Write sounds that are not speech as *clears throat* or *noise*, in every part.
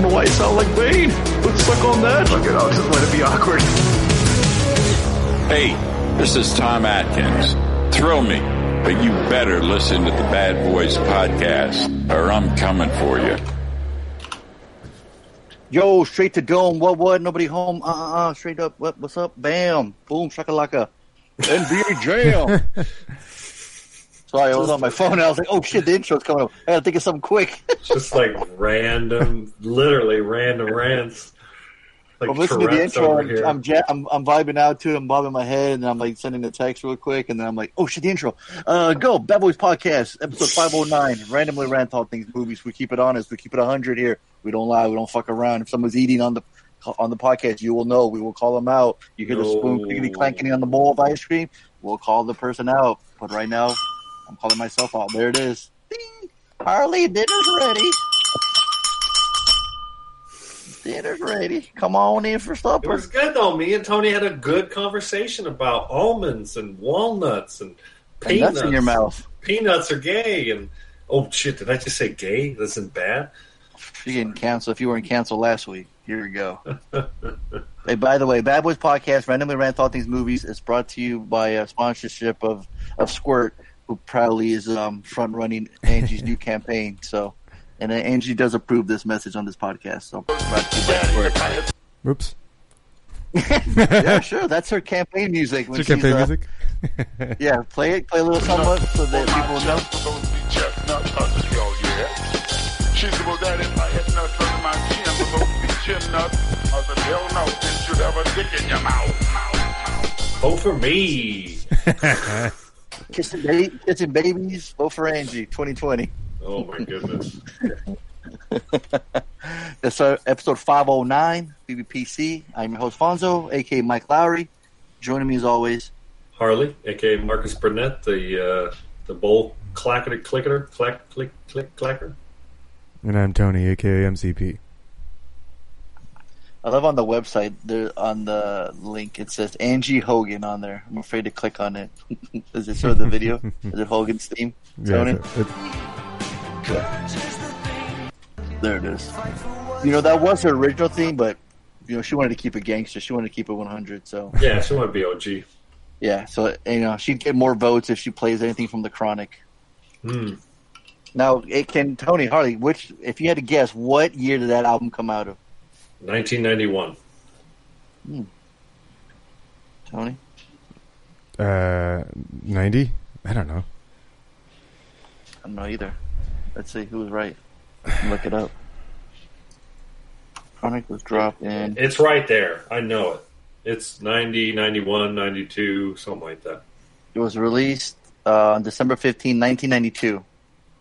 don't know why you sound like Bane. Let's suck on that. Look it, I'll just let it be awkward. Hey, this is Tom Atkins. Thrill me, but you better listen to the Bad Boys podcast, or I'm coming for you. Yo, straight to dome. What? What? Nobody home. Uh, uh, uh straight up. What? What's up? Bam. Boom. Shakalaka. *laughs* NBA Jam. *laughs* Sorry, I was on my phone. And I was like, "Oh shit, the intro's coming up. I gotta think of something quick." Just like random, literally random rants. Like I'm listening to the intro. I'm. I'm, ja- I'm I'm vibing out to it. I'm bobbing my head, and I'm like sending a text real quick, and then I'm like, "Oh shit, the intro. Uh, go Bad Boys Podcast, episode 509. Randomly rant all things movies. We keep it honest. We keep it 100 here. We don't lie. We don't fuck around. If someone's eating on the on the podcast, you will know. We will call them out. You hear the spoon No. clickety clanking on the bowl of ice cream. We'll call the person out. But right now, I'm calling myself out. There it is. Ding. Harley, dinner's ready. Dinner's ready. Come on in for supper. It was good though. Me and Tony had a good conversation about almonds and walnuts and And peanuts. nuts in your mouth. Peanuts are gay and oh shit! Did I just say gay? This isn't bad. You're getting canceled. If you weren't canceled last week, here we go. *laughs* hey, by the way, Bad Boys Podcast, randomly rant all these movies, is brought to you by a sponsorship of, of Squirt, who proudly is um, front running Angie's new campaign. So, and uh, Angie does approve this message on this podcast. So, brought to you by Squirt. Oops. *laughs* yeah, sure. That's her campaign music. When It's your she's, campaign uh, music. *laughs* Yeah, play it, play a little somewhat so that people will know. She's the that in my head nuts under my chin below the chin nuts. I said, hell no, didn't you have a dick in your mouth? Vote for me. *laughs* Kissing, ba- kissing babies, vote for Angie, 2020. Oh my goodness. *laughs* That's our episode 509, BBPC. I'm your host, Fonzo, aka Mike Lowrey. Joining me as always, Harley, aka Marcus Burnett, the uh, the bowl clacker clicker clack click click clacker. And I'm Tony, aka MCP. I love on the website, there on the link, it says Angie Hogan on there. I'm afraid to click on it. *laughs* Does it show the video? Is it Hogan's theme? Yeah, Tony? it's- it's- There it is. You know, that was her original theme, but, you know, she wanted to keep it gangster. She wanted to keep it 100, so. Yeah, she want to be OG. Yeah, so you know she'd get more votes if she plays anything from the Chronic. Hmm. Now, it can Tony Harley, which if you had to guess, what year did that album come out of? 1991. Tony, Uh, 90? I don't know. I don't know either. Let's see who was right. Look it up. Chronic was dropped in. It's right there. I know it. It's 90, 91, 92, something like that. It was released uh, on December 15, 1992.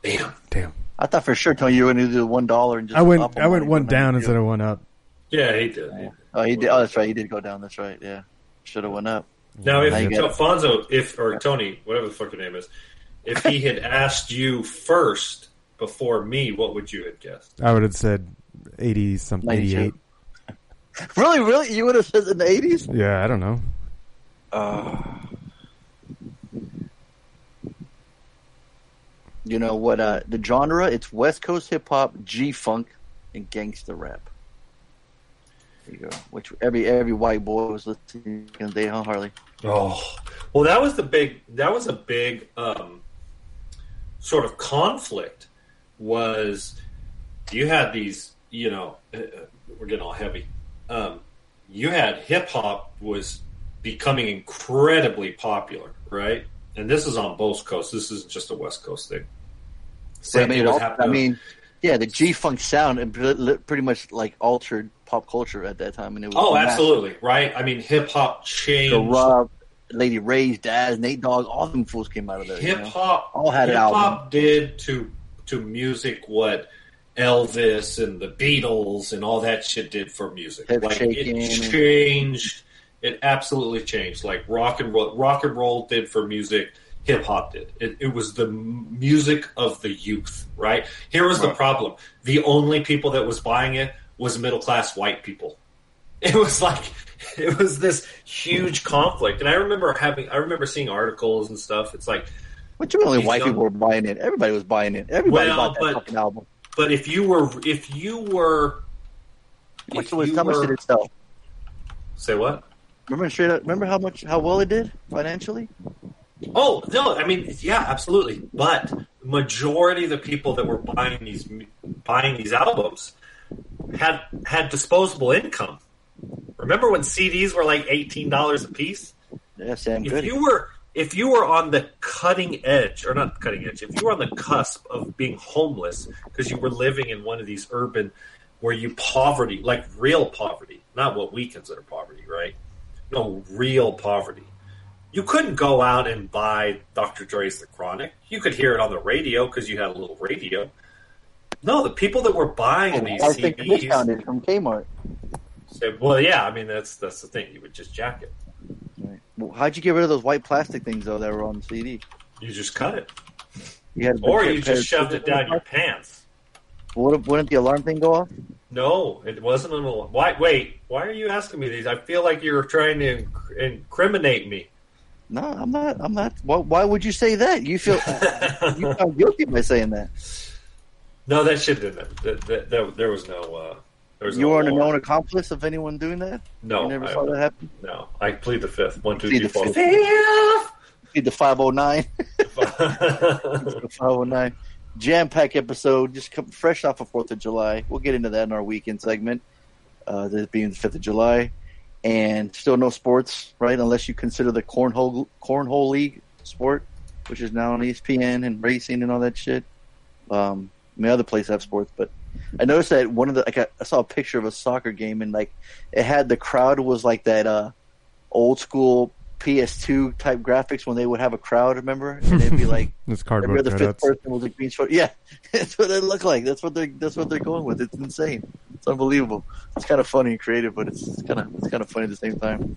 Damn. Damn. I thought for sure Tony you were going to do the one dollar and just I went. up I went one down 92. instead of one up. Yeah, he did. He- Oh, he did. Oh, that's right. He did go down. That's right. Yeah, should have went up. Now, if Now you got it. Alfonso, if or Tony, whatever the fuck your name is, if he had *laughs* asked you first before me, what would you have guessed? I would have said 80 something, 88. *laughs* Really, really, you would have said in the eighties? Yeah, I don't know. You know what? Uh, the genre it's West Coast hip hop, G funk, and gangster rap. You go. Which every every white boy was listening in the huh, Harley? Oh, well, that was the big. That was a big um, sort of conflict. Was you had these? You know, uh, we're getting all heavy. Um, you had hip hop was becoming incredibly popular, right? And this is on both coasts. This isn't just a West Coast thing. I mean, thing was al- I mean, yeah, the G funk sound and pretty much like altered pop culture at that time, and it was oh, massive. absolutely, right? I mean, hip hop changed. The Rob, Lady Ray's dad, Nate Dogg, all them fools came out of there. you hip know? hop All had an hip album. hop did to to music what Elvis and the Beatles and all that shit did for music. Hip like shaking it changed. It absolutely changed. Like rock and roll, rock and roll did for music. Hip hop did. It, it was the music of the youth, right? Here was the problem: the only people that was buying it was middle class white people. It was like *laughs* it was this huge conflict, and I remember having, I remember seeing articles and stuff. It's like, what Which only white young- people were buying it. Everybody was buying it. Everybody Well, bought that but- fucking album. but if you were, if you were, How much, if was, you how much were- did it sell? say what? Remember straight up, remember how much how well it did financially? Oh no, I mean, yeah, absolutely. But majority of the people that were buying these buying these albums had had disposable income. Remember when CDs were like eighteen dollars a piece? Yeah, Sam if you were if you were on the cutting edge or not cutting edge if you were on the cusp of being homeless because you were living in one of these urban where you poverty like real poverty not what we consider poverty right no real poverty you couldn't go out and buy dr dre's the chronic you could hear it on the radio because you had a little radio no the people that were buying these I think cds discounted from Kmart. well yeah i mean that's that's the thing you would just jack it Right. Well, how'd you get rid of those white plastic things though that were on the CD? you just cut it You had or you just shoved it down your pants. car? Wouldn't, wouldn't the alarm thing go off? No, it wasn't an alarm. Why? Wait, why are you asking me these? I feel like you're trying to inc- incriminate me. No, I'm not. I'm not. Why, why would you say that? You feel you *laughs* feel guilty by saying that. No, that shit didn't. That, that, that- there was no. Uh, there was You no weren't a known accomplice of anyone doing that. No, you never I, saw that happen. no. I plead the fifth. One, two, Plead three, four. fifth. The five hundred nine. the *laughs* five hundred nine. jam pack episode, just come fresh off of Fourth of July. We'll get into that in our weekend segment. Uh, this being the fifth of July, and still no sports, right? Unless you consider the cornhole cornhole league sport, which is now on ESPN and racing and all that shit. Um, I mean, other places have sports, but I noticed that one of the like I, I saw a picture of a soccer game and like it had the crowd was like that uh old school PS2 type graphics when they would have a crowd. Remember? And they'd be like *laughs* It's every cardboard other fifth person was like being short. Yeah, *laughs* that's what they look like. That's what they're that's what they're going with. It's insane. It's unbelievable. It's kind of funny and creative, but it's, it's kind of it's kind of funny at the same time.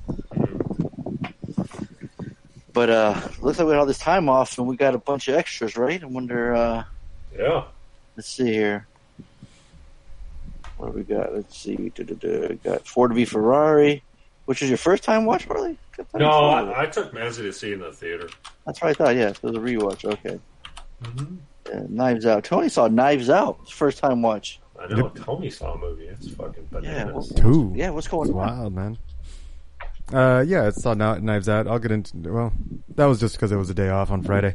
But uh looks like we had all this time off and we got a bunch of extras, right? I wonder. uh yeah. Let's see here. What do we got? Let's see. Da-da-da. Got Ford v Ferrari, which is your first time watch, Harley? Good time No, to see it. I, I took Mazzy to see in the theater. That's what I thought. Yeah, it was a rewatch. Okay. Mm-hmm. Yeah, Knives Out. Tony saw Knives Out. It's first time watch. I know Tony saw a movie. It's fucking Yeah. bananas. what's- Two. Yeah. What's going It's on? wild, man. Uh, yeah, it's all Kni- Knives Out. I'll get into. Well, that was just because it was a day off on Friday.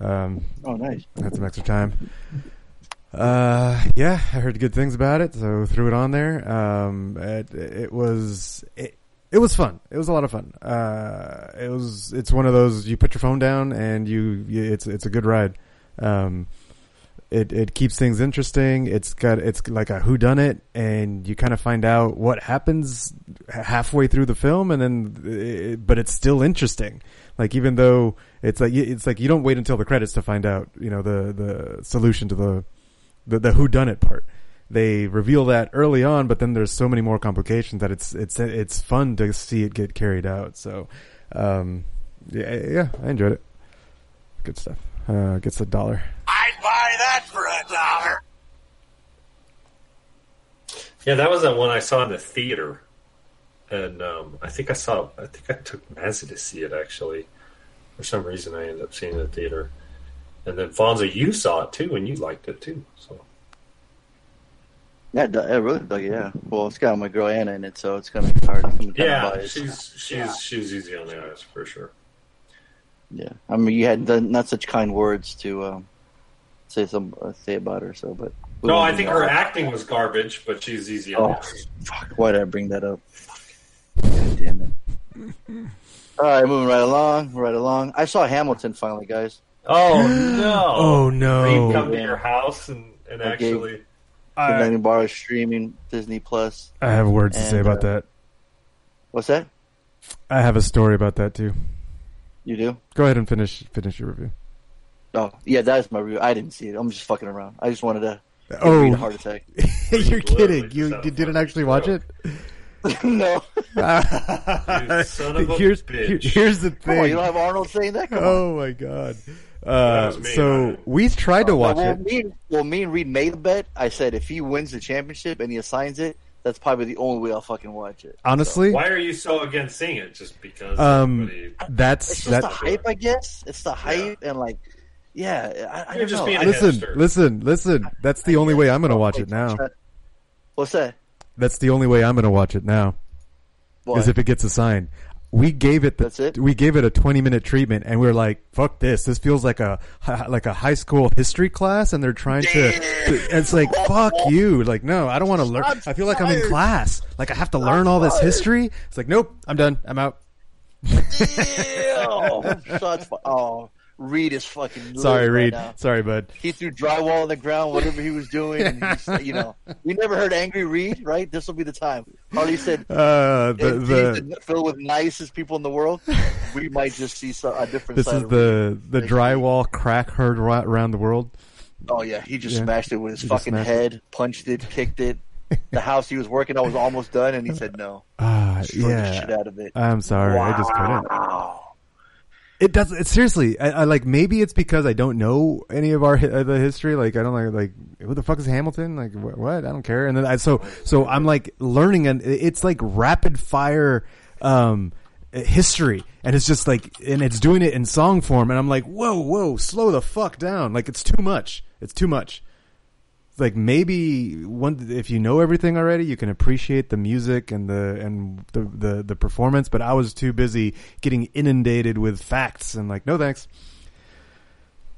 Um, Oh, nice. had some extra time. Uh, yeah, I heard good things about it, so threw it on there. Um, it, it was it, it was fun. It was a lot of fun. Uh, it was it's one of those you put your phone down and you, it's it's a good ride. Um, it it keeps things interesting. It's got it's like a who done it, and you kind of find out what happens halfway through the film, and then it, but it's still interesting. Like even though it's like it's like you don't wait until the credits to find out, you know, the the solution to the the, the who done it part. They reveal that early on, but then there's so many more complications that it's it's it's fun to see it get carried out. So, um, yeah, yeah, I enjoyed it. Good stuff. Uh, gets a dollar. I'd buy that for a dollar. Yeah, that was the one I saw in the theater, and um, I think I saw. I think I took Mazzy to see it actually. For some reason, I ended up seeing it in the theater, and then Fonza, you saw it too, and you liked it too. So Yeah, it really dug it, yeah. Well, it's got my girl Anna in it, so it's gonna be hard. It's gonna kinda yeah, she's she's she's easy on the eyes for sure. Yeah, I mean, you had done not such kind words to um, say some uh, say about her. So, but No, I think her acting was garbage, but she's easy on Oh, the eyes. fuck! Why did I bring that up? God damn it! *laughs* All right, moving right along, right along. I saw Hamilton finally, guys. Oh no! *gasps* Oh Reed no! come to your house and and I gave- actually. The Lightning Bar is streaming Disney Plus. I have words to say about uh, that. What's that? I have a story about that too. You do? Go ahead and finish finish your review. Oh, yeah, that is my review. I didn't see it. I'm just fucking around. I just wanted to Oh. Reed a heart attack. *laughs* You're kidding. You, you didn't fucking actually watch it? *laughs* no. *laughs* You son of a here's bitch. here's the Come on, you don't have Arnold saying that? Come on. Oh my god. Uh, me, so not him. we tried to watch well, it. Me, and- well, me and Reed made a bet. I said if he wins the championship and he assigns it, that's probably the only way I'll fucking watch it. Honestly, Why are you so against seeing it? Just because um, everybody- that's It's just that. the hype, I guess. It's the hype and like, yeah. I, I don't just know. being Listen, hipster. listen, listen. That's the only way I'm going to watch it now. What's that? That's the only way I'm going to watch it now. What? Is if it gets assigned. We gave it the, That's it? we gave it a 20 minute treatment and we are like, fuck this. This feels like a like a high school history class and they're trying to, to it's like, fuck *laughs* you. Like, no, I don't want to learn. I'm I feel like I'm in class. Like I have to learn all this history. It's like, nope, I'm done. I'm out. *laughs* Shots oh, Reed is fucking. Sorry, right Reed. now. Sorry, bud. He threw drywall on the ground, whatever he was doing. And he's, you know, *laughs* we never heard angry Reed, right? This will be the time. Harley said, Uh, the, "In the, filled with nicest people in the world, we might just see some, a different this side is of the, the drywall crack heard right around the world. Oh yeah, he just Yeah. smashed it with his He fucking head, punched it, kicked it. The house he was working on was almost done, and he said no. *laughs* Ah, Destroyed the shit yeah. out of it. I'm sorry. I just couldn't. It does. It, seriously, I, I like. Maybe it's because I don't know any of our uh, the history. Like, I don't like like who the fuck is Hamilton? Like, wh- what? I don't care. And then I so so I'm like learning, and it's like rapid fire um history, and it's just like, and it's doing it in song form, and I'm like, whoa, whoa, slow the fuck down. Like, it's too much. It's too much. It's like maybe one if you know everything already, you can appreciate the music and the and the, the the performance. But I was too busy getting inundated with facts and like, no thanks.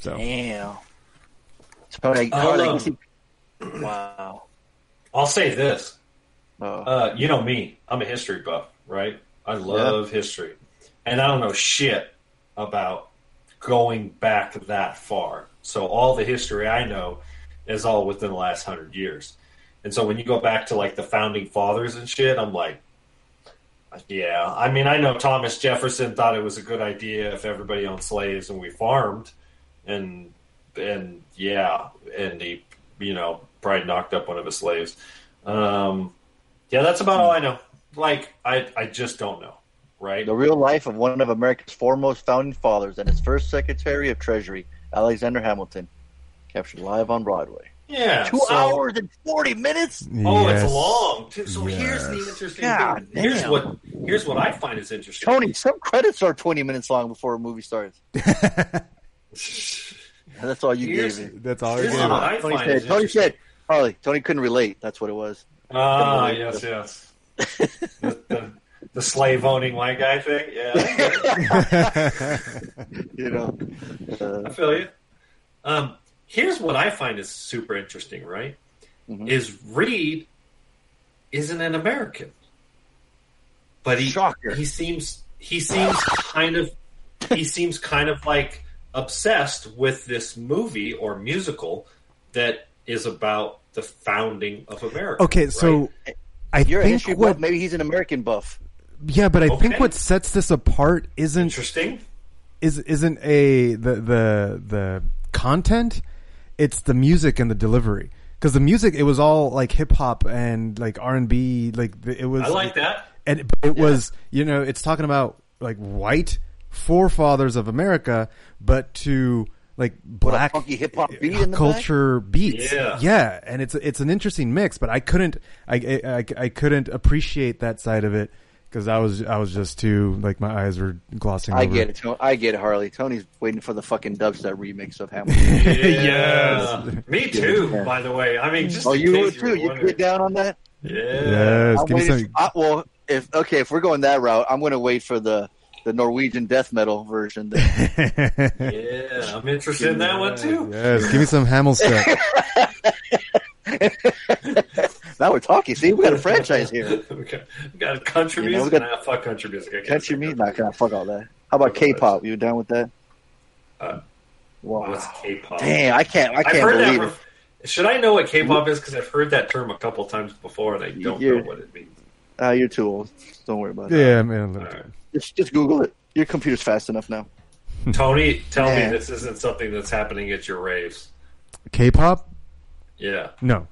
So Damn. Tony, Uh, Tony, um, see- wow. I'll say this. Oh. Uh, you know me. I'm a history buff, right? I love history. And I don't know shit about going back that far. So all the history I know is all within the last hundred years. And so when you go back to like the founding fathers and shit, I'm like, yeah. I mean, I know Thomas Jefferson thought it was a good idea if everybody owned slaves and we farmed, and and yeah, and he, you know, probably knocked up one of his slaves. Um, yeah, that's about all I know. Like, I I just don't know, right? The real life of one of America's foremost founding fathers and his first Secretary of Treasury, Alexander Hamilton, captured live on Broadway. Yeah, Two so- hours and forty minutes. Oh, Yes. it's long. Too. So here's the interesting God thing. Here's damn. what here's what I find is interesting. Tony, some credits are twenty minutes long before a movie starts. *laughs* That's all you Here's- gave me. That's all I Here's gave. what I Tony find said. is Tony said. Harley. Tony couldn't relate. That's what it was. Ah, Couldn't yes, relate. yes. the, the, the slave owning white guy thing. Yeah, *laughs* *laughs* You know. Uh, I feel you. Um, here's what I find is super interesting. Right, Mhm. is Reed isn't an American, but he Shocker. he seems he seems kind of he seems kind of like obsessed with this movie or musical that is about the founding of America. Okay, so right? I you're think what buff. Maybe he's an American buff. yeah, but I think what sets this apart isn't interesting. is isn't a the the the content it's the music and the delivery. Because the music it was all like hip hop and like R&B like it was I like that. and it, it was you know it's talking about like white forefathers of America but to like black hip-hop uh, beat in the culture beats. Yeah. yeah. And it's it's an interesting mix but I couldn't I I, I, I couldn't appreciate that side of it because I was I was just too like my eyes were glossing I over get it. Tony. I get it, Harley. Tony's waiting for the fucking dubstep remix of Hamilton. *laughs* Yeah. Me too, Yeah. by the way. I mean, just oh, you case would too. You wondering. get down on that? Yeah. Yes, I'm give me waiting some. for- I- well, if okay, if we're going that route, I'm going to wait for the the Norwegian death metal version. Then. *laughs* Yeah, I'm interested in that one too. yes, give me some Hamilstep. *laughs* now we're talking. See, we got a franchise here. *laughs* okay. We got country You know, we music. got- Nah, fuck country music. I can't Country say me? Not gonna fuck all that. How about K-pop? You down with that? Uh, wow. What's K-pop? Damn, I can't. I I've can't heard believe that. it. From, should I know what K-pop is? Because I've heard that term a couple times before, and I don't Yeah. know what it means. Ah, you're too old. Don't worry about it. Yeah, man. All right. Just, just Google it. Your computer's fast enough now. *laughs* Tony, tell Yeah. me this isn't something that's happening at your raves. K-pop? Yeah. No,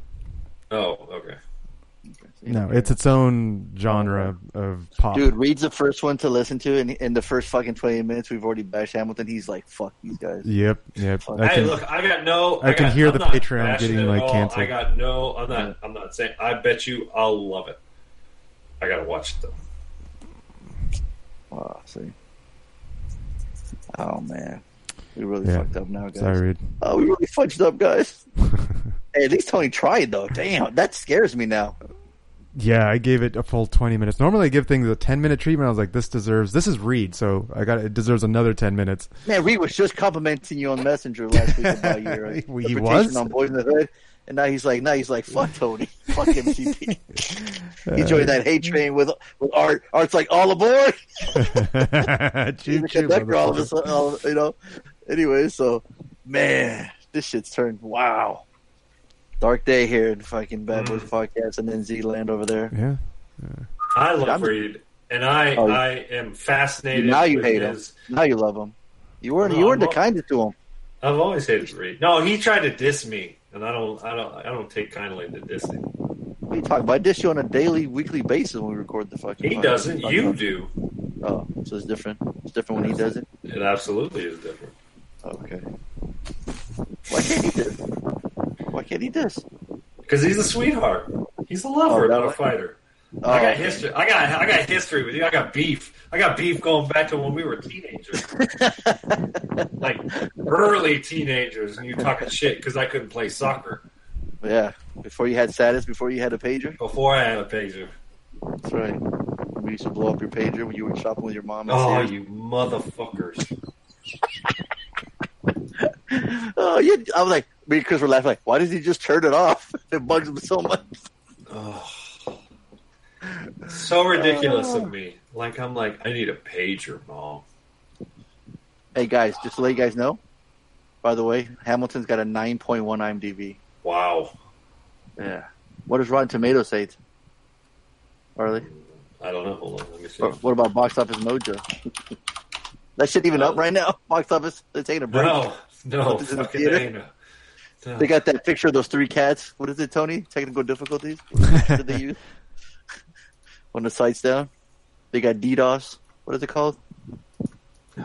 Oh, okay. no, it's its own genre oh, of pop. Dude, Reed's the first one to listen to, and in the first fucking twenty minutes, we've already bashed Hamilton. He's like, "Fuck these guys." Yep, yep. I hey, look, I got no. I can got- hear I'm the Patreon getting, like, all. canceled. I got no. I'm not. I'm not saying. I bet you I'll love it. I gotta watch it though. Oh, see. Oh man, we really Yeah. fucked up now, guys. Sorry, Reed. Oh, we really fudged up, guys. *laughs* hey, at least Tony tried though. Damn, that scares me now. Yeah, I gave it a full 20 minutes. Normally I give things a 10 minute treatment. I was like, this deserves, this is Reed, so I got it deserves another 10 minutes. Man, Reed was just complimenting you on Messenger last week about your uh, *laughs* He was? on Boys in the Hood, and now he's like, now he's like, fuck Tony, fuck MCP. *laughs* he joined that hate train with with Art. Art's like, all aboard. choo He's a choo, all of a sudden, all- you know. Anyway, so man, this shit's turned. Wow, dark day here in fucking Bad Boys mm. podcast, and then Z Land over there. Yeah. I love I'm- Reed, and I Oh, I am fascinated. Now you with hate his, Now you love him. You weren't. No, you weren't the kindest to him. I've always hated Reed. No, he tried to diss me, and I don't. I don't. I don't take kindly to dissing. What are you talking about? I dish you on a daily, weekly basis when we record the fucking. He podcast. doesn't. You do. Oh, so it's different. It's different when he does it. It absolutely is different. Okay. Why can't he diss? Why can't he diss? Because he's a sweetheart. He's a lover, Oh, not a fighter. Oh, I got history. I got. I got history with you. I got beef. I got beef going back to when we were teenagers, *laughs* like early teenagers, and you talking shit because I couldn't play soccer Yeah. Before you had status, before you had a pager. before I had a pager. That's right. We used to blow up your pager when you were shopping with your mom. Oh, Sears. you motherfuckers! *laughs* Oh, yeah. I was like, because we're laughing, like, why does he just turn it off? *laughs* It bugs him so much. So ridiculous of me. Like I'm like I need a pager, mom. Hey, guys, just to let you guys know, by the way, Hamilton's got a 9.1 IMDb. Wow. Yeah. What does Rotten Tomatoes say? Harley? I don't know. Hold on. Let me see. Or what about Box Office Mojo? *laughs* that shit even up right now? Box Office? They're taking a break. No, no, This is in the theater? no. No. They got that picture of those three cats. What is it, Tony? Technical difficulties? *laughs* What is the picture they use? *laughs* When the site's down? They got DDoS. What is it called? It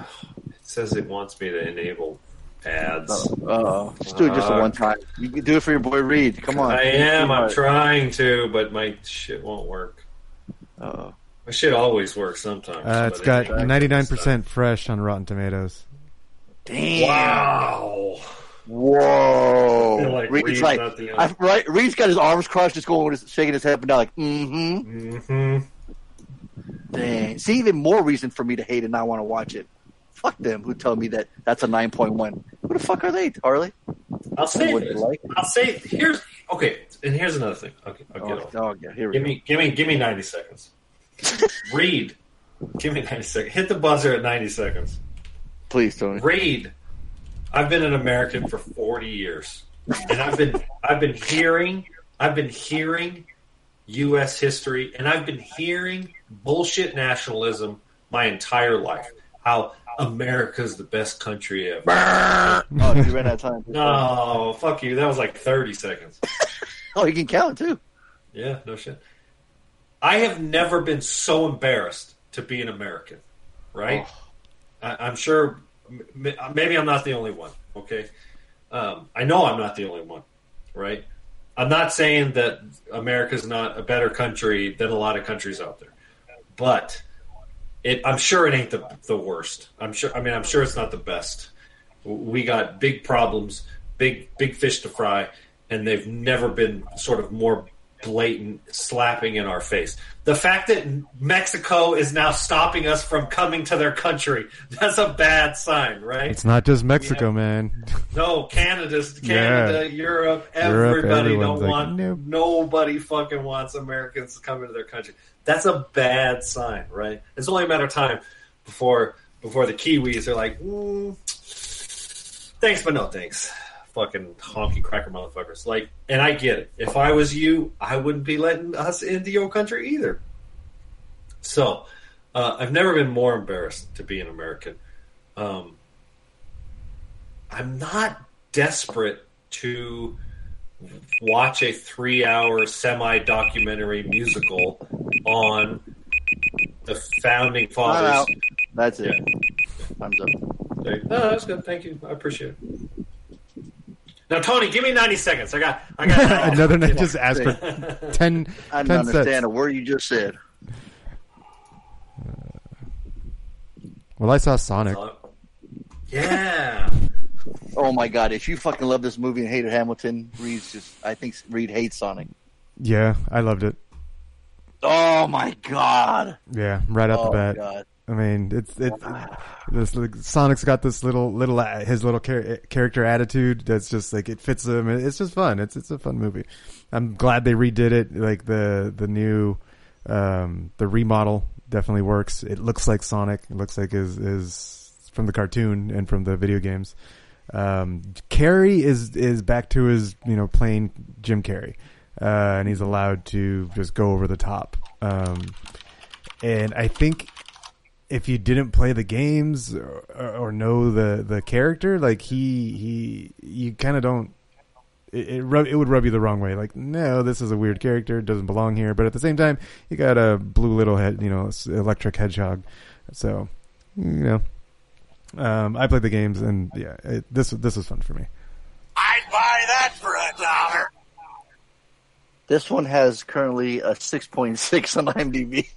says it wants me to enable ads. Uh, just do it just the one time. You can do it for your boy Reed. Come on. I am. I'm trying to, but my shit won't work. Uh-oh. My shit always works sometimes. Uh, it's but got it ain't- 99% fresh on Rotten Tomatoes. Damn. Wow. Whoa. *laughs* like Reed's Reed's like, I, right, Reed's got his arms crossed, just going with his, shaking his head up and down, like, mm-hmm. Mm-hmm. Dang. See, even more reason for me to hate it and not want to watch it. Fuck them who tell me that that's a 9.1. Who the fuck are they, Harley? I'll say this. like? I'll say here's okay. And here's another thing. Okay, I'll get Oh, off. oh, yeah, here we Give go. me, give me, give me ninety seconds. Read. Give me ninety seconds. Hit the buzzer at ninety seconds. Please, Tony. Read. I've been an American for forty years, and I've been I've been hearing I've been hearing U.S. history, and I've been hearing bullshit nationalism my entire life. How America's the best country ever. *laughs* Oh, you ran out of time. No, fuck you. That was like thirty seconds. *laughs* Oh, you can count, too. Yeah, no shit. I have never been so embarrassed to be an American, right? I, I'm sure, maybe I'm not the only one, okay? Um, I know I'm not the only one, right? I'm not saying that America's not a better country than a lot of countries out there, but it, I'm sure it ain't the, the worst. I'm sure, I mean, I'm sure it's not the best. We got big problems, big, big fish to fry, and they've never been sort of more blatant slapping in our face. The fact that Mexico is now stopping us from coming to their country, *laughs* that's a bad sign, right? It's not just Mexico, man. *laughs* No, Canada's Canada, Europe, Europe, everybody don't everyone's like, want nope. nobody fucking wants Americans to come into their country. That's a bad sign, right? It's only a matter of time before before the Kiwis are like, mm, thanks but no thanks. Fucking honky cracker motherfuckers. Like and I get it. If I was you, I wouldn't be letting us into your country either. So uh, I've never been more embarrassed to be an American. Um, I'm not desperate to watch a three-hour semi-documentary musical on the founding fathers. That's it. Yeah. Thumbs up. No, that's good. Thank you. I appreciate it. Now, Tony, give me 90 seconds. I got. I got *laughs* Another night, just ask for *laughs* 10, *laughs* I 10 didn't understand cents. a word you just said. Uh, well, I saw Sonic. Yeah. Oh my god! If you fucking love this movie and hated Hamilton, Reed's just. I think Reed hates Sonic. Yeah, I loved it. Oh my god! Yeah, right off Oh the my bat. god! I mean, it's it's this like, Sonic's got this little little uh, his little char- character attitude that's just like it fits him. It's just fun. It's it's a fun movie. I'm glad they redid it. Like the the new um, the remodel definitely works. It looks like Sonic. It looks like is is from the cartoon and from the video games. Um, Carrey is is back to his you know playing Jim Carrey, uh, and he's allowed to just go over the top. Um, and I think if you didn't play the games or, or know the the character, like he he you kind of don't. It it, rub, it would rub you the wrong way. Like, no, this is a weird character. It doesn't belong here. But at the same time, you got a blue little head, you know, electric hedgehog. So, you know, um, I played the games, and yeah, it, this this was fun for me. I'd buy that for a dollar. This one has currently a six point six on IMDb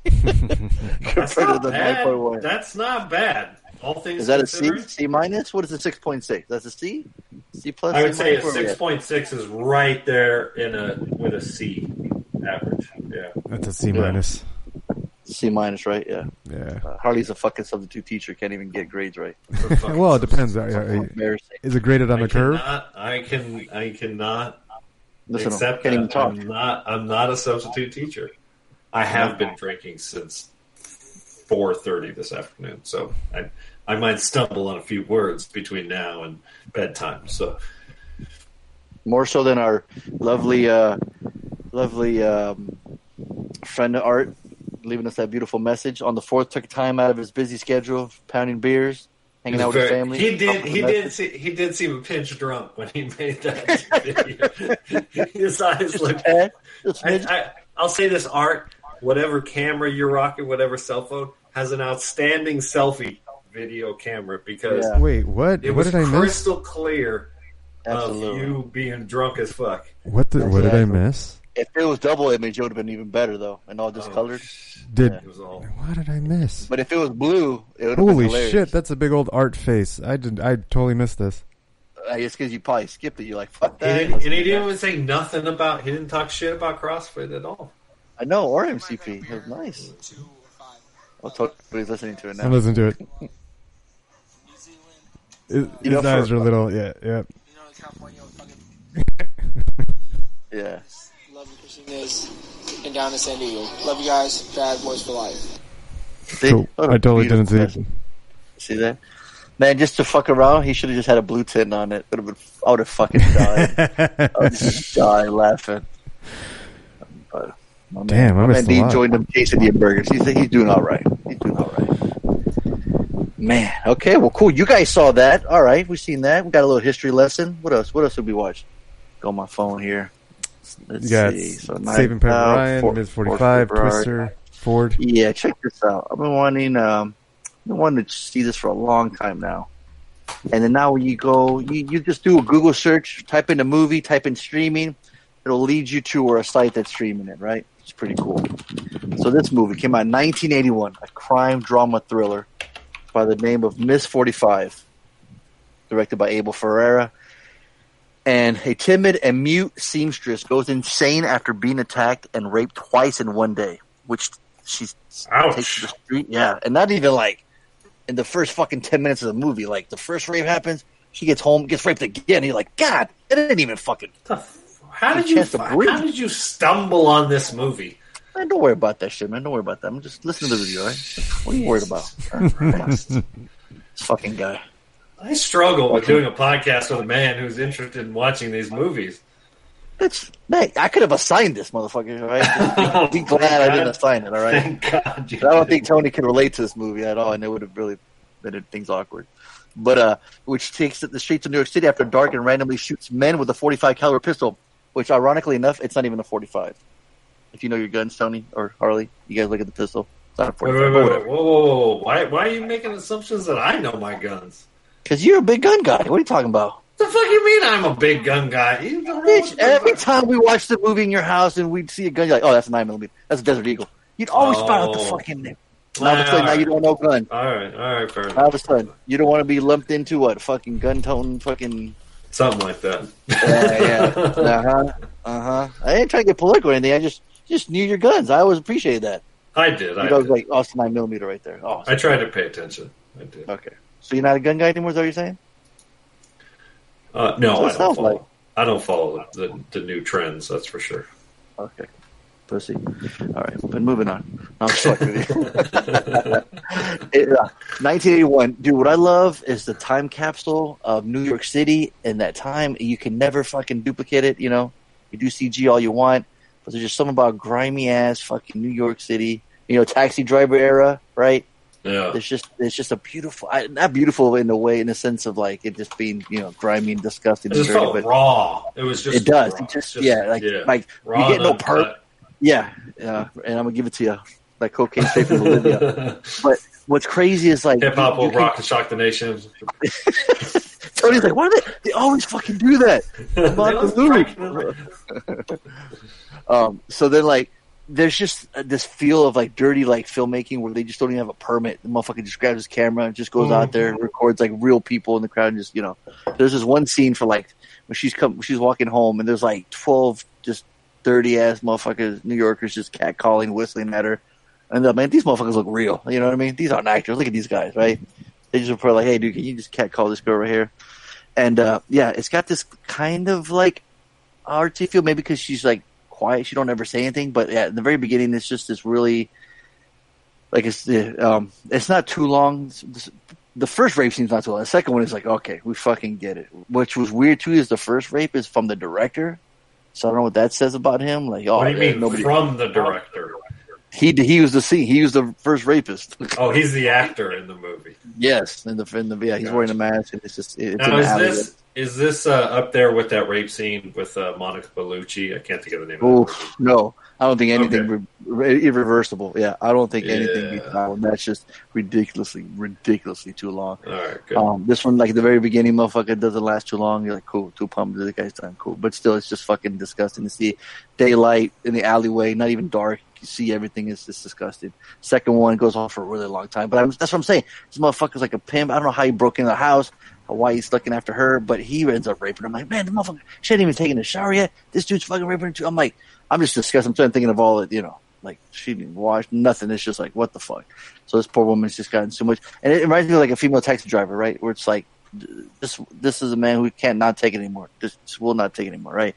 That's *laughs* *laughs* compared to the nine bad. point one. That's not bad. All things Is that a C? considering. C minus? What is a six point six? That's a C. C plus. I would C say a minus? Where we six at? point six is right there in a with a C average. Yeah. That's a C Yeah. minus. C minus, right? Yeah. Yeah. Uh, Harley's a fucking substitute teacher. Can't even get grades right. *laughs* Well, it depends. substance. Uh, uh, Is it graded on I the curve? I can. I cannot Listen, can't that. talk. I'm not. I'm not a substitute teacher. I have been drinking since four thirty this afternoon, so I I might stumble on a few words between now and bedtime. So More so than our lovely, uh, lovely um, friend of Art leaving us that beautiful message on the fourth. Took time out of his busy schedule, pounding beers, hanging out with his Very- family. He did. He did. See, he did seem a pinch drunk when he *laughs* made that video. *laughs* His eyes looked. I, I, I'll say this: Art, whatever camera you're rocking, whatever cell phone, has an outstanding selfie video camera because Yeah. Wait, what? it What was did I miss? crystal clear Absolutely. of you being drunk as fuck. What the, what did I miss? If it was double image, it would have been even better though, and all Oh. discolored. Did It was all. what did I miss? But if it was blue, it would have been Holy hilarious. shit, that's a big old art face. I did. I totally missed this. Uh, it's because you probably skipped it. You're like, fuck that. didn't, and he didn't even say nothing about. He didn't talk shit about CrossFit at all. I know, or MCP. It was nice. I'll talk. Everybody's listening to it now. I'm now. listening to it. *laughs* His, You know, his eyes for- are a little. Yeah, yeah. You know, California, fucking Yeah. Love and down in San Diego. Love you guys. Bad boys for life. See? Cool. What a I totally didn't see message. it. See that? Man, just to fuck around, he should have just had a blue tint on it. Would have been. I would have fucking died. *laughs* I would just die laughing. But, my Damn, I my missed man a D lot. joined them quesadilla burgers. He's he's doing all right. He's doing all right. Man, okay, well, cool. You guys saw that. All right, we've seen that. We got a little history lesson. What else? What else did we watch? Go on my phone here. Let's got see. So Saving Private Ryan, Fort- Miz 45, February. Twister, Ford. Yeah, check this out. I've been wanting, um, I've been wanting to see this for a long time now. And then now when you go, you, you just do a Google search, type in a movie, type in streaming, it'll lead you to or a site that's streaming it, right? It's pretty cool. So this movie came out in 1981, a crime drama thriller by the name of Miss 45, directed by Abel Ferrara. And a timid and mute seamstress goes insane after being attacked and raped twice in one day, which she's Ouch. takes to the street. Yeah, and not even like in the first fucking ten minutes of the movie. Like the first rape happens, she gets home, gets raped again. You're like, God, it didn't even fucking. How did you? How did you stumble on this movie? Man, don't worry about that shit, man. Don't worry about that. I'm just listening to the review, right? What are you worried about? All right, come on. This fucking guy. I struggle with doing a podcast with a man who's interested in watching these movies. It's man, I could have assigned this motherfucker, right? *laughs* Be glad I didn't assign it, all right? Thank God. I don't think Tony could relate to this movie at all, and it would have really, made things awkward. But uh, which takes the streets of New York City after dark and randomly shoots men with a 45 caliber pistol. Which, ironically enough, it's not even a 45. If you know your guns, Tony or Harley, you guys look at the pistol. It's not a 45. wait, wait, wait. Whoa, whoa, whoa, whoa. Why, why are you making assumptions that I know my guns? Because you're a big gun guy. What are you talking about? The fuck you mean I'm a big gun guy? You don't know Bitch, every time we watch the movie in your house and we'd see a gun, you're like, oh, that's a 9 millimeter. That's a Desert Eagle. You'd always find out the Oh. fucking name. Now, all of a now you don't know gun. All right, all right, fair All of a sudden, you don't want to be lumped into what? Fucking gun toting fucking. Something like that. Yeah, yeah. *laughs* Uh huh. Uh huh. I ain't trying to get political or anything. I just just knew your guns. I always appreciated that. I did. I, You I was like, oh, it's 9 millimeter right there. Oh, I tried to pay attention. I did. okay. So you're not a gun guy anymore, is that what you're saying? Uh, no, I don't follow. like- I don't follow the, the new trends. That's for sure. Okay. Pussy. All right, but moving on. I'm stuck with you. *laughs* *laughs* It, uh, 1981, dude. What I love is the time capsule of New York City in that time. You can never fucking duplicate it. You know, you do CG all you want, but there's just something about grimy ass fucking New York City. You know, taxi driver era, right? Yeah. It's just it's just a beautiful, I, not beautiful in a way, in the sense of like it just being you know grimy and disgusting. It just dirty, felt but raw. It was just it does. raw. It just, Just- yeah, like like raw you get no and perp. uncut. Yeah, yeah, and I'm gonna give it to you, like cocaine straight from Bolivia. *laughs* But what's crazy is like Hip hop will rock and shock the nation. *laughs* Tony's like, why do they? They always fucking do that. I'm *laughs* They on always the break loop. um, so then like, there's just this feel of like dirty like filmmaking where they just don't even have a permit. The motherfucker just grabs his camera and just goes out there and records like real people in the crowd and just you know. There's this one scene for like when she's come, she's walking home and there's like twelve just dirty ass motherfuckers, New Yorkers, just catcalling, whistling at her. And I'm like, these motherfuckers look real. You know what I mean? These aren't actors. Look at these guys, right? They just report like, hey, dude, can you just catcall this girl right here? And uh, yeah, it's got this kind of like artsy feel, maybe because she's like quiet. She don't ever say anything. But yeah, in the very beginning, it's just this really like it's um, it's not too long. The first rape seems not too long. The second one is like, okay, we fucking get it. Which was weird too. Is the first rape is from the director. So I don't know what that says about him. Like, oh, what do you mean nobody, from the director? he he was the scene. He was the first rapist. *laughs* Oh, he's the actor in the movie. yes, in the in the yeah, he's wearing a mask and it's just it's Now, is this is this uh, up there with that rape scene with uh, Monica Bellucci? I can't think of the name. Oh of it. no, I don't think anything Okay. re- re- irreversible. Yeah, I don't think anything Yeah. beats that one. That's just ridiculously, ridiculously too long. All right, good. Um, this one, like at the very beginning, motherfucker doesn't last too long. You're like, cool, too pumped. The guy's done, cool. But still, it's just fucking disgusting to see daylight in the alleyway, not even dark. You see everything is just disgusting. Second one goes on for a really long time. But I'm, that's what I'm saying. This motherfucker's like a pimp. I don't know how he broke into the house, why he's looking after her, but he ends up raping her. I'm like, man, the motherfucker, she hadn't even taken a shower yet. This dude's fucking raping her too. I'm like, I'm just disgusted. I'm thinking of all the, you know, like she didn't wash nothing. It's just like, what the fuck? So this poor woman's just gotten so much, and it reminds me of like a female taxi driver, right? Where it's like, this this is a man who can't not take it anymore. Just will not take it anymore, right?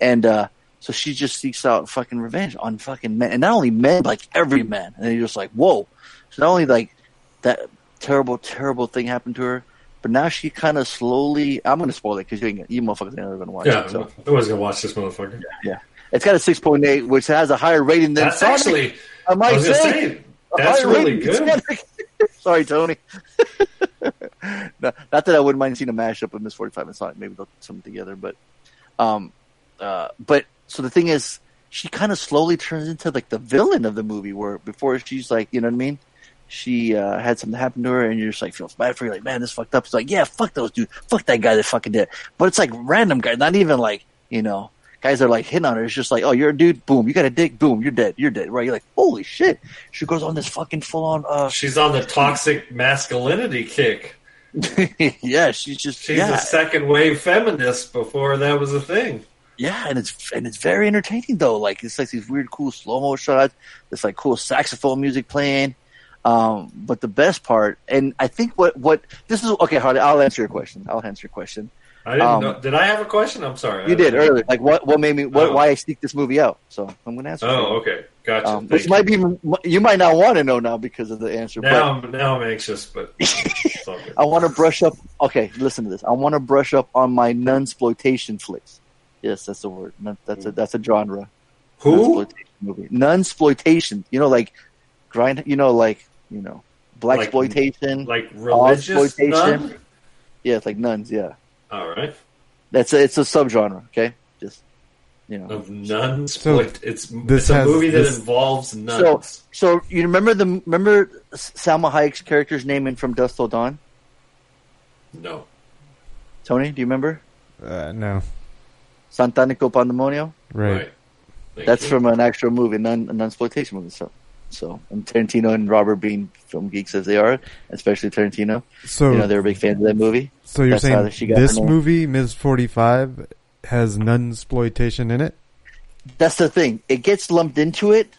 And uh so she just seeks out fucking revenge on fucking men, and not only men, like every man. And you're just like, whoa. So not only like that terrible, terrible thing happened to her, but now she kind of slowly. I'm gonna spoil it because you ain't, you motherfuckers ain't never gonna watch yeah, it. So I was gonna watch this motherfucker. yeah, it's got a six point eight, which has a higher rating than That's Sonic. actually, I I might was say. say, that's really rating good. *laughs* Sorry, Tony. *laughs* no, not that I wouldn't mind seeing a mashup of Miss Forty Five and Sonic. Maybe they'll put something together. But, um, uh, but so the thing is, she kind of slowly turns into like the villain of the movie. Where before she's like, you know what I mean? She uh, had something happen to her, and you're just like feels bad for you, Like, man, this fucked up. It's like, yeah, fuck those dudes, fuck that guy that fucking did. it. But it's like random guy, not even like you know guys that are like hitting on her. It's just like, oh, you're a dude, boom, you got a dick, boom, you're dead, you're dead, right? You're like, holy shit. She goes on this fucking full on, uh, She's on the toxic masculinity kick. *laughs* yeah, she's just, She's yeah, a second wave feminist before that was a thing. yeah, and it's and it's very entertaining though. Like it's like these weird, cool slow mo shots. It's like cool saxophone music playing. Um, but the best part, and I think what what this is okay, Harley. I'll answer your question. I'll answer your question. I didn't Um, know. Did I have a question? I'm sorry. You did earlier. Like what what made me what Oh. why I sneaked this movie out. So I'm gonna answer. for you. Oh, okay, gotcha. Um, which you. might be you might not want to know now because of the answer. but now I'm now I'm anxious, but *laughs* it's all good. I want to brush up. Okay, listen to this. I want to brush up on my nun exploitation flicks. Yes, that's the word. That's a that's a genre. Who? Nunsploitation movie. Nunsploitation. You know, like grind. You know, like you know, black exploitation, Like religious nun? Yeah, it's like nuns. Yeah, All right. that's a, it's a subgenre. Okay, just you know. Of nuns. So, it's this it's a has- movie that involves nuns. So so you remember the remember Salma Hayek's character's name in From Dusk Till Dawn? no. Tony, do you remember? Uh, no, Santanico Pandemonium. right. Right. That's you. from an actual movie, non a non-exploitation movie. So, so and Tarantino and Robert being film geeks as they are, especially Tarantino, So, you know they're a big fan of that movie. so you're that's saying she got this movie, Ms. Forty Five, has nun exploitation in it? That's the thing; it gets lumped into it.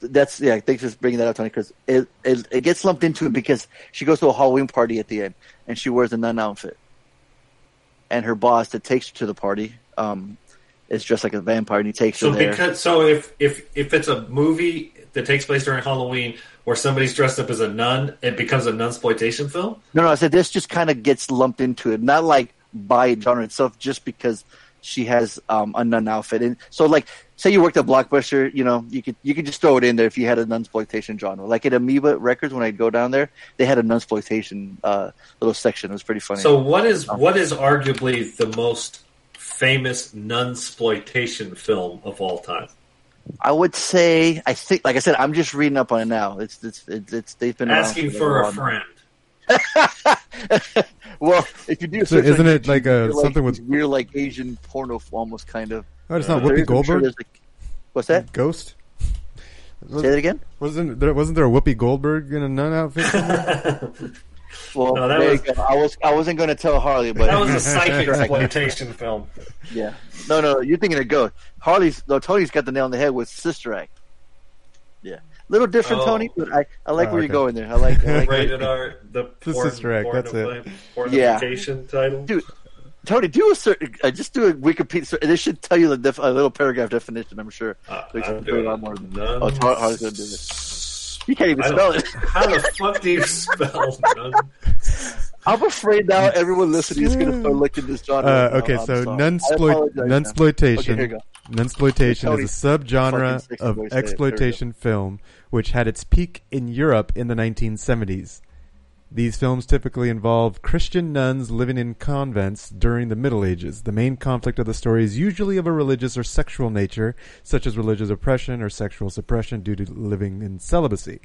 That's yeah. Thanks for bringing that up, Tony, because it, it it gets lumped into it because she goes to a Halloween party at the end and she wears a nun outfit, and her boss that takes her to the party um, is dressed like a vampire and he takes So her there. because so if if if it's a movie that takes place during Halloween where somebody's dressed up as a nun, it becomes a nun exploitation film. No, no, I said this just kind of gets lumped into it, not like by genre itself, just because she has um, a nun outfit. And so, like, say you worked at Blockbuster, you know, you could you could just throw it in there if you had a nun exploitation genre. Like at Amoeba Records, when I'd go down there, they had a nunsploitation uh, little section. It was pretty funny. So what is what is arguably the most famous nun exploitation film of all time? I would say, I think, like I said, I'm just reading up on it now. It's it's it's, it's they've been Asking for for a while friend. *laughs* well, if you do, So isn't it like a- you're something with- these weird, like Asian porno, almost kind of. Oh, it's not There Whoopi is, I'm sure Goldberg. like- what's that? Ghost. Say that again. Wasn't there? Wasn't there a Whoopi Goldberg in a nun outfit? *laughs* somewhere? Well, No, that there was- you go. I was I wasn't going to tell Harley, but That was a *laughs* psychic exploitation film. yeah. No, no, you're thinking of Ghost. Harley's no Tony's got the nail on the head with Sister Act. Yeah, little different, Oh. Tony, but I, I like Oh, where okay. you're going there. I like, I like *laughs* Rated R, the The Sister Act, that's it. Pornification title. Dude, Tony, do a certain, uh, just do a Wikipedia. search. This should tell you the def, a little paragraph definition. I'm sure. Uh, I'm doing a lot more than none. Oh, Har- Harley's gonna do this. You can't even spell it. How the fuck do you spell none? I'm afraid now everyone listening is going to start looking at this genre. Uh, up now. okay, so sorry. I nunsploit apologize now. Okay, nunsploitation nunsploitation is a subgenre fucking of voice, say it. There we go. exploitation film which had its peak in Europe in the 1970s. These films typically involve Christian nuns living in convents during the Middle Ages. The main conflict of the story is usually of a religious or sexual nature, such as religious oppression or sexual suppression due to living in celibacy.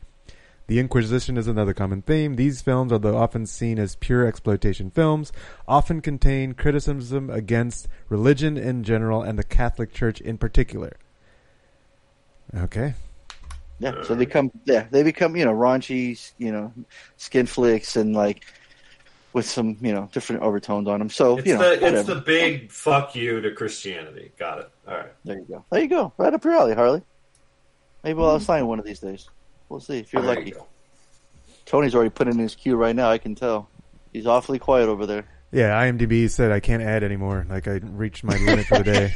The Inquisition is another common theme. These films, although often seen as pure exploitation films, often contain criticism against religion in general and the Catholic Church in particular. Okay. Yeah, so they come. Yeah, they become you know raunchy, you know, skin flicks and like with some you know different overtones on them. So It's you know, the it's the big fuck you to Christianity. Got it. All right. there you go. There you go. Right up your alley, Harley. Maybe I'll mm-hmm. sign one of these days. We'll see if you're There lucky. go. Tony's already putting in his cue right now. I can tell. He's awfully quiet over there. Yeah, IMDb said I can't add anymore. Like I reached my limit for the day.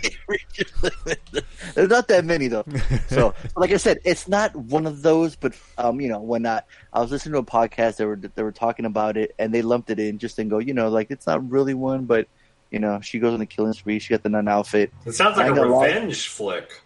*laughs* There's not that many though. So, like I said, it's not one of those. But um, you know, when I, I was listening to a podcast, they were they were talking about it, and they lumped it in just and go, you know, like it's not really one, but you know, she goes on the killing spree. She got the nun outfit. It sounds like I a ain't gonna revenge flick.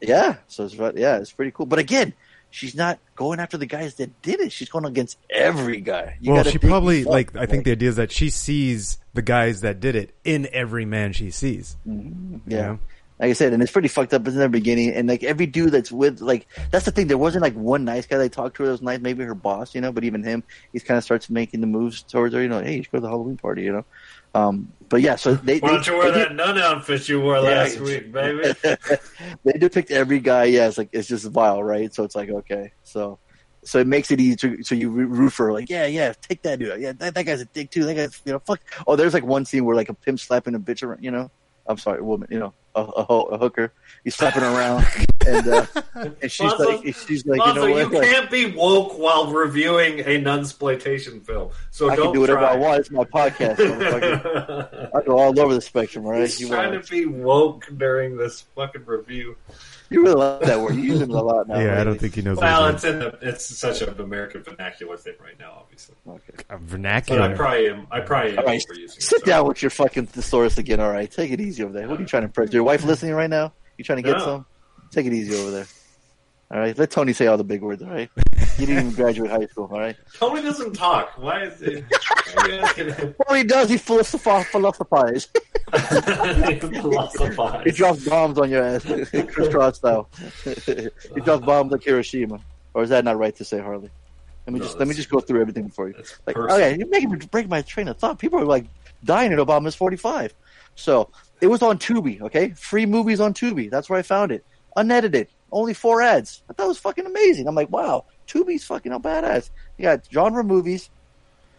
Yeah, so it's yeah, it's pretty cool. But again, she's not going after the guys that did it. She's going against every guy. You well, she probably like. I think the idea is that she sees the guys that did it in every man she sees. Mm-hmm. yeah. you know? Like I said, and it's pretty fucked up in the beginning. And like every dude that's with, like, that's the thing. There wasn't like one nice guy they talked to her that was nice. Maybe her boss, you know. But even him, he kind of starts making the moves towards her. You know, hey, you should go to the Halloween party, you know. Um, but yeah, so they Why don't you wear that nun outfit you wore last week, baby? *laughs* they depict every guy. Yeah, it's like it's just vile, right? So it's like okay, so so it makes it easy to so you root for like yeah, yeah, take that dude, yeah, that, that guy's a dick too. That guy's you know fuck. Oh, there's like one scene where like a pimp slapping a bitch around, you know. I'm sorry, a woman, you know, a, a, a hooker. He's slapping around, and uh, and she's Lonzo- like, she's like, Lonzo, you know you what? Like, can't be woke while reviewing a nunsploitation film. So I don't can do whatever try. I want. It's my podcast. motherfucker. *laughs* I go all over the spectrum, right? He's You, trying want- to be woke during this fucking review. you really like that word. You use it a lot now. yeah, I don't think he knows. Well, it's in the, it's such an American vernacular thing right now, obviously. Okay. a But I probably am. I probably am All right, overusing it, sit so. down with your fucking thesaurus again. All right, take it easy over there. What are you trying to impress? Your wife listening right now? You trying to get No. some? Take it easy over there. All right, let Tony say all the big words. All right, you didn't even graduate high school. All right, Tony doesn't talk. Why is it? Why are you asking him? *laughs* well, he does. He philosoph- philosophizes. He drops bombs on your ass, Kris Kross style. he drops bombs like Hiroshima. Or is that not right to say, Harley? Let me No, just let me just go through everything for you. Like, personal. yeah, you're making me break my train of thought. People are like dying at Obama's 45. So it was on Tubi, okay? Free movies on Tubi. That's where I found it. Unedited. Only four ads. I thought it was fucking amazing. I'm like, wow, Tubi's fucking a badass. You got genre movies,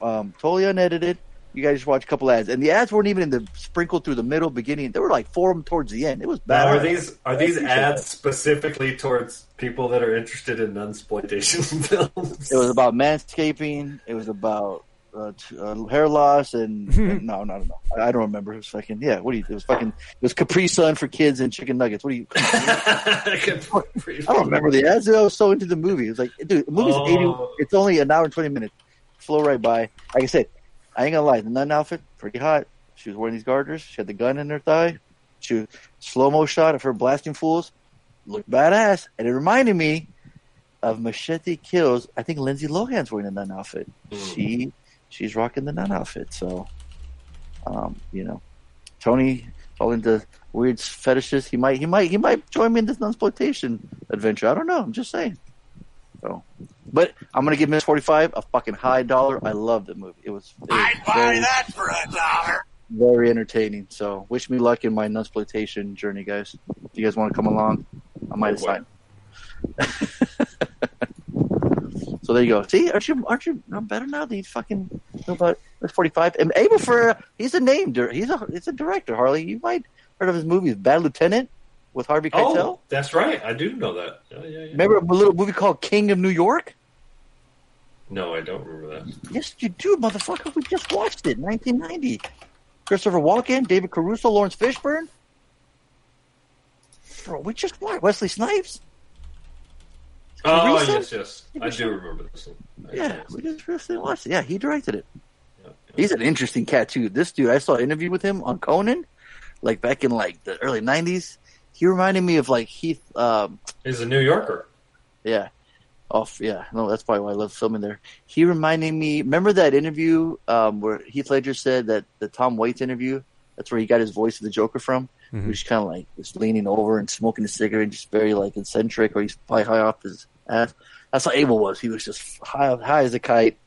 um, totally unedited. You guys just watch a couple ads, and the ads weren't even in the sprinkled through the middle, beginning. There were like four of them towards the end. It was bad. Now, are these are these ads specifically towards people that are interested in non exploitation *laughs* films? It was about manscaping. It was about uh, t- uh, hair loss and, *laughs* and no, no, no. I I don't remember. It was fucking yeah. What do you? It was fucking. It was Capri Sun for kids and chicken nuggets. What do you? *laughs* I don't remember the ads. I was so into the movie. It was like, dude, the movie's Oh. eighty. It's only an hour and twenty minutes. Flow right by. Like I said, I ain't gonna lie. The nun outfit pretty hot. She was wearing these garters. She had the gun in her thigh. She was slow mo shot of her blasting fools. Looked badass, and it reminded me of Machete Kills. I think Lindsay Lohan's wearing a nun outfit. She she's rocking the nun outfit. So, um, you know, Tony all into weird fetishes. He might he might he might join me in this nun exploitation adventure. I don't know. I'm just saying. So, but I'm gonna give Miss 45 a fucking high dollar. I love the movie. It was. It was very, that for a dollar. very entertaining. So, wish me luck in my exploitation journey, guys. If you guys want to come along, I might Oh, assign. *laughs* so there you go. See, aren't you aren't you I'm better now that you fucking know about Miss 45? And Abel Ferrara, he's a name. He's a he's a director. Harley, you might heard of his movies, Bad Lieutenant with Harvey oh, Keitel. Oh, that's right. I do know that. Yeah, yeah, yeah. Remember a little movie called King of New York? No, I don't remember that. Yes, you do, motherfucker. We just watched it, 1990. Christopher Walken, David Caruso, Laurence Fishburne. Bro, we just watched Wesley Snipes. Oh, Teresa? yes, yes. I do remember this one. Yeah, we just recently watched it. Yeah, he directed it. Yeah, yeah. He's an interesting cat too. This dude, I saw an interview with him on Conan, like back in like the early '90s. He reminded me of like Heath. Um, He's a New Yorker. yeah, off. Yeah, no, that's probably why I love filming there. He reminded me. Remember that interview um, where Heath Ledger said that the Tom Waits interview? That's where he got his voice of the Joker from. He was kind of like just leaning over and smoking a cigarette, just very like eccentric, or he's probably high off his ass. That's how Abel was. He was just high, high as a kite.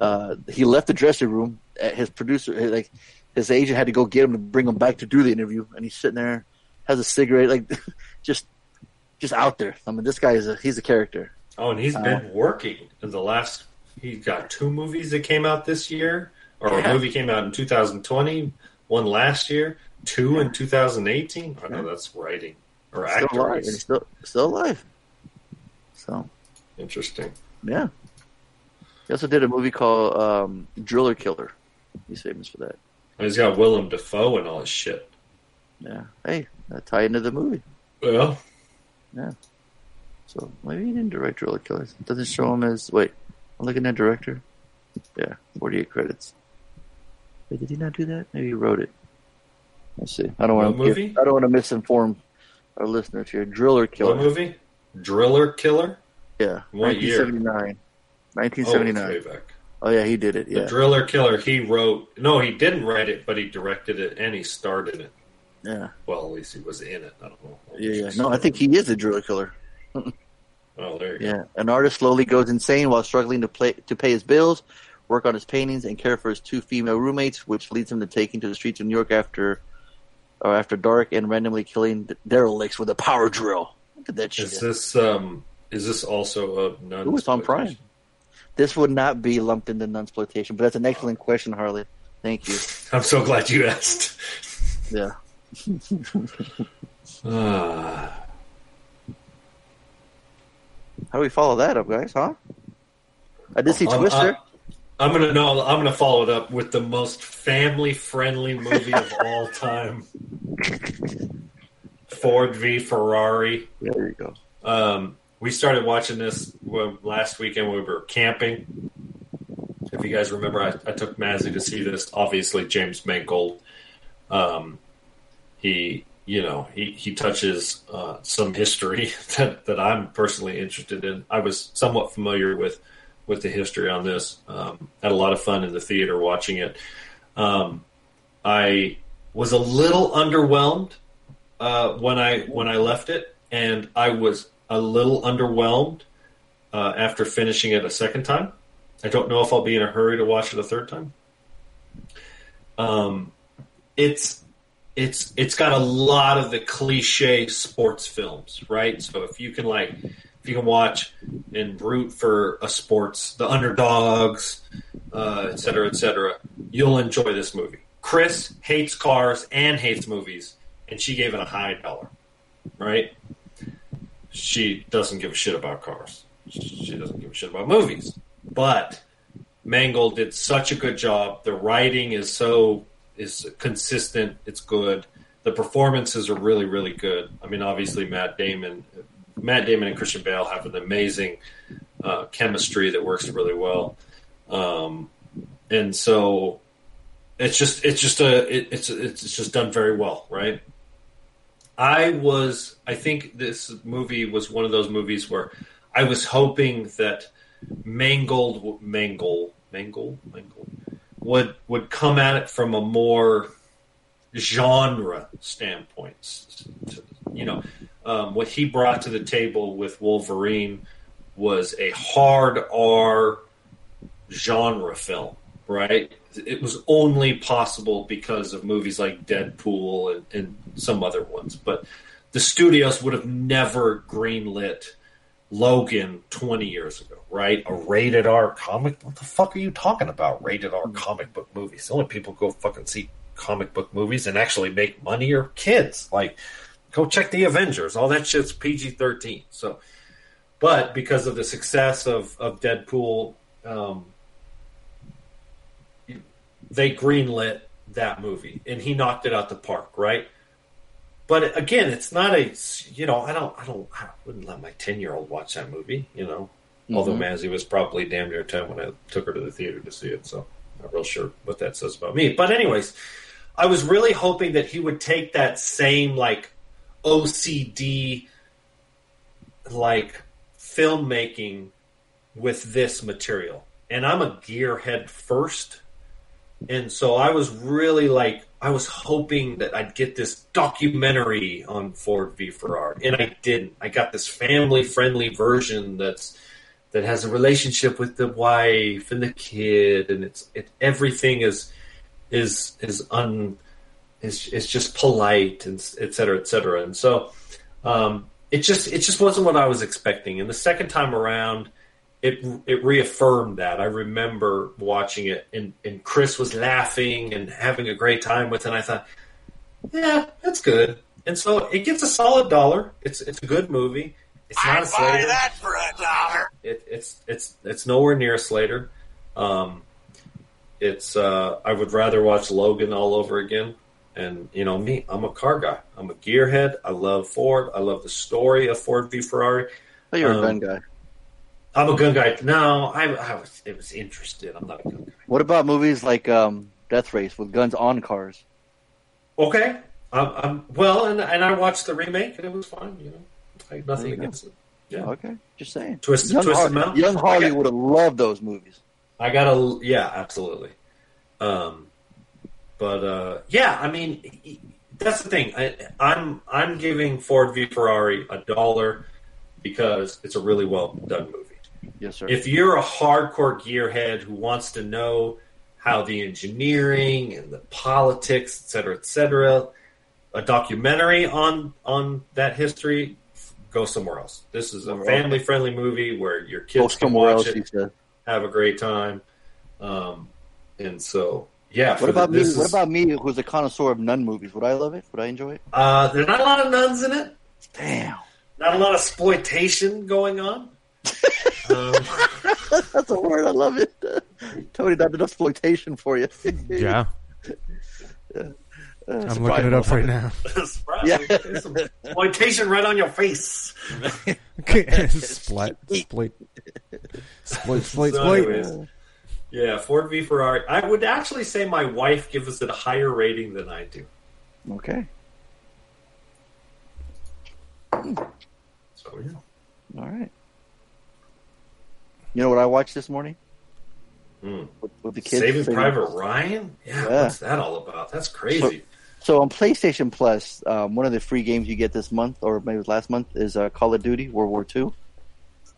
Uh, he left the dressing room. Uh, His producer, uh, like his agent, had to go get him to bring him back to do the interview, and he's sitting there, has a cigarette, like *laughs* just, just out there. I mean, this guy is a he's a character. Oh, and he's been working in the last. He's got two movies that came out this year, or Yeah. a movie came out in 2020, one last year, two in 2018. I know that's writing or Still alive. And he's still still alive. So Interesting. yeah. He also did a movie called um, Driller Killer. He's famous for that. And he's got Willem Dafoe and all his shit. Yeah. Hey, that tie into the movie. Well, Yeah. So maybe he didn't direct Driller Killers. It doesn't show him as wait. I'm looking at director. Yeah, 48 credits. Wait, did he not do that? Maybe he wrote it. Let's see. I don't want to. movie? I don't want to misinform our listeners here. Driller Killer. what movie? Driller Killer. Yeah, What year? 1979. Oh, 1979. way back. Oh, yeah, he did it. The Yeah, Driller Killer. He wrote. No, he didn't write it, but he directed it and he starred in it. yeah, Well, at least he was in it. I don't know. yeah, yeah. No, I think he is a driller killer. *laughs* Oh, there you go. Yeah, an artist slowly goes insane while struggling to play to pay his bills, work on his paintings, and care for his two female roommates, which leads him to taking to the streets of New York after, or after dark, and randomly killing derelicts with a power drill. Look at that shit. Is this um? Is this also a non? Ooh, it's on Prime. This would not be lumped into nunsploitation, but that's an excellent question, Harley. Thank you. *laughs* I'm so glad you asked. Yeah. *laughs* Ah, How do we follow that up, guys? Huh? I did see I'm- Twister. I'm gonna no. I'm gonna follow it up with the most family-friendly movie of all time. *laughs* Ford v Ferrari. there you go. Um, we started watching this last weekend when we were camping. If you guys remember, I, I took Mazzy to see this. Obviously, James Mangold. Um, he you know, he, he touches uh, some history *laughs* that, that I'm personally interested in. I was somewhat familiar with with the history on this. Um, had a lot of fun in the theater watching it. Um, I was a little underwhelmed uh, when I when I left it, and I was a little underwhelmed uh, after finishing it a second time. I don't know if I'll be in a hurry to watch it a third time. Um, it's it's it's got a lot of the cliche sports films, right? So if you can like if you can watch and root for a sports, the underdogs, uh, et cetera, et cetera, you'll enjoy this movie. Chris hates cars and hates movies, and she gave it a high dollar, right? She doesn't give a shit about cars. She doesn't give a shit about movies. But Mangold did such a good job. The writing is so is consistent. It's good. The performances are really, really good. I mean, obviously Matt Damon, Matt Damon and Christian Bale have an amazing uh, chemistry that works really well. Um, and so it's just it's just a it, it's it's just done very well, right? I was I think this movie was one of those movies where I was hoping that Mangold Mangold Mangold Mangold would would come at it from a more genre standpoint. You know, um, what he brought to the table with Wolverine was a hard R genre film, right? It was only possible because of movies like Deadpool and, and some other ones, but the studios would have never greenlit Logan 20 years ago, right? A rated R comic. What the fuck are you talking about? Rated R comic book movies. The only people go fucking see comic book movies and actually make money are kids. Like, go check the Avengers. All that shit's PG 13. So, but because of the success of, of Deadpool, um, they greenlit that movie and he knocked it out the park, right? But again, it's not a you know I don't I don't I wouldn't let my ten year old watch that movie. You know, mm-hmm. although Mazzy was probably damn near ten when I took her to the theater to see it, so not real sure what that says about me. But anyways, I was really hoping that he would take that same like OCD like filmmaking with this material. And I'm a gearhead first. And so I was really like I was hoping that I'd get this documentary on Ford v Ferrari, and I didn't. I got this family-friendly version that's that has a relationship with the wife and the kid, and it's it everything is is is un is is just polite and et cetera, et cetera. And so um, it just it just wasn't what I was expecting. And the second time around it it reaffirmed that. I remember watching it, and, and Chris was laughing and having a great time with it. And I thought, yeah, that's good. And so it gets a solid dollar. It's it's a good movie. It's not I'd a Slater. buy that for a dollar. It, it's it's it's nowhere near a Slater. Um, it's uh, I would rather watch Logan all over again. And you know me, I'm a car guy. I'm a gearhead. I love Ford. I love the story of Ford v Ferrari. Oh, you're Um, a gun guy. I'm a gun guy. No, I, I was it was interested. I'm not a gun guy. What about movies like um, Death Race with guns on cars? Okay. I'm, I'm well, and and I watched the remake and it was fine. You know, I had nothing you go. against it. Yeah, Okay, just saying. Twisted- young Twisted Har- Metal? Young Harley Okay. would have loved those movies. I got a yeah, absolutely. Um, but uh, yeah, I mean, that's the thing. I, I'm I'm giving Ford v Ferrari a dollar because it's a really well done movie. Yes, sir. If you're a hardcore gearhead who wants to know how the engineering and the politics, et cetera, et cetera, a documentary on on that history, go somewhere else. This is a family friendly movie where your Go kids can watch else, it, have a great time. Um, and so, yeah. What about the- me? What about me, who's a connoisseur of nun movies? Would I love it? Would I enjoy it? Uh, there's not a lot of nuns in it. Damn, Not a lot of exploitation going on. Um, *laughs* that's a word. I love it. Tony, that's enough exploitation for you. Yeah, Uh, *laughs* I'm looking it up right now. surprise. Yeah. There's some exploitation right on your face. split, *laughs* split, split, split, So split. anyways, yeah, Ford v Ferrari. I would actually say my wife gives it a higher rating than I do. Okay. So yeah. All right. You know what I watched this morning Hmm. with, with the kids? Saving Private Ryan? Yeah, Yeah. what's that all about? That's crazy. So on PlayStation Plus, um, one of the free games you get this month, or maybe it was last month, is uh, Call of Duty World War II.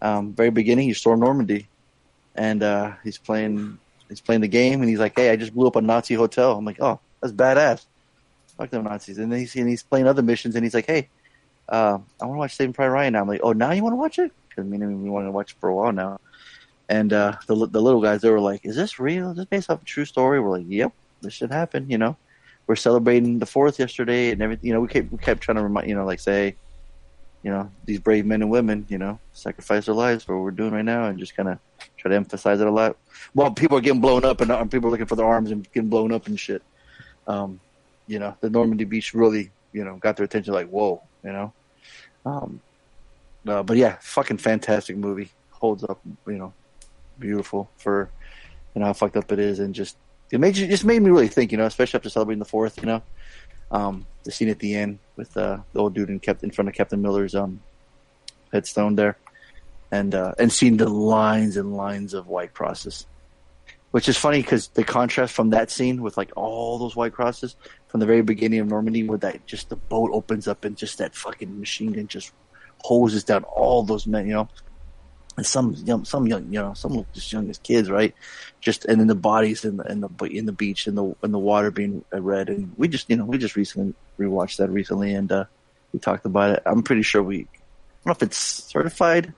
Um, very beginning, you storm Normandy, and uh, he's playing. He's playing the game, and he's like, "Hey, I just blew up a Nazi hotel." I'm like, "Oh, that's badass." Fuck them Nazis. And then he's and he's playing other missions, and he's like, "Hey, uh, I want to watch Saving Private Ryan now." I'm like, "Oh, now you want to watch it?" Because I mean, we wanted to watch it for a while now. And uh, the the little guys, they were like, "Is this real? Is this based off a true story?" We're like, "Yep, this should happen." You know we're celebrating the fourth yesterday and everything. You know, we kept we kept trying to remind you know, like say, you know, these brave men and women, you know, sacrifice their lives for what we're doing right now, and just kind of try to emphasize it a lot. Well, people are getting blown up, and uh, people are looking for their arms and getting blown up and shit. Um, you know, the Normandy beach really, you know, got their attention. Like, whoa, you know. Um, uh, but yeah, fucking fantastic movie. Holds up, you know, beautiful for you know how fucked up it is, and just it made you just made me really think, you know, especially after celebrating the fourth, you know, um, the scene at the end with uh, the old dude in kept in front of Captain Miller's um, headstone there, and uh, and seeing the lines and lines of white crosses, which is funny because the contrast from that scene with like all those white crosses from the very beginning of Normandy, where that just the boat opens up and just that fucking machine gun just hoses down all those men, you know. And some young, some young, you know, some look just young as kids, right? Just and then the bodies in the in the in the beach and the in the water being red, and we just you know we just recently rewatched that recently, and uh, we talked about it. I'm pretty sure we, I don't know if it's certified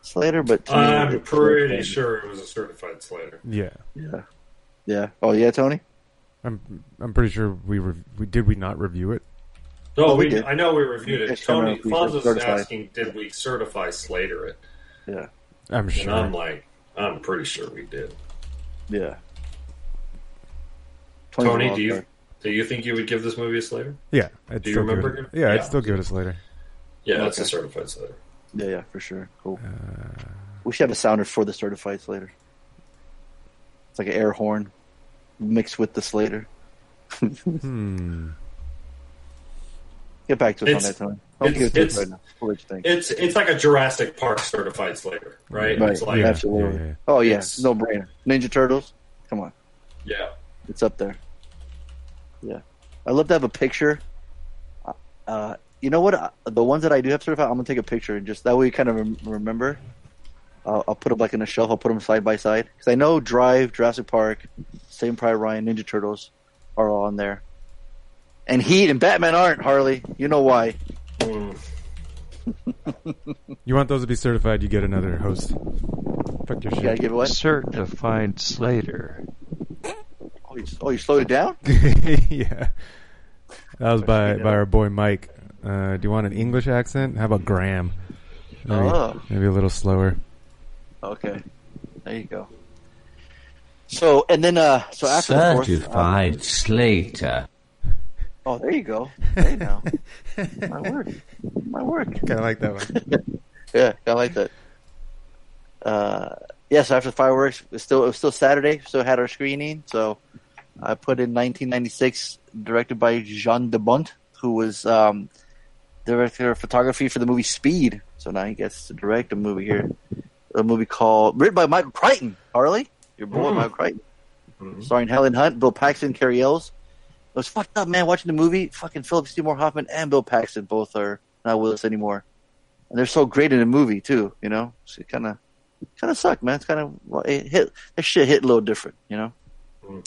Slater, but to I'm it's pretty certified. sure it was a certified Slater. Yeah, Yeah, yeah. Oh yeah, Tony. I'm I'm pretty sure we rev- we did we not review it. No, Oh, we we, did. I know we reviewed it. Yes, I Tony we Fonz was certified. asking, did we certify Slater it? Yeah, I'm sure. And. I'm like, I'm pretty sure we did. yeah. Tony, Tony's do you wild do you think you would give this movie a Slater? yeah, I'd Do you still give remember it. him? Yeah, I'd still give it a Slater. Yeah, that's a certified Slater. Yeah, yeah, for sure. Cool. Uh, We should have a sounder for the certified Slater. It's like an air horn mixed with the Slater. *laughs* hmm. Get back to us It's- on that, Tony. Don't it's- give it to us it's- right now. What you think? It's it's like a Jurassic Park certified Slater, right? Right, It's like absolutely. yeah, yeah. Oh yeah, It's- no brainer. Ninja Turtles. Come on, yeah. it's up there. Yeah, I love to have a picture. Uh, you know what? Uh, The ones that I do have certified, I'm gonna take a picture and just that way you kind of rem- remember. I'll, I'll put them like in a shelf. I'll put them side by side because I know Drive, Jurassic Park, Same Pride Ryan, Ninja Turtles are all on there, and Heat and Batman aren't. Harley, you know why? Mm. You want those to be certified? You get another host. Fuck your You gotta shit. give it away. Certified Slater. Oh, you, oh, you slowed it down. *laughs* yeah, that was by by our boy Mike. Uh, do you want an English accent? How about Graham? Maybe, Oh. maybe a little slower. Okay, there you go. So and then uh, so after the fourth, uh, Certified Slater. Oh, there you go. Hey now, my *laughs* word, my word. Kind of like that one. *laughs* Yeah, I like that. Uh, yeah, so after the fireworks, it was still it was still Saturday. Still had our screening, so I put in 1996, directed by Jean de Bont, who was um, director of photography for the movie Speed. So now he gets to direct a movie here, a movie called written by Michael Crichton. Harley, your boy Mm. Michael Crichton, Mhm. starring Helen Hunt, Bill Paxton, Cary Elwes. It was fucked up, man. Watching the movie, fucking Philip Seymour Hoffman and Bill Paxton both are not with us anymore and they're so great in the movie too. You know, so it kind of kind of sucked, man. It's kind of it hit that shit hit a little different. You know, Mm.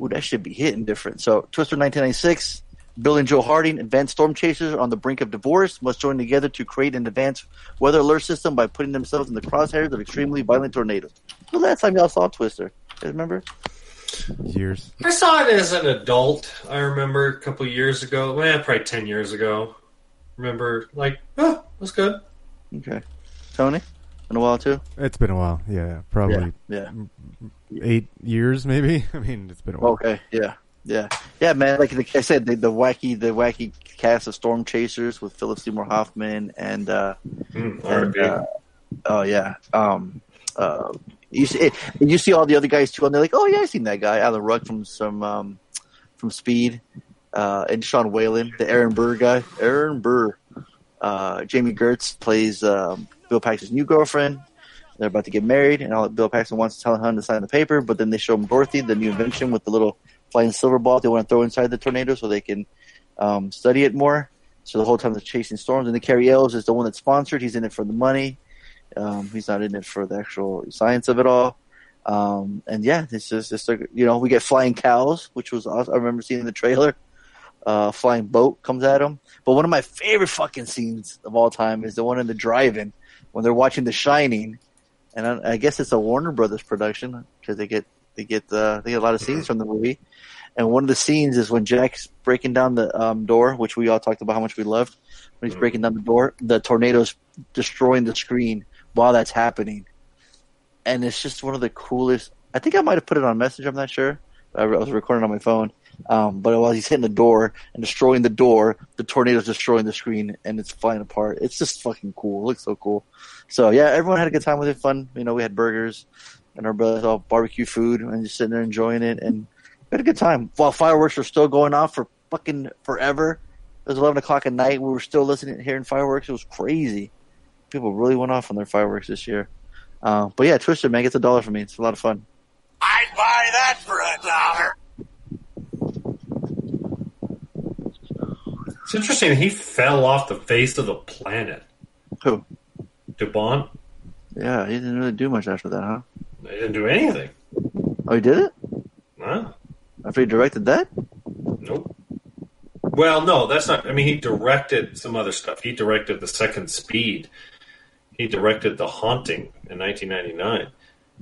Ooh, that should be hitting different. So Twister 1996. Bill and Jo Harding, advanced storm chasers, on the brink of divorce, must join together to create an advanced weather alert system by putting themselves in the crosshairs of extremely violent tornadoes. The last time y'all saw Twister, remember? Years. I saw it as an adult. I remember a couple years ago. Well, probably ten years ago. Remember, like, oh, that's good. Okay, Tony, Been a while too. It's been a while. Yeah, probably Yeah, eight years, maybe. *laughs* I mean, it's been a while. Okay, yeah, yeah, yeah, man. Like, like I said, the, the wacky, the wacky cast of Storm Chasers with Philip Seymour Hoffman and, uh, Mm, and uh, oh yeah, um, uh, you see, you see all the other guys too, and they're like, oh yeah, I seen that guy, Alan Ruck from some, um, from Speed, uh, and Sean Whalen, the Aaron Burr guy, Aaron Burr. uh, Jami Gertz plays um, Bill Paxton's new girlfriend. They're about to get married, and all Bill Paxton wants to tell him to sign the paper, but then they show him Dorothy, the new invention with the little flying silver ball they want to throw inside the tornado so they can um, study it more. So the whole time they're chasing storms, and the Cary Elwes is the one that's sponsored. He's in it for the money. Um, he's not in it for the actual science of it all. Um, and yeah, it's just, it's like, you know, we get flying cows, which was awesome. I remember seeing the trailer. Uh, flying boat comes at them. But one of my favorite fucking scenes of all time is the one in the drive-in when they're watching The Shining, and I, I guess it's a Warner Brothers production because they get they get uh, they get a lot of scenes from the movie. And one of the scenes is when Jack's breaking down the um, door, which we all talked about how much we loved. When he's breaking down the door, the tornado's destroying the screen while that's happening and it's just one of the coolest. I think I might have put it on message. I'm not sure. I was recording on my phone. Um, but while he's hitting the door and destroying the door, the tornado's destroying the screen and it's flying apart. It's just fucking cool. It looks so cool. So yeah, everyone had a good time with it. Fun. You know, we had burgers and our brothers all barbecue food and just sitting there enjoying it and we had a good time. While fireworks were still going off for fucking forever. It was 11 o'clock at night. We were still listening, hearing fireworks. It was crazy. People really went off on their fireworks this year. Uh, but yeah, Twister, man, gets a dollar from me. It's a lot of fun. I'd buy that for a dollar. It's interesting. He fell off the face of the planet. Who? De Bont. Yeah, he didn't really do much after that, huh? He didn't do anything. Oh, he did it? Huh? After he directed that? Nope. Well, no, that's not. I mean, he directed some other stuff. He directed the Second Speed. He directed The Haunting in 1999,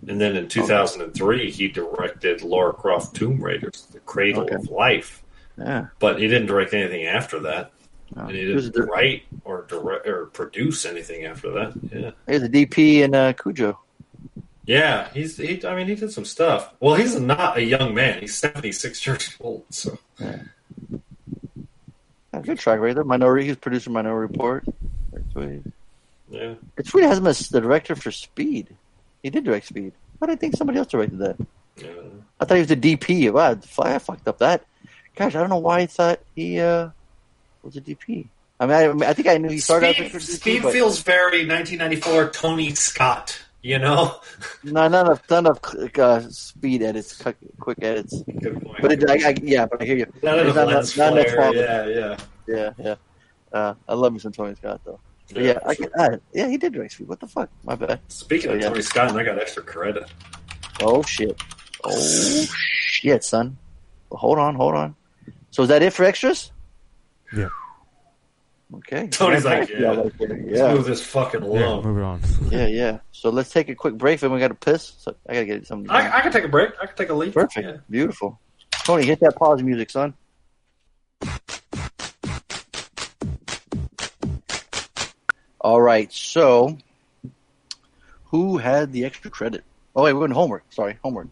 and then in 2003 he directed Laura Croft Tomb Raiders: The Cradle Okay. of Life. Yeah. But he didn't direct anything after that, No. and he He didn't a, write or direct or produce anything after that. Yeah. he was a DP in uh, Cujo. Yeah, he's. He, I mean, he did some stuff. Well, he's not a young man. He's seventy six years old. So Yeah, good track right there. Minority, he's producer Minority Report. That's. Yeah, It's weird he has him as the director for Speed. He did direct Speed. But I think somebody else directed that. yeah. I thought he was a DP. Wow, I fucked up that. Gosh, I don't know why I thought he uh, was a DP. I mean, I, I, mean, I think I knew he started out Speed, as a DP, Speed but feels very nineteen ninety four Tony Scott. You know. no, none of none of uh, speed edits, quick, quick edits. Good point. But it, I, I, yeah, but I hear you. None of It's not- lens not enough flare. Yeah, yeah. Yeah, yeah. Uh, I love me some Tony Scott though. But yeah, I, sure. Uh, I, yeah, he did race Speed. What the fuck? My bad. Speaking So, of yeah. Tony Scott, and I got extra credit. Oh shit. Oh shit, son. Well, hold on, hold on. So is that it for extras? Yeah. Okay. Tony's like, Yeah, yeah, Let's yeah, move this fucking Yeah, along. move it on. yeah, yeah. So let's take a quick break. Then we got to piss. So I gotta get something. I, I can take a break. I can take a leak. Perfect. Yeah. Beautiful. Tony, hit that pause music, son. All right. So, who had the extra credit? Oh wait, we're going to homework. Sorry, homework.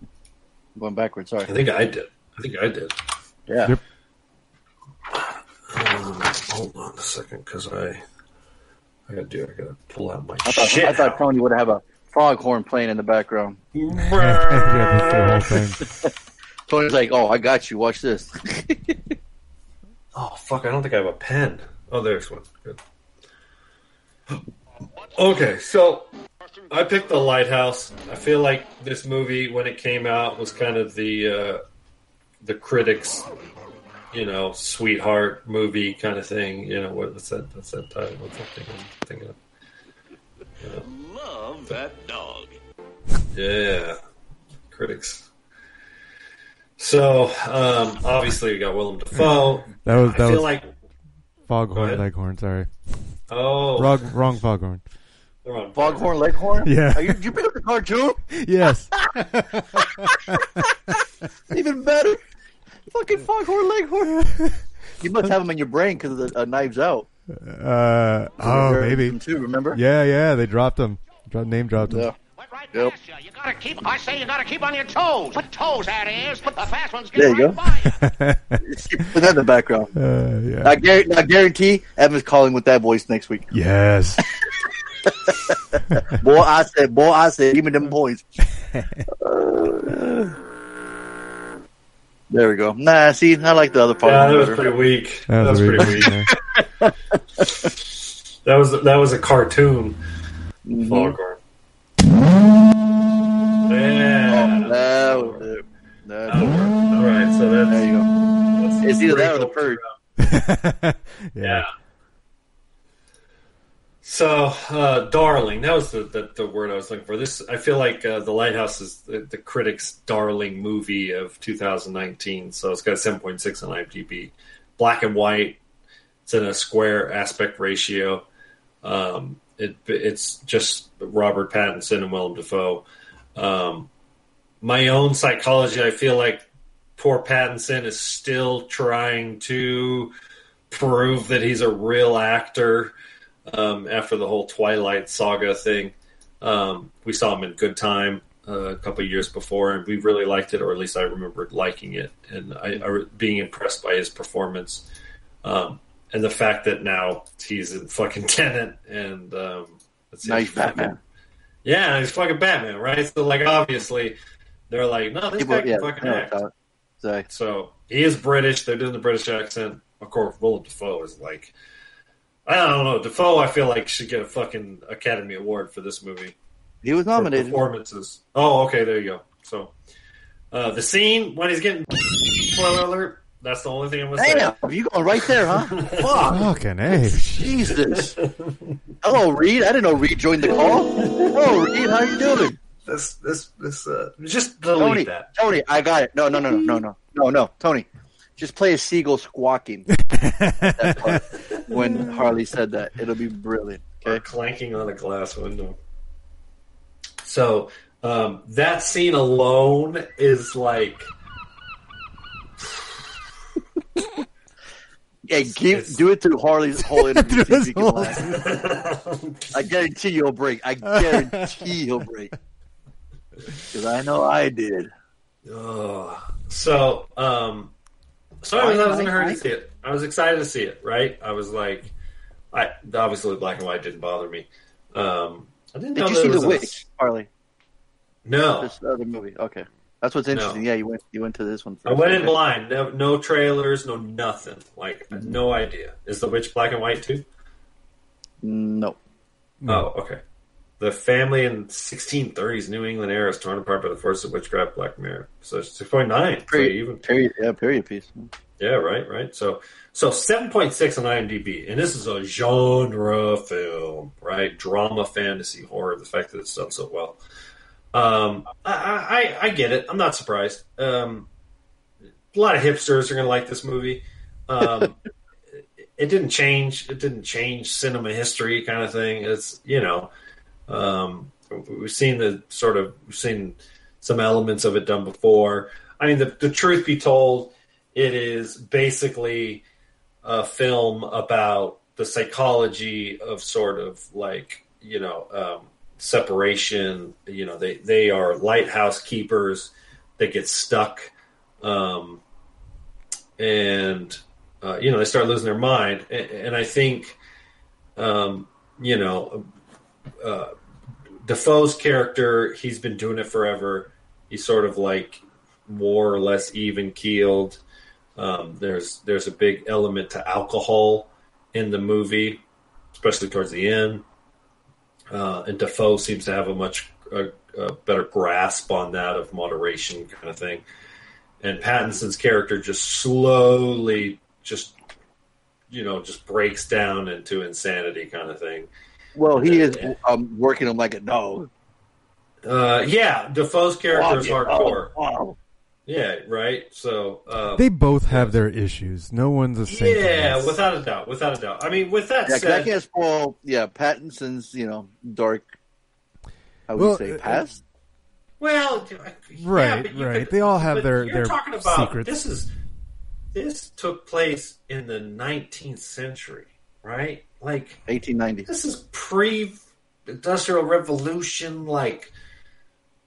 I'm going backwards. Sorry. I think I did. I think I did. Yeah. Yep. Um, hold on a second, because I, I gotta do. I gotta pull out my I thought, shit. I thought Tony would have a foghorn playing in the background. *laughs* *laughs* yeah, that's the whole thing. *laughs* Tony's like, "Oh, I got you. Watch this." Oh fuck! I don't think I have a pen. Oh, there's one. Good. Okay, so I picked The Lighthouse. I feel like this movie, when it came out, was kind of the uh, the critics, you know, sweetheart movie kind of thing. You know, what, what's that? What's that title? What's that thing I'm thinking of? Love that dog. Yeah, critics. So um, obviously, we got Willem Dafoe. That was I that feel was like foghorn, leghorn. Sorry, oh, wrong, wrong foghorn. Foghorn Leghorn. *laughs* Yeah. Are you, did you pick up the cartoon? *laughs* Yes, *laughs* Even better. Fucking Foghorn Leghorn. You must have them in your brain because of the uh, Knives Out. uh, oh There- maybe. too. Remember? Yeah, yeah, they dropped them. Dro- Name dropped them. Yeah. Went right Yep. past you. You gotta keep. I say you gotta keep on your toes. Put toes, that is. Put the fast ones. Get There you right go. by you. *laughs* Put that in the background. Uh, yeah. I, guarantee, I guarantee Evan's calling with that voice next week. Yes. *laughs* Boy, I said, boy, I said, give me them points. *laughs* there we go. Nah, see, I like the other part. Yeah, that was better. pretty weak. That was pretty really- weak. yeah. That was that was a cartoon. Mhm. Foghorn. Yeah. All right, so There you go. It's either that or the purge. Yeah. So, uh, darling, that was the, the, the word I was looking for. This, I feel like uh, the Lighthouse is the, the critics' darling movie of 2019. So it's got 7.6 on IMDb, black and white. It's in a square aspect ratio. Um, it, it's just Robert Pattinson and Willem Dafoe. Um, my own psychology, I feel like poor Pattinson is still trying to prove that he's a real actor um, after the whole Twilight saga thing. Um, we saw him in Good Time uh, a couple years before, and we really liked it, or at least I remembered liking it and I, I being impressed by his performance. Um, and the fact that now he's in fucking *laughs* Tenet and um, see, Nice Batman. Yeah, he's fucking Batman, right? So like obviously they're like, no, this People, guy can yeah, fucking no, act. it's out. So, he is British. They're doing the British accent. Of course, Willem Dafoe is like, I don't know. Dafoe, I feel like should get a fucking Academy Award for this movie. he was nominated For nominated. performances. Oh, okay, there you go. So uh, the scene when he's getting spoiler alert. That's the only thing I'm gonna say. You going right there, huh? Fuck. Fucking A. Jesus. Hello, Reed. I didn't know Reed joined the call. Hello, Reed. How you doing? This, this, this. Uh, just delete Tony, that. Tony, I got it. No, no, no, no, no, no, no, no, Tony. Just play a seagull squawking *laughs* that part when Harley said that. It'll be brilliant. or clanking on a glass window. So um, that scene alone is like *laughs* Yeah, give, do it through Harley's whole *laughs* interview. See if his can whole- laugh. I guarantee you'll break. I guarantee he'll break. *laughs* Because I know I did. Ugh. so um, so I was, I was in a hurry to see it. I was excited to see it. Right? I was like, I obviously black and white didn't bother me. Um, I didn't Did know you see was The a- Witch, Harley? No, This other movie. Okay. That's what's interesting. Yeah, you went you went to this one first. I went in blind. No, no trailers, no nothing. Like no idea. Is the witch black and white too? No. Oh, okay. The family in 1630s New England era is torn apart by the force of witchcraft, black mirror. So it's 6.9. So Period. even Period. Yeah, period piece. yeah, right, right. So so 7.6 on IMDb, and this is a genre film, right? Drama, fantasy, horror. The fact that it's done so well. Um, I, I I get it. I'm not surprised. Um, a lot of hipsters are going to like this movie. Um, *laughs* it didn't change. It didn't change cinema history, kind of thing. It's you know, um, we've seen the sort of we've seen some elements of it done before. I mean, the, the truth be told, it is basically a film about the psychology of sort of like you know um, separation. You know, they they are lighthouse keepers that get stuck, um, and uh, you know they start losing their mind. And, and I think, um, you know, uh, Dafoe's character, he's been doing it forever. He's sort of like more or less even keeled. Um, there's there's a big element to alcohol in the movie, especially towards the end. Uh, and Dafoe seems to have a much a, a better grasp on that of moderation kind of thing. And Pattinson's character just slowly, just you know, just breaks down into insanity kind of thing. Well, he is um, working him like a dog. Uh, yeah, Dafoe's character is Wow, hardcore. wow. Yeah, right. So uh, They both have their issues. No one's a saint. yeah, without a doubt, without a doubt. I mean, with that Yeah, 'cause I said, can't spoil. Yeah, Pattinson's you know dark. I would Well, you say uh, past? well, yeah, Right, but right. could- They all have but their- You're their talking about secrets. this is this took place in the 19th century, right? Like 1890. this is pre industrial revolution, like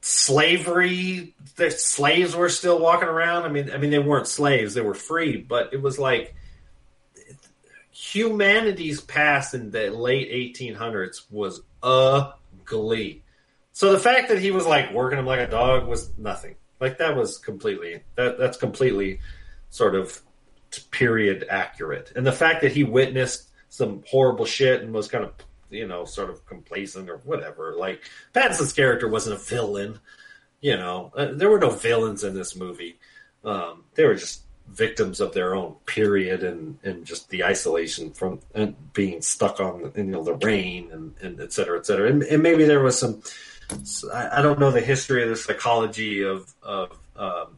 slavery. The slaves were still walking around. I mean, I mean they weren't slaves; they were free. But it was like humanity's past in the late 1800s was ugly. So the fact that he was like working him like a dog was nothing. Like that was completely that that's completely sort of period accurate. And the fact that he witnessed some horrible shit and was kind of you know sort of complacent or whatever. Like Pattinson's character wasn't a villain. You know, uh, there were no villains in this movie. Um, they were just victims of their own period and, and just the isolation from and being stuck on you know the rain and, and et cetera, et cetera. And, and maybe there was some. I don't know the history of the psychology of of um,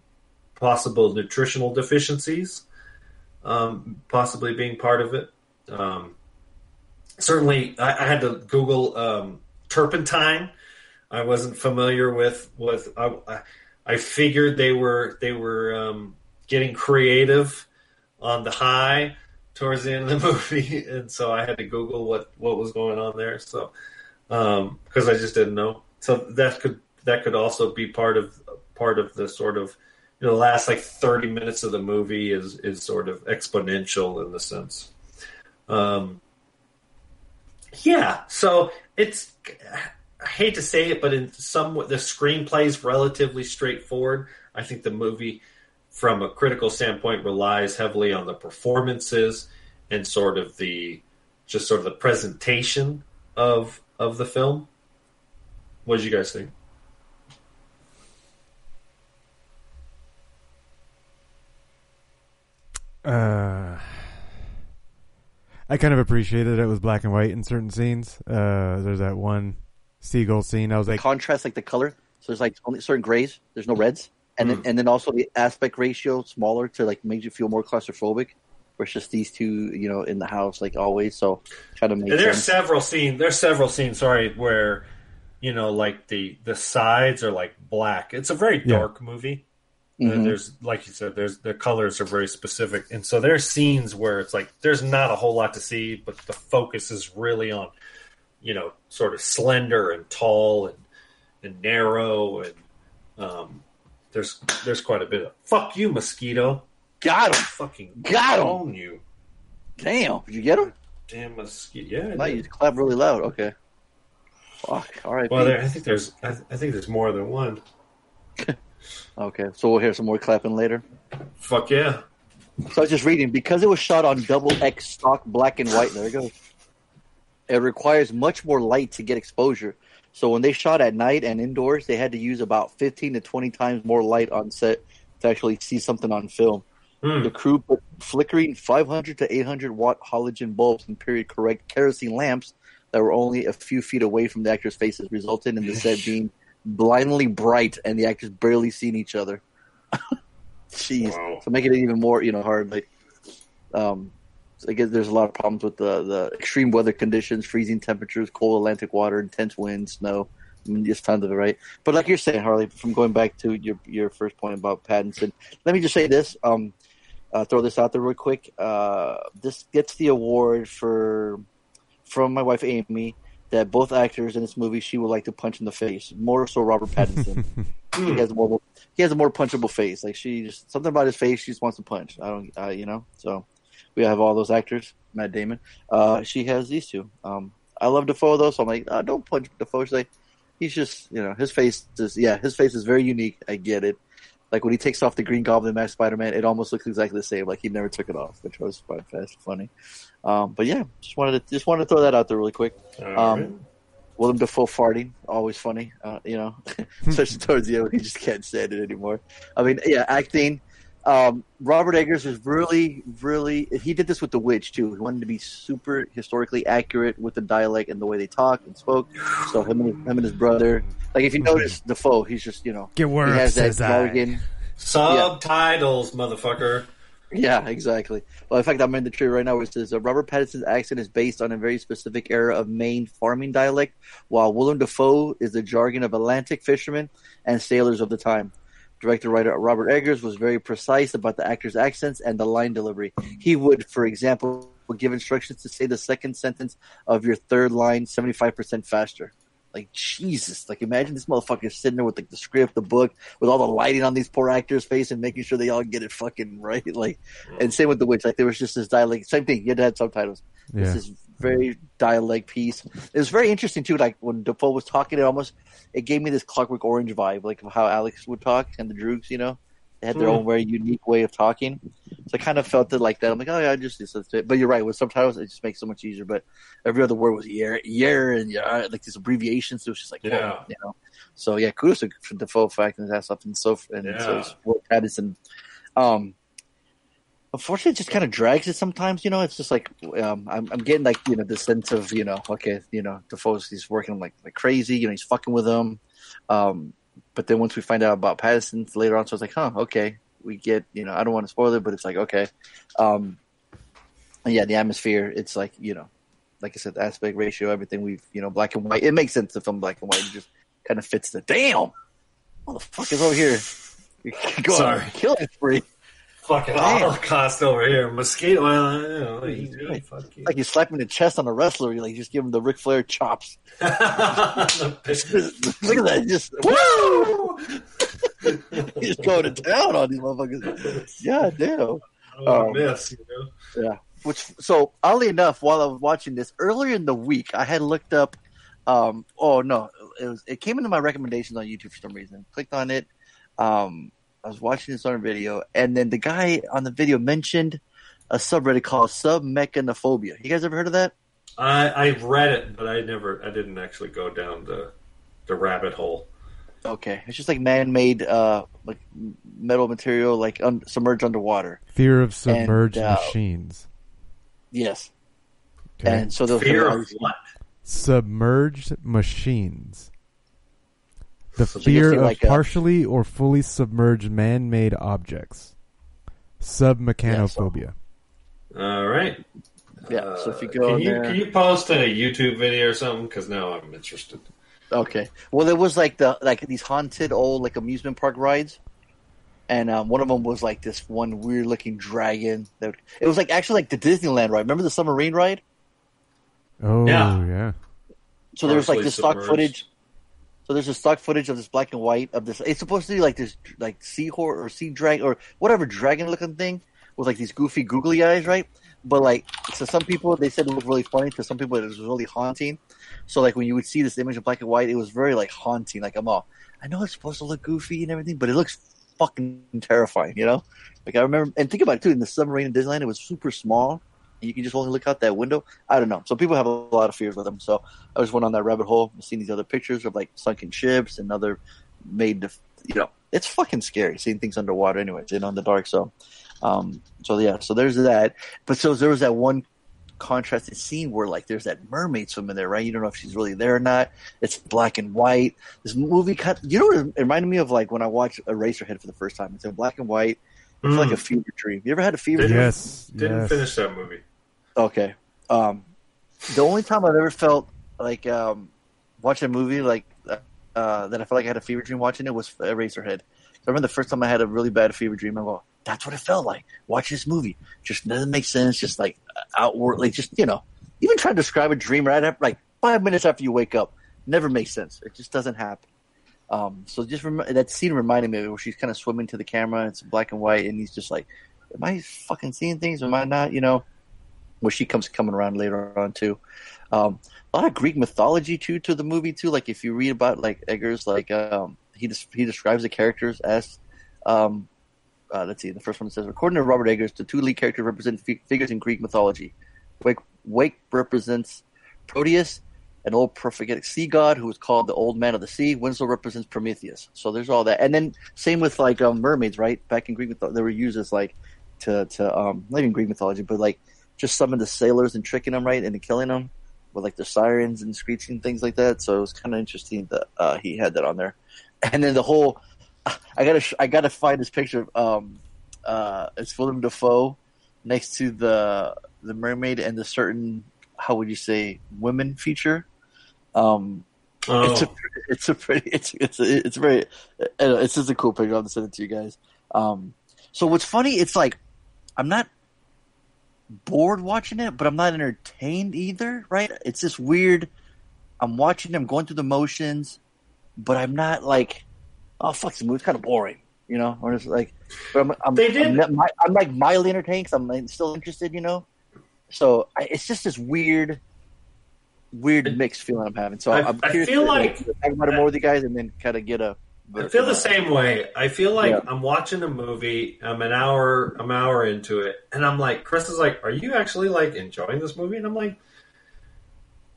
possible nutritional deficiencies, um, possibly being part of it. Um, certainly, I, I had to Google um, turpentine. I wasn't familiar with with. I, I- figured they were they were um, getting creative on the high towards the end of the *laughs* movie, and so I had to Google what what was going on there. So because I just didn't know, so that could that could also be part of part of the sort of you know the last like thirty minutes of the movie is is sort of exponential in the sense. Um, yeah, so it's I hate to say it, but in some the screenplay is relatively straightforward. I think the movie, from a critical standpoint, relies heavily on the performances and sort of the just sort of the presentation of of the film. What did you guys think? Uh, I kind of appreciated it was black and white in certain scenes. Uh, there's that one seagull scene. I was like, contrast like the color. So there's like only certain grays. There's no reds, and then and then also the aspect ratio smaller to like make you feel more claustrophobic. Versus these two, you know, in the house like always. So try to make there's sense. several scenes. There's several scenes. Sorry, where you know, like the the sides are like black. It's a very Yeah. dark movie. Mhm. There's like you said, there's the colors are very specific, and so there's scenes where it's like there's not a whole lot to see, but the focus is really on, you know, sort of slender and tall and and narrow, and um, there's there's quite a bit of fuck you, mosquito. Got him. Fucking Got him. you, Damn, did you get him? damn mosquito. Yeah, I No, you clap really loud. Okay. Fuck. All right. Well, there, I think there's I, I think there's more than one. *laughs* Okay, so we'll hear some more clapping later. Fuck yeah. So I was just reading because it was shot on double X stock black and white. There it goes. It requires much more light to get exposure. So when they shot at night and indoors, they had to use about fifteen to twenty times more light on set to actually see something on film. Hmm. The crew put flickering 500 to 800 watt halogen bulbs and period correct kerosene lamps that were only a few feet away from the actors' faces, resulting in the set *laughs* being blindly bright and the actors barely seeing each other. *laughs* Jeez, Wow. so making it even more, you know, hard. Like, um, so I guess there's a lot of problems with the the extreme weather conditions, freezing temperatures, cold Atlantic water, intense winds, snow. I mean, just tons of it, right? But like you're saying, Harley, from going back to your your first point about Pattinson, let me just say this. Um, uh, throw this out there real quick. Uh, this gets the award for from my wife Amy that both actors in this movie she would like to punch in the face. More so, Robert Pattinson. *laughs* he has a more he has a more punchable face. Like she just something about his face she just wants to punch. I don't, uh, you know. So we have all those actors. Matt Damon. Uh, she has these two. Um, I love Dafoe though, so I'm like, uh, don't punch Dafoe. She's like, he's just you know his face is yeah his face is very unique. I get it. Like when he takes off the Green Goblin mask, Spider Man, it almost looks exactly the same. Like he never took it off, which was quite fast, funny. Um, but yeah, just wanted to just wanted to throw that out there really quick. Um, Willem Dafoe farting, always funny. Uh, you know, *laughs* especially towards the end when he just can't stand it anymore. I mean, yeah, acting. Um, Robert Eggers is really, really. He did this with The Witch too. He wanted to be super historically accurate with the dialect and the way they talk and spoke. So him and him and his brother. Like if you notice Dafoe, he's just you know Get he worse, has that jargon. Subtitles, motherfucker. Yeah, exactly. Well, in fact, I'm in the tree right now where it says uh, Robert Pattinson's accent is based on a very specific era of Maine farming dialect, while Willem Dafoe is the jargon of Atlantic fishermen and sailors of the time. Director writer Robert Eggers was very precise about the actors' accents and the line delivery. He would, for example, give instructions to say the second sentence of your third line 75% faster. Like Jesus! Like imagine this motherfucker sitting there with like the script, the book, with all the lighting on these poor actors' face and making sure they all get it fucking right. Like, and same with the witch. Like there was just this dialect. Same thing. You had to have subtitles. Yeah. This is very dialect piece. It was very interesting too. Like when Dafoe was talking, it almost it gave me this Clockwork Orange vibe, like of how Alex would talk and the Droogs. You know, they had their Hmm. own very unique way of talking. So I kind of felt it like that. I'm like, oh yeah, I just to it. But you're right. With subtitles, it just makes it so much easier. But every other word was yeah, yeah, and yeah, like these abbreviations. So it was just like, Yeah. whoa, you know. So yeah, kudos to Dafoe for acting his ass off and so and so Yeah. Will Pattinson. Um, unfortunately, it just kind of drags it sometimes. You know, it's just like um, I'm, I'm getting like you know the sense of you know, okay, you know, Dafoe's he's working like like crazy. You know, he's fucking with them. Um, but then once we find out about Pattinson later on, so it's like, huh, okay, we get you know, I don't want to spoil it, but it's like okay, um, yeah, the atmosphere. It's like you know, like I said, the aspect ratio, everything we've you know, black and white. It makes sense to film black and white. It just kind of fits the damn. Motherfuckers over here. *laughs* Go Sorry. on, killing spree. Fucking Damn. Holocaust over here. Mosquito. Well, you know, fuck you. Like you slap him in the chest on a wrestler, you like just give him the Ric Flair chops. *laughs* Look at that, just woo! *laughs* He's going to town on these motherfuckers. Yeah, damn. Oh, Um, miss, you know? Yeah. Which so oddly enough, while I was watching this earlier in the week, I had looked up. Um, oh no, it was it came into my recommendations on YouTube for some reason. Clicked on it. Um, I was watching this on a video, and then the guy on the video mentioned a subreddit called Submechanophobia. You guys ever heard of that? I I read it, but I never. I didn't actually go down the the rabbit hole. Okay, it's just like man-made, uh, like metal material, like un- submerged underwater. Fear of submerged And, uh, machines. Yes, Okay. and so they'll Fear of what? submerged machines. The So fear of like, uh, partially or fully submerged man-made objects. Submechanophobia. All right. Yeah, so if you Uh, go can in you there- can you post a YouTube video or something? Because now I'm interested. Okay. Well, there was like the like these haunted old like amusement park rides, and um, one of them was like this one weird looking dragon. That it was like actually like the Disneyland ride. Remember the submarine ride? Oh Yeah. yeah. So there was like Partially this stock footage. So there's a stock footage of this black and white of this. It's supposed to be like this like seahorse or sea dragon or whatever dragon looking thing with like these goofy googly eyes, right? But like, so some people they said it looked really funny. To some people it was really haunting. So like when you would see this image of black and white, it was very like haunting. Like I'm all, I know it's supposed to look goofy and everything, but it looks fucking terrifying. You know? Like I remember, and think about it too. In the submarine in Disneyland, it was super small. And You can just only look out that window. I don't know. So people have a lot of fears with them. So I just went on that rabbit hole, seeing these other pictures of like sunken ships and other made to, you know, it's fucking scary seeing things underwater. Anyways, you know, in on the dark. So, um, so yeah, so there's that. But so there was that one contrasted scene where like there's that mermaid swimming there, right? You don't know if she's really there or not. It's black and white. This movie cut. You know, what it reminded me of like when I watched Eraserhead for the first time. It's in black and white. It's like a fever dream. You ever had a fever Didn't, dream? Yes, Didn't yes. finish that movie. Okay. Um, the only time I've ever felt like um, watching a movie like uh, that I felt like I had a fever dream watching it was Eraserhead. I remember the first time I had a really bad fever dream. I go, that's what it felt like watching this movie. Just doesn't make sense. Just like outwardly, just you know, even trying to describe a dream right after, like five minutes after you wake up, never makes sense. It just doesn't happen. Um, so just rem- that scene reminded me of it where she's kind of swimming to the camera. It's black and white, and he's just like, "Am I fucking seeing things? Or am I not?" You know where she comes coming around later on too. Um, a lot of Greek mythology too to the movie too. Like if you read about like Eggers, like um, he des- he describes the characters as, um, uh, let's see, the first one says, according to Robert Eggers, the two lead characters represent fi- figures in Greek mythology. Wake, Wake represents Proteus, an old prophetic sea god who was called the Old Man of the Sea. Winslow represents Prometheus. So there's all that, and then same with like um, mermaids, right? Back in Greek mythology, they were used as like to to um, not even Greek mythology, but like just summon the sailors and tricking them, right, and then killing them with like the sirens and screeching things like that. So it was kind of interesting that uh, he had that on there. *laughs* And then the whole, I gotta sh- I gotta find this picture. Of, um, uh, it's Willem Dafoe next to the the mermaid and the certain how would you say women feature. Um, Oh, it's a it's a pretty *laughs* it's it's a, it's very it's just a cool picture. I'll send it to you guys. Um, so what's funny? It's like I'm not bored watching it, but I'm not entertained either. Right? It's just weird. I'm watching them going through the motions, but I'm not like, oh fuck, this movie's kind of boring. You know, or it's like, but I'm I'm, They did- I'm, not- I'm like mildly entertained because I'm like, still interested. You know, so I, it's just this weird. Weird mixed feeling I'm having, so I- I'm I curious feel to, like- talk about it more with you guys, and then kind of get a I feel the same way. I feel like Yeah. I'm watching a movie. I'm an hour, I'm an hour into it, and I'm like, Chris is like, "Are you actually like enjoying this movie?" And I'm like,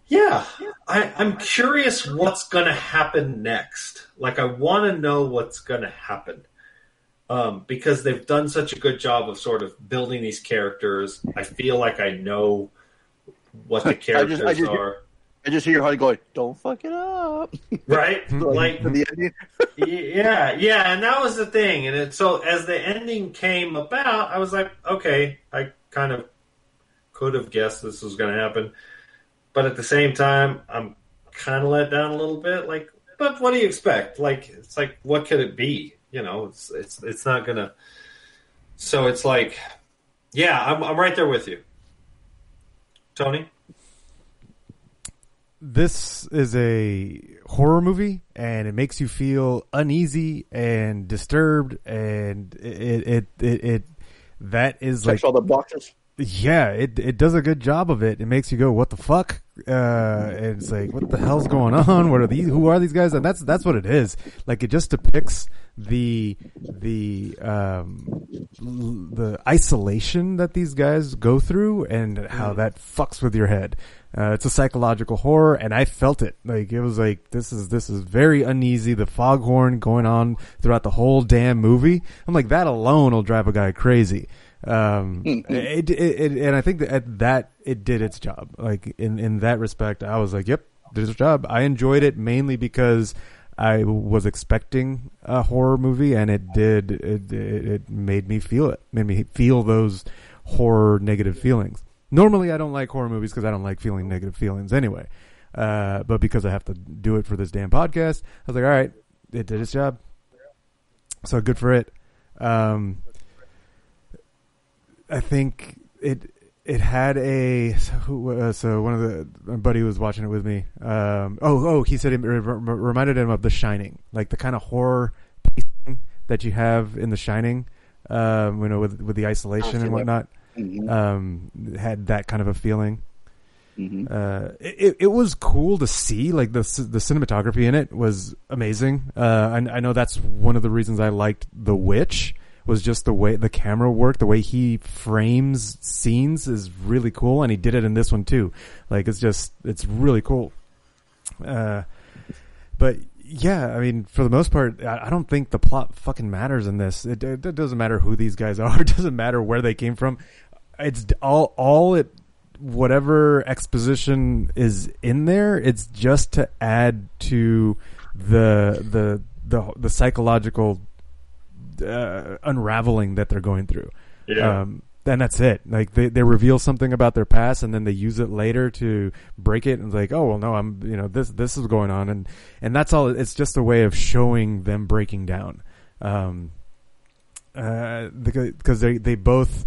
"Yeah, I, I'm curious what's going to happen next. Like, I want to know what's going to happen." Um, because they've done such a good job of sort of building these characters. I feel like I know what the I characters just, I just, are. I just hear heart going, "Don't fuck it up." *laughs* Right? like the ending. *laughs* yeah, yeah, and that was the thing. And it, so as the ending came about, I was like, okay, I kind of could have guessed this was going to happen, but at the same time, I'm kind of let down a little bit. Like, but what do you expect? Like, it's like, what could it be? You know, it's it's it's not gonna. So it's like, yeah, I'm I'm right there with you, Tony. This is a horror movie and it makes you feel uneasy and disturbed and it it it, it that is like all the boxes. Yeah it it does a good job of it. It makes you go what the fuck? Uh and it's like what the hell's going on? What are these who are these guys? And that's that's what it is. Like it just depicts the the um the isolation that these guys go through and how that fucks with your head. Uh, it's a psychological horror and i felt it. Like it was like this is this is very uneasy the foghorn going on throughout the whole damn movie. I'm like that alone will drive a guy crazy um it, it, it and i think that at that it did its job. Like in in that respect i was like yep did its job. I enjoyed it mainly because i was expecting a horror movie and it did it it, it made me feel it made me feel those horror negative feelings. Normally i don't like horror movies because i don't like feeling negative feelings anyway. Uh but because i have to do it for this damn podcast i was like all right it did its job. So good for it. Um I think it it had a so, uh, so one of the my buddy was watching it with me. Um, oh oh he said it re- re- reminded him of The Shining, like the kind of horror pacing that you have in The Shining. Um, you know, with with the isolation and whatnot. Um, had that kind of a feeling. Uh, it, it was cool to see. Like the the cinematography in it was amazing. Uh, I, I know that's one of the reasons I liked The Witch was just the way the camera worked, the way he frames scenes is really cool, and he did it in this one too. Like it's just it's really cool. Uh, but yeah, I mean, for the most part, I I don't think the plot fucking matters in this. It, it, it doesn't matter who these guys are. *laughs* It doesn't matter where they came from. It's all all it whatever exposition is in there. It's just to add to the the the the psychological uh, unraveling that they're going through. Yeah. Um, and that's it. Like they, they reveal something about their past and then they use it later to break it and it's like, oh well no, I'm you know, this this is going on and and that's all it's just a way of showing them breaking down. Um uh because they they both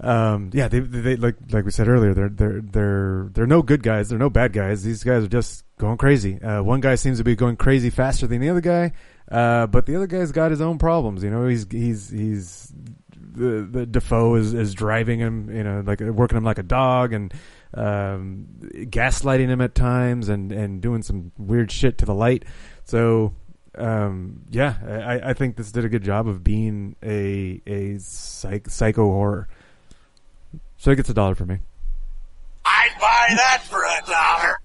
um yeah they they like like we said earlier they're they're they're they're no good guys they're no bad guys these guys are just going crazy uh one guy seems to be going crazy faster than the other guy uh but the other guy's got his own problems you know he's he's he's the the Dafoe is is driving him you know like working him like a dog and um gaslighting him at times and and doing some weird shit to the light so um yeah I I think this did a good job of being a a psych, psycho horror so it gets a dollar for me. I'd buy that for a dollar.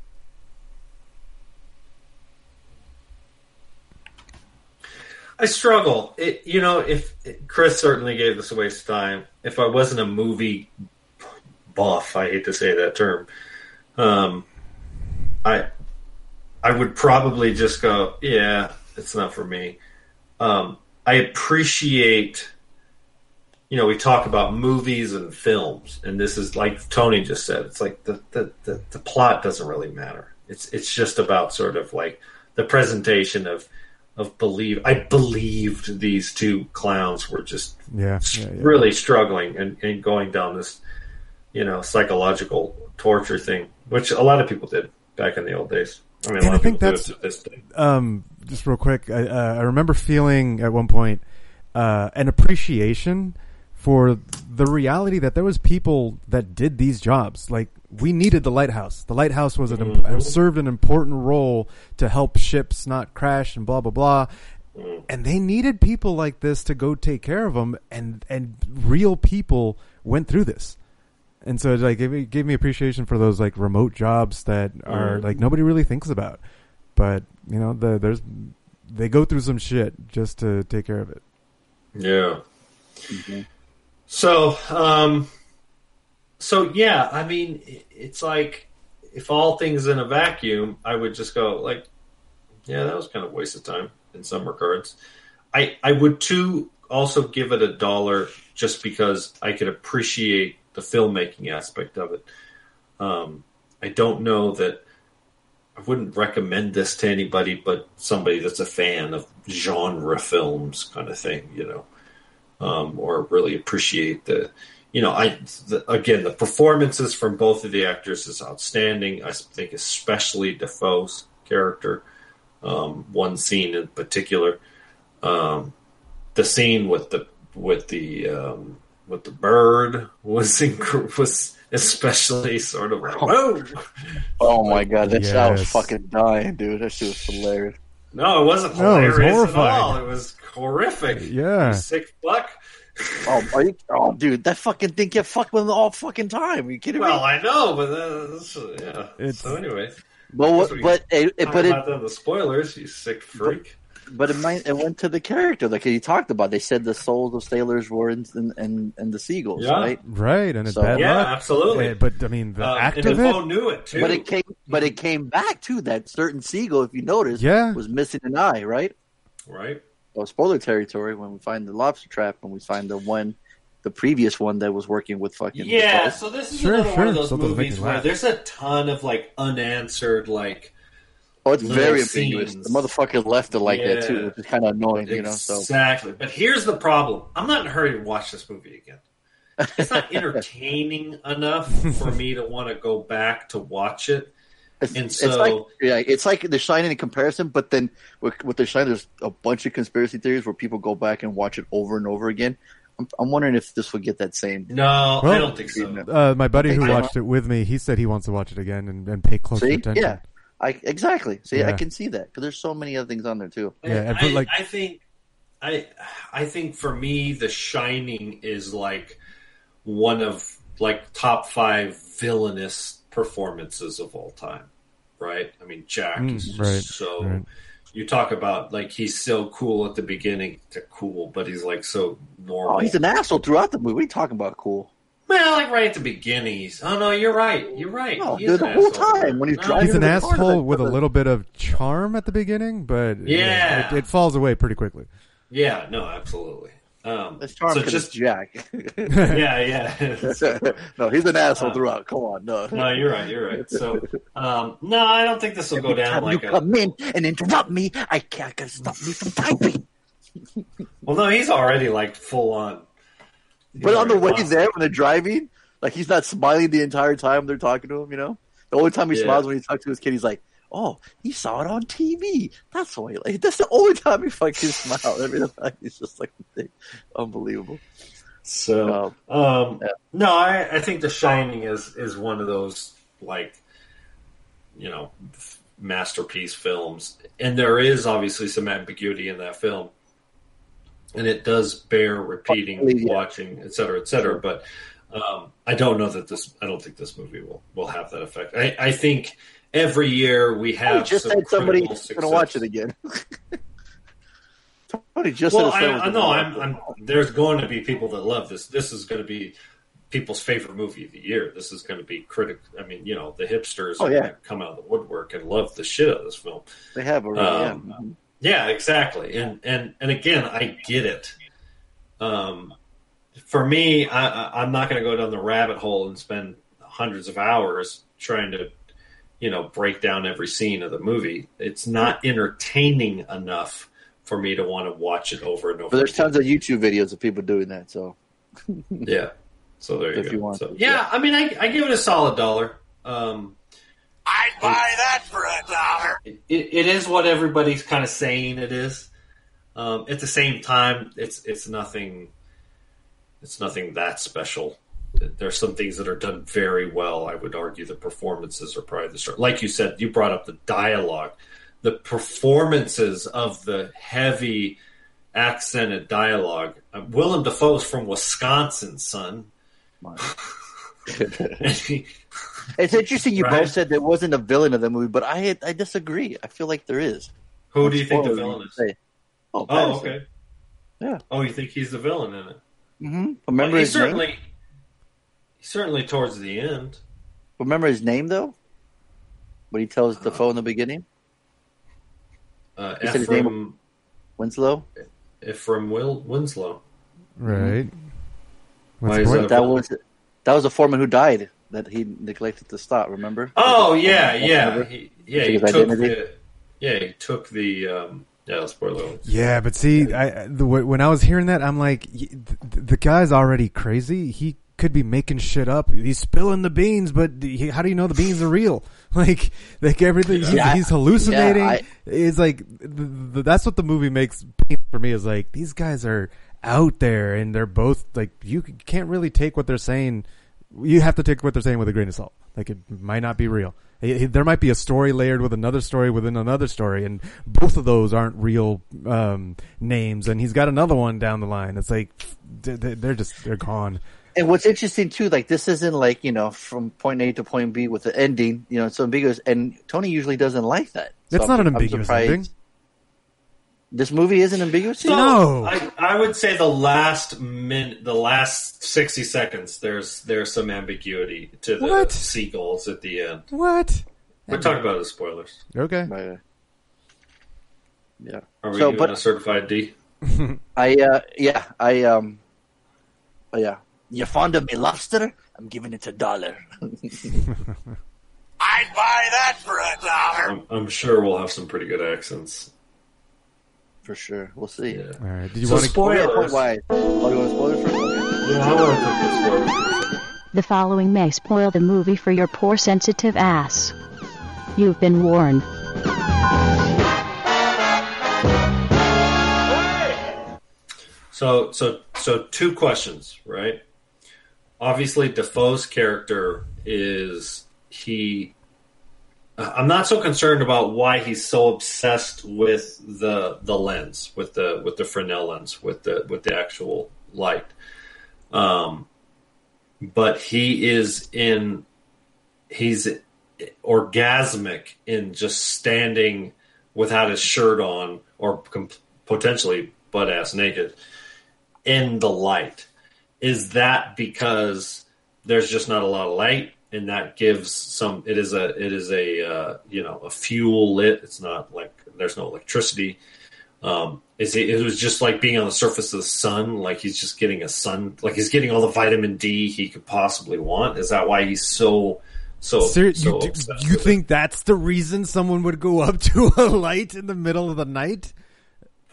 I struggle. It, you know, if Chris certainly gave this a waste of time. If I wasn't a movie buff, I hate to say that term, um, I I would probably just go, yeah, it's not for me. Um, I appreciate, you know, we talk about movies and films, and this is like Tony just said. It's like the the, the, the plot doesn't really matter. It's it's just about sort of like the presentation of of believe. I believed these two clowns were just Yeah, yeah, yeah. really struggling and, and going down this, you know, psychological torture thing, which a lot of people did back in the old days. I mean, a And lot I of think that's- um, just real quick, I, uh, I remember feeling at one point uh, an appreciation for the reality that there was people that did these jobs. Like we needed the lighthouse. The lighthouse was an Mhm. served an important role to help ships not crash and blah blah blah. and they needed people like this to go take care of them, and and real people went through this. And so it like gave me, gave me appreciation for those like remote jobs that are Mhm. like nobody really thinks about, but you know the, there's they go through some shit just to take care of it. Yeah. So, um, so yeah, I mean, it's like if all things in a vacuum, I would just go like, yeah, that was kind of waste of time in some regards. I I would too also give it a dollar just because I could appreciate the filmmaking aspect of it. Um, I don't know that I wouldn't recommend this to anybody but somebody that's a fan of genre films, kind of thing, you know, um, or really appreciate the, you know, I the, again the performances from both of the actors is outstanding. I think especially Dafoe's character, um, one scene in particular, um, the scene with the with the um, with the bird was *laughs* inc- was especially sort of like whoa. Oh my god, that shit, I was fucking dying, dude. That shit was hilarious. No, it wasn't No, it was hilarious at horrifying. all. It was horrific. Yeah. You sick fuck. Oh, are you, oh, dude, that fucking thing get fucked with all fucking time. Are you kidding Well, me? Well, I know, but uh, this- yeah. It's- so anyway, But what, but it, it, but it, about the spoilers. You sick freak. but it might it went to the character like you talked about. They said the souls of sailors were in in, in, in the seagulls, Yeah. right? Right, and it's So- bad Yeah, luck. absolutely. Eh, but I mean, the Um, act and of Dafoe it. knew it too. But it came, but it came back to that certain seagull. If you notice, Yeah. was missing an eye, right? right. Well, spoiler territory when we find the lobster trap and we find the one, the previous one that was working with fucking Yeah, Dafoe. so this is Sure, another one of those Something movies where laugh. there's a ton of like unanswered like Oh, it's very ambiguous. The motherfucker left it like that too, Yeah. which is kind of annoying, you know. So Exactly. But here's the problem. I'm not in a hurry to watch this movie again. It's not *laughs* entertaining enough for me to want to go back to watch it. It's, And it's like yeah, it's like they're shining in comparison, but then with, with the shine, there's a bunch of conspiracy theories where people go back and watch it over and over again. I'm, I'm wondering if this would get that same. No, I don't think so. Uh, my buddy who watched it with me, he said he wants to watch it again and, and pay closer See, attention. yeah, I exactly. See, I can see that because there's so many other things on there too. Yeah, and I, like- I think I I think for me The Shining is like one of like top five villainous performances of all time. Right? I mean Jack Mm, is right, so right. you talk about like he's so cool at the beginning to cool, but he's like so normal. Oh, he's an asshole throughout the movie. What are you talking about? Cool. well, like right at the beginning, he's oh no, you're right, you're right. No, He's the an whole asshole. time when he's No, driving He's an asshole with a little bit of charm at the beginning, but Yeah. it, it falls away pretty quickly. Yeah, no, absolutely. Um, That's charm so just Jack. *laughs* *laughs* yeah, yeah. *laughs* no, he's an asshole Uh, throughout. Come on, no. No, you're right. You're right. So, um, no, I don't think this will go down like you a. come in and interrupt me, I can't gonna stop me from typing. Well, no, he's already like full on. he's But on the way lost there, when they're driving, like he's not smiling the entire time they're talking to him. You know, the only time he Yeah. smiles when he talks to his kid, he's like, "Oh, he saw it on TV. That's why." Like that's the only time he fucking smiles. Every *laughs* time he's just like, unbelievable. So, Um, um, yeah. no, I, I think The Shining is is one of those like, you know, masterpiece films, and there is obviously some ambiguity in that film, and it does bear repeating, Yeah. watching, et cetera, et cetera. But um, I don't know that this. I don't think this movie will will have that effect. I, I think every year we Tony have just some said somebody's gonna watch it again. *laughs* Tony just well, said I, a I know I'm, I'm. There's going to be people that love this. This is going to be people's favorite movie of the year. This is going to be critic. I mean, you know, the hipsters Oh, are yeah. going to come out of the woodwork and love the shit out of this film. They have already. Um, Yeah, exactly. And and and again, I get it. Um, for me, I, I, I'm not going to go down the rabbit hole and spend hundreds of hours trying to, you know, break down every scene of the movie. It's not entertaining enough for me to want to watch it over and over. But there's again. tons of YouTube videos of people doing that. So *laughs* Yeah. So there you If go. you want So, to, yeah, yeah. I mean, I, I give it a solid dollar. Um, I'd buy that for a dollar. it, it is what everybody's kind of saying it is. Um, at the same time, it's it's nothing. It's nothing that special. There's some things that are done very well. I would argue the performances are probably the start. Like you said, you brought up the dialogue. the performances of the heavy accented dialogue. Uh, Willem Dafoe's from Wisconsin, son. He- *laughs* It's interesting you Right. both said there wasn't a villain of the movie, but I I disagree. I feel like there is. who do you think the villain is? say. Oh, Oh, okay. Yeah. Oh, you think he's the villain in it? hmm Remember he certainly, name? Certainly towards the end. Remember his name though? What he tells Dafoe in the beginning? Uh, He said his name- Ephraim, Winslow. Ephraim Will, Winslow. Right. Why is that? That was that was a foreman who died that he neglected to stop. Remember? Oh yeah, yeah, he, yeah. He took identity? the, yeah, he took the um, yeah. Spoiler. alert. Yeah, but see, I, the, when I was hearing that, I'm like, the, the guy's already crazy. He could be making shit up. He's spilling the beans, but he, how do you know the beans are real? *laughs* Like, like everything, he's, Yeah. he's hallucinating. Yeah, I- it's like that's what the movie makes for me. Is like these guys are out there, and they're both like you can't really take what they're saying. You have to take what they're saying with a grain of salt. Like it might not be real. There might be a story layered with another story within another story, and both of those aren't real um, names. And he's got another one down the line. It's like they're just they're gone. And what's interesting too, like this isn't like you know from point A to point B with the ending. You know, it's ambiguous, and Tony usually doesn't like that. It's So not I'm- an ambiguous surprised- ending. This movie isn't ambiguous. So, No. I, I would say the last min, the last sixty seconds. There's there's some ambiguity to the What? seagulls at the end. What? We're talking about the spoilers. Okay. Right, right. Yeah. Are we So, but- a certified D? *laughs* I uh yeah I um yeah you fond of me lobster? I'm giving it a dollar. *laughs* I'd buy that for a dollar. I'm, I'm sure we'll have some pretty good accents. For sure, we'll see. Yeah. All right. Did you So want to? spoilers. Why? Oh, you want spoilers first? Okay. Yeah, I want to take the spoilers. The following may spoil the movie for your poor sensitive ass. You've been warned. So, so, so, two questions, right? Obviously, Dafoe's character is he. I'm not so concerned about why he's so obsessed with the the lens, with the with the Fresnel lens, with the with the actual light. Um, but he is in. He's orgasmic in just standing without his shirt on, or com- potentially butt ass naked in the light. Is that because there's just not a lot of light, and that gives some? It is a it is a uh, you know a fuel lit. It's not like there's no electricity. Um, is it, it was just like being on the surface of the sun, like he's just getting a sun, like he's getting all the vitamin D he could possibly want. Is that why he's so so? Ser- so you, do- you it? think that's the reason someone would go up to *laughs* a light in the middle of the night?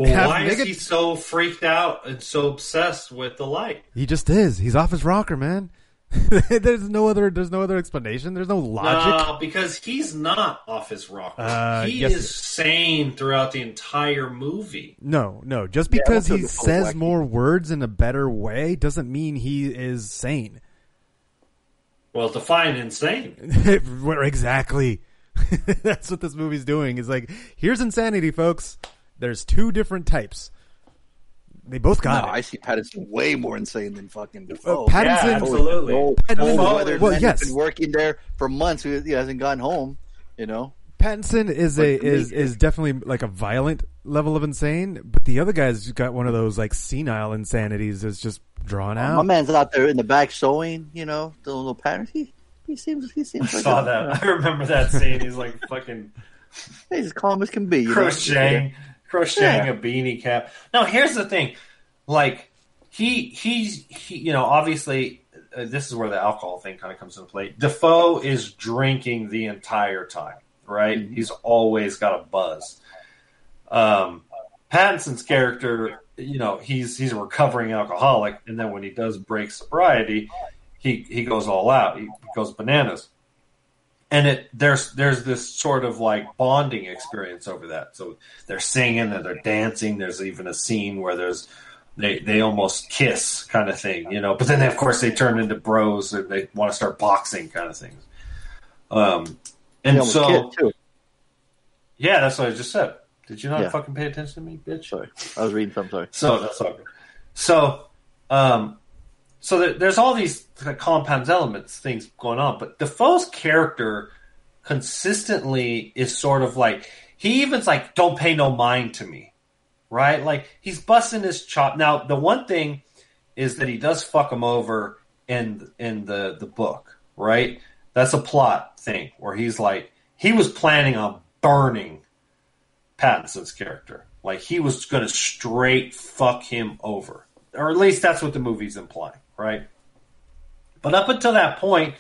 Well, have why is he so freaked out and so obsessed with the light? He just is. He's off his rocker, man. *laughs* there's no other. There's no other explanation. There's no logic. No, because he's not off his rocker. Uh, he yes. is sane throughout the entire movie. No, no. Just because also he says wacky. more words in a better way doesn't mean he is sane. Well, define insane. *laughs* Exactly? *laughs* That's what this movie's doing. Is like, here's insanity, folks. There's two different types. They both got no, it. I see Pattinson way more insane than fucking Dafoe. Uh, Pattinson- Yeah, absolutely. Old, Pattinson- old weathered well, man yes. been working there for months. He hasn't gone home. You know. Pattinson is a But me, is is definitely like a violent level of insane, but the other guy's got one of those like senile insanities that's just drawn out. My man's out there in the back sewing. You know, the little patterns. He he seems he seems I like saw a- that. I remember that scene. He's like fucking *laughs* He's as calm as can be. You know? Crocheting, Yeah. a beanie cap. Now, here's the thing: like he he's he, you know, obviously, uh, this is where the alcohol thing kind of comes into play. Dafoe is drinking the entire time, right? Mm-hmm. He's always got a buzz. Um, Pattinson's character, you know, he's he's a recovering alcoholic, and then when he does break sobriety, he he goes all out. He goes bananas and it there's there's this sort of like bonding experience over that. So they're singing and they're dancing. There's even a scene where there's they they almost kiss kind of thing, you know. But then of course they turn into bros and they want to start boxing kind of things. Um, and so. Yeah, that's what I just said. Did you not Yeah. fucking pay attention to me, bitch? Sorry, I was reading something. Sorry. So that's all good. So, um, so there, there's all these kind of compounds, elements, things going on, but Dafoe's character consistently is sort of like he even's like, "Don't pay no mind to me," right? Like he's busting his chop. Now, the one thing is that he does fuck him over in in the the book, right? That's a plot thing where he's like he was planning on burning Pattinson's character. Like he was going to straight fuck him over, or at least that's what the movie's implying, right? But up until that point,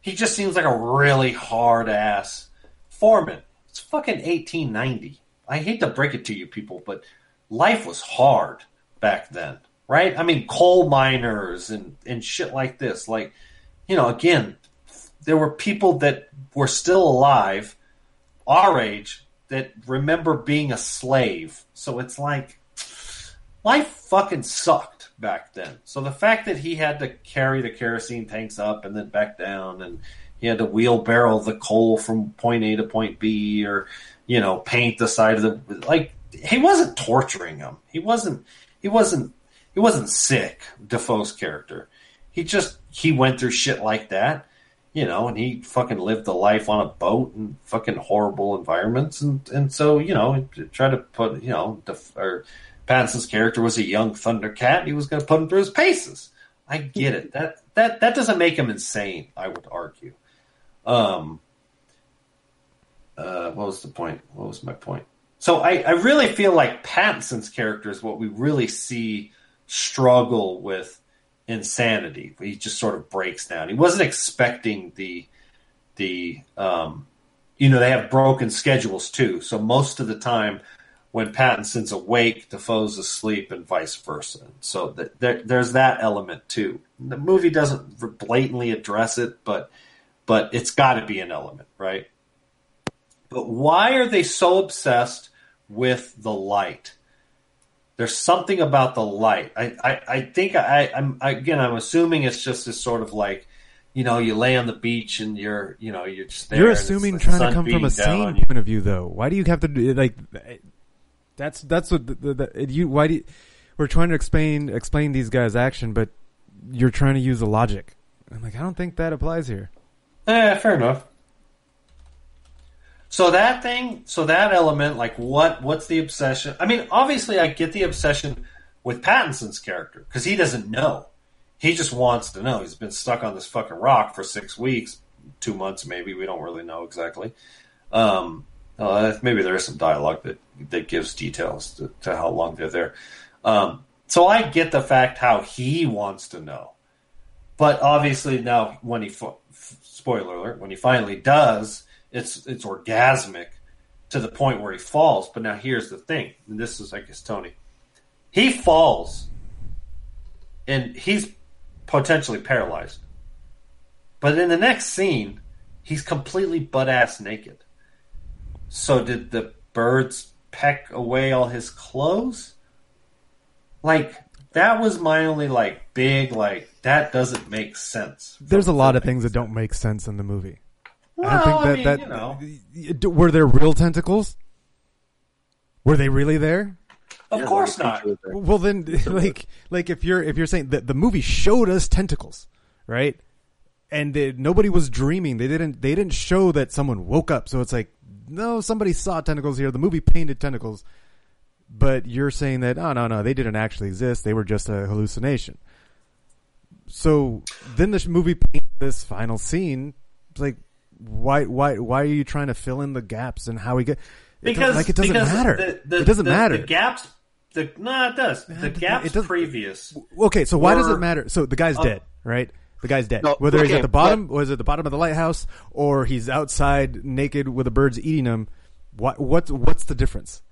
he just seems like a really hard ass foreman. It's fucking 1890. I hate to break it to you people, but life was hard back then, right? I mean, coal miners and, and shit like this. Like, you know, again, there were people that were still alive, our age, that remember being a slave. So it's like, life fucking sucked back then. So the fact that he had to carry the kerosene tanks up and then back down, and he had to wheelbarrow the coal from point A to point B, or you know, paint the side of the like, he wasn't torturing him. He wasn't. He wasn't. He wasn't sick. Dafoe's character. He just he went through shit like that. You know, and he fucking lived a life on a boat in fucking horrible environments, and and so you know, try to put you know, Def- or Pattinson's character was a young Thundercat. And he was going to put him through his paces. I get it. That that that doesn't make him insane. I would argue. Um. Uh, what was the point? What was my point? So I, I really feel like Pattinson's character is what we really see struggle with insanity. He just sort of breaks down. He wasn't expecting the the um, you know they have broken schedules too. So most of the time when Pattinson's awake, Dafoe's asleep, and vice versa. So th- there, there's that element too. The movie doesn't blatantly address it, but but it's got to be an element, right? But why are they so obsessed with the light? There's something about the light. I, I, I think I, I'm again. I'm assuming it's just this sort of like, you know, you lay on the beach and you're, you know, you're just there. You're assuming trying to come from a sane point of view, though. Why do you have to do like? That's that's what the, the, the, you. Why do you, we're trying to explain explain these guys' action, but you're trying to use the logic. I'm like, I don't think that applies here. Eh, fair enough. So that thing, so that element, like what? What's the obsession? I mean, obviously, I get the obsession with Pattinson's character because he doesn't know. He just wants to know. He's been stuck on this fucking rock for six weeks, two months, maybe. We don't really know exactly. Um, uh, maybe there is some dialogue that that gives details to, to how long they're there. Um, so I get the fact how he wants to know, but obviously now when he spoiler alert when he finally does, it's it's orgasmic to the point where he falls. But now here's the thing, and this is I guess Tony, he falls, and he's potentially paralyzed. But in the next scene, he's completely butt ass naked. So did the birds peck away all his clothes? Like that was my only like big like that doesn't make sense. There's a lot of things that don't make sense in the movie. I don't Well, I think that mean, that were there real tentacles. Were they really there? Of course not. Well, then, *laughs* like, like if you're if you're saying that the movie showed us tentacles, right? And they, nobody was dreaming. They didn't. They didn't show that someone woke up. So it's like, no, somebody saw tentacles here. The movie painted tentacles, but you're saying that, oh no, no, they didn't actually exist. They were just a hallucination. So then the movie paints this final scene. It's like, why, why, why are you trying to fill in the gaps and how we get? Because like it doesn't matter. The, the, it doesn't the- matter. The gaps. The no, it does. The gaps it doesn't- previous. Okay, so why does it matter? So the guy's Uh, dead, right? The guy's dead. No, Whether he's at the bottom, was at the bottom of the lighthouse, or he's outside naked with the birds eating him. What what's what's the difference?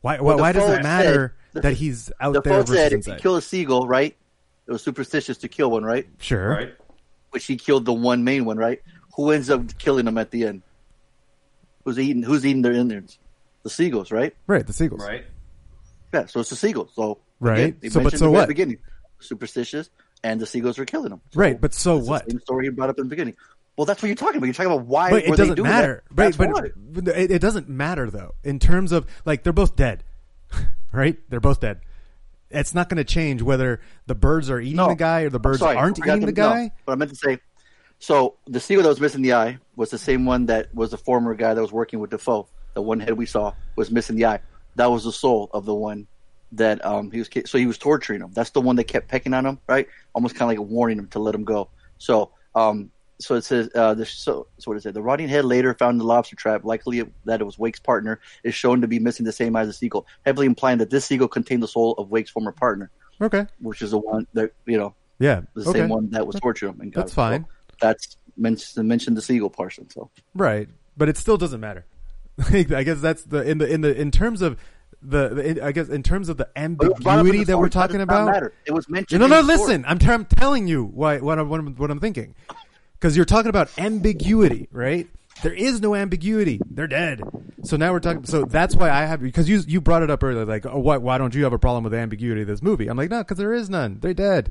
Why why, Well, why does Dafoe it matter said- that he's out The there phone versus said if you kill a seagull, right? It was superstitious to kill one, right? sure. Right. Which he killed the one main one, right? Who ends up killing him at the end? Who's eating? Who's eating their innards? The seagulls, right? Right, the seagulls. Right. Yeah, so it's the seagulls. So Right. again, they So, but so it the what? Beginning, superstitious, and the seagulls are killing them. So Right, but so what? Same story he brought up in the beginning. Well, that's what you're talking about. You're talking about why but it were doesn't doing matter. that. Right, but, but it, it doesn't matter though. In terms of like they're both dead, *laughs* right? They're both dead. It's not going to change whether the birds are eating No. the guy or the birds aren't eating to- the no, guy. but I meant to say, so the seagull that was missing the eye was the same one that was the former guy that was working with Dafoe. The one head we saw was missing the eye. That was the soul of the one that um he was. So he was torturing him. That's the one that kept pecking on him, right? Almost kind of like warning him to let him go. So um. So it says, uh, the, so, so what is it? The rotting head later found in the lobster trap, likely that it was Wake's partner, is shown to be missing the same eye as the seagull, heavily implying that this seagull contained the soul of Wake's former partner, Okay, which is the one that, you know, yeah, the okay. same one that was torturing him. And got That's fine. that's mentioned mentioned the seagull portion. So Right, but it still doesn't matter. *laughs* I guess that's the in the in the in terms of the, the I guess in terms of the But it was brought up in ambiguity that we're talking about. matter? It was mentioned. No, no, story. listen. I'm, t- I'm telling you why what I'm, what I'm what I'm thinking. Because you're talking about ambiguity, right? There is no ambiguity. They're dead. So now we're talking. So that's why I have because you you brought it up earlier. Like, oh, why why don't you have a problem with the ambiguity of this movie? I'm like, no, because there is none. They're dead.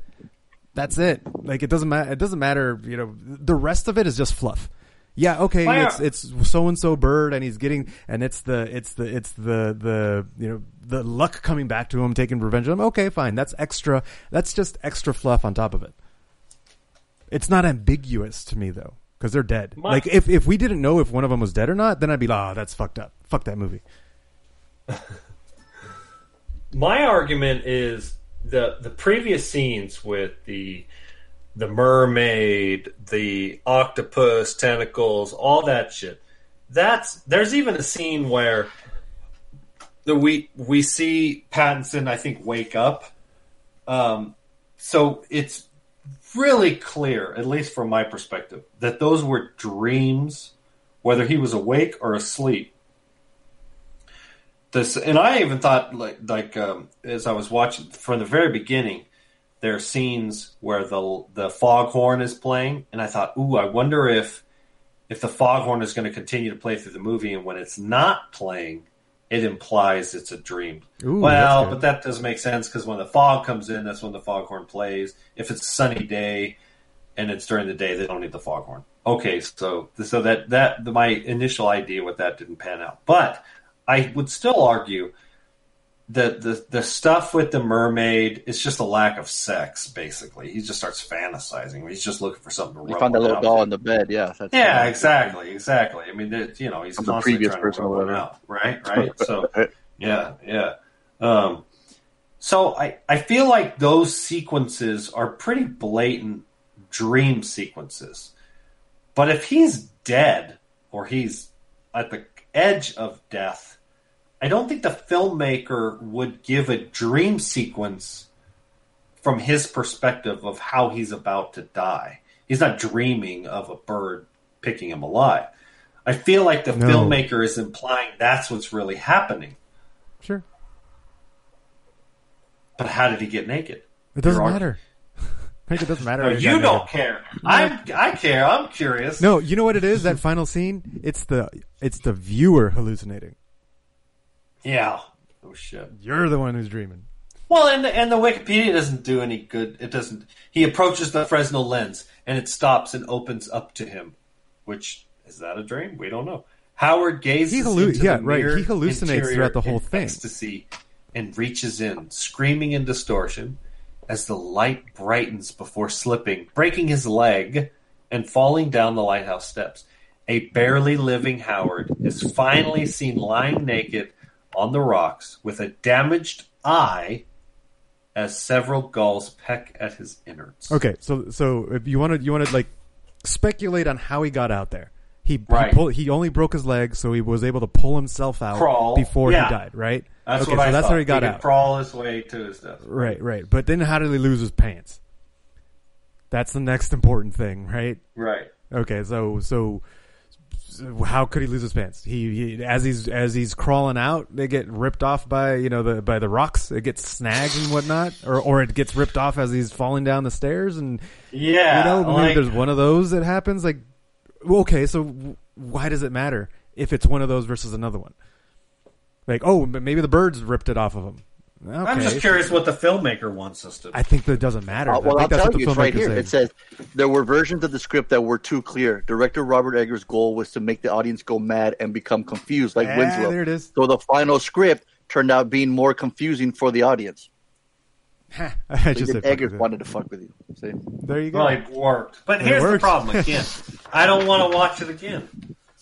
That's it. Like it doesn't matter. It doesn't matter. You know, the rest of it is just fluff. Yeah, okay, Why are- it's it's so and so bird, and he's getting, and it's the it's the it's the the you know the luck coming back to him, taking revenge on him. Okay, fine, that's extra. That's just extra fluff on top of it. It's not ambiguous to me though, because they're dead. My- like if if we didn't know if one of them was dead or not, then I'd be like, oh, that's fucked up. Fuck that movie. *laughs* my argument is the the previous scenes with the the mermaid, the octopus tentacles, all that shit. That's there's even a scene where the we we see Pattinson I think wake up. Um, so it's really clear, at least from my perspective, that those were dreams, whether he was awake or asleep this and I even thought like like um, as I was watching from the very beginning, there are scenes where the the foghorn is playing, and I thought, ooh, I wonder if if the foghorn is going to continue to play through the movie, and when it's not playing, it implies it's a dream. Ooh, well, but that doesn't make sense because when the fog comes in, that's when the foghorn plays. If it's a sunny day and it's during the day, they don't need the foghorn. Okay, so so that that my initial idea with that didn't pan out, but I would still argue that the the stuff with the mermaid is just a lack of sex. Basically, he just starts fantasizing. He's just looking for something to You rub found that little doll in the bed. Yeah. That's Yeah, exactly, exactly. I mean, it, you know, he's the previous trying person to rub out, right? *laughs* Right. So, yeah, yeah. Um, so I I feel like those sequences are pretty blatant dream sequences. But if he's dead or he's at the edge of death, I don't think the filmmaker would give a dream sequence from his perspective of how he's about to die. He's not dreaming of a bird picking him alive. I feel like the No. filmmaker is implying that's what's really happening. Sure, But how did he get naked? it doesn't You're matter. Like, *laughs* it doesn't matter. No, you don't naked. care. I I care. I'm curious. No, you know what it is? That final scene. It's the it's the viewer hallucinating. Yeah. Oh shit. You're the one who's dreaming. Well, and the, and the Wikipedia doesn't do any good. It doesn't. He approaches the Fresnel lens, and it stops and opens up to him. Which is that a dream? We don't know. Howard gazes He hallu- into yeah, the right. He hallucinates throughout the whole thing. Ecstasy, and reaches in, screaming in distortion, as the light brightens before slipping, breaking his leg, and falling down the lighthouse steps. A barely living Howard is finally seen lying naked on the rocks with a damaged eye as several gulls peck at his innards. Okay, so so if you want to you want to like speculate on how he got out there. He Right. he, pull, he only broke his leg, so he was able to pull himself out Crawl, before yeah. he died. Right? That's okay, what so I that's thought. how he got could out. crawl his way to his death. Right, right. But then how did he lose his pants? That's the next important thing, right? Right. Okay, so, so how could he lose his pants? He, he as he's as he's crawling out, they get ripped off by you know the by the rocks. It gets snagged and whatnot, or or it gets ripped off as he's falling down the stairs. And Yeah, you know maybe like- there's one of those that happens. Like, okay, so why does it matter if it's one of those versus another one? Like, oh, but maybe the birds ripped it off of him. I'm just curious what the filmmaker wants us to. do. I think that doesn't matter. Uh, well, I'll tell you, it's right here. said. It says there were versions of the script that were too clear. Director Robert Eggers' goal was to make the audience go mad and become confused, like Ah, Winslow. there it is. So the final script turned out being more confusing for the audience. *laughs* I So just even said Eggers with wanted to fuck with you. See? There you go. Well, it worked. But It here's the problem again. *laughs* I don't want to watch it again.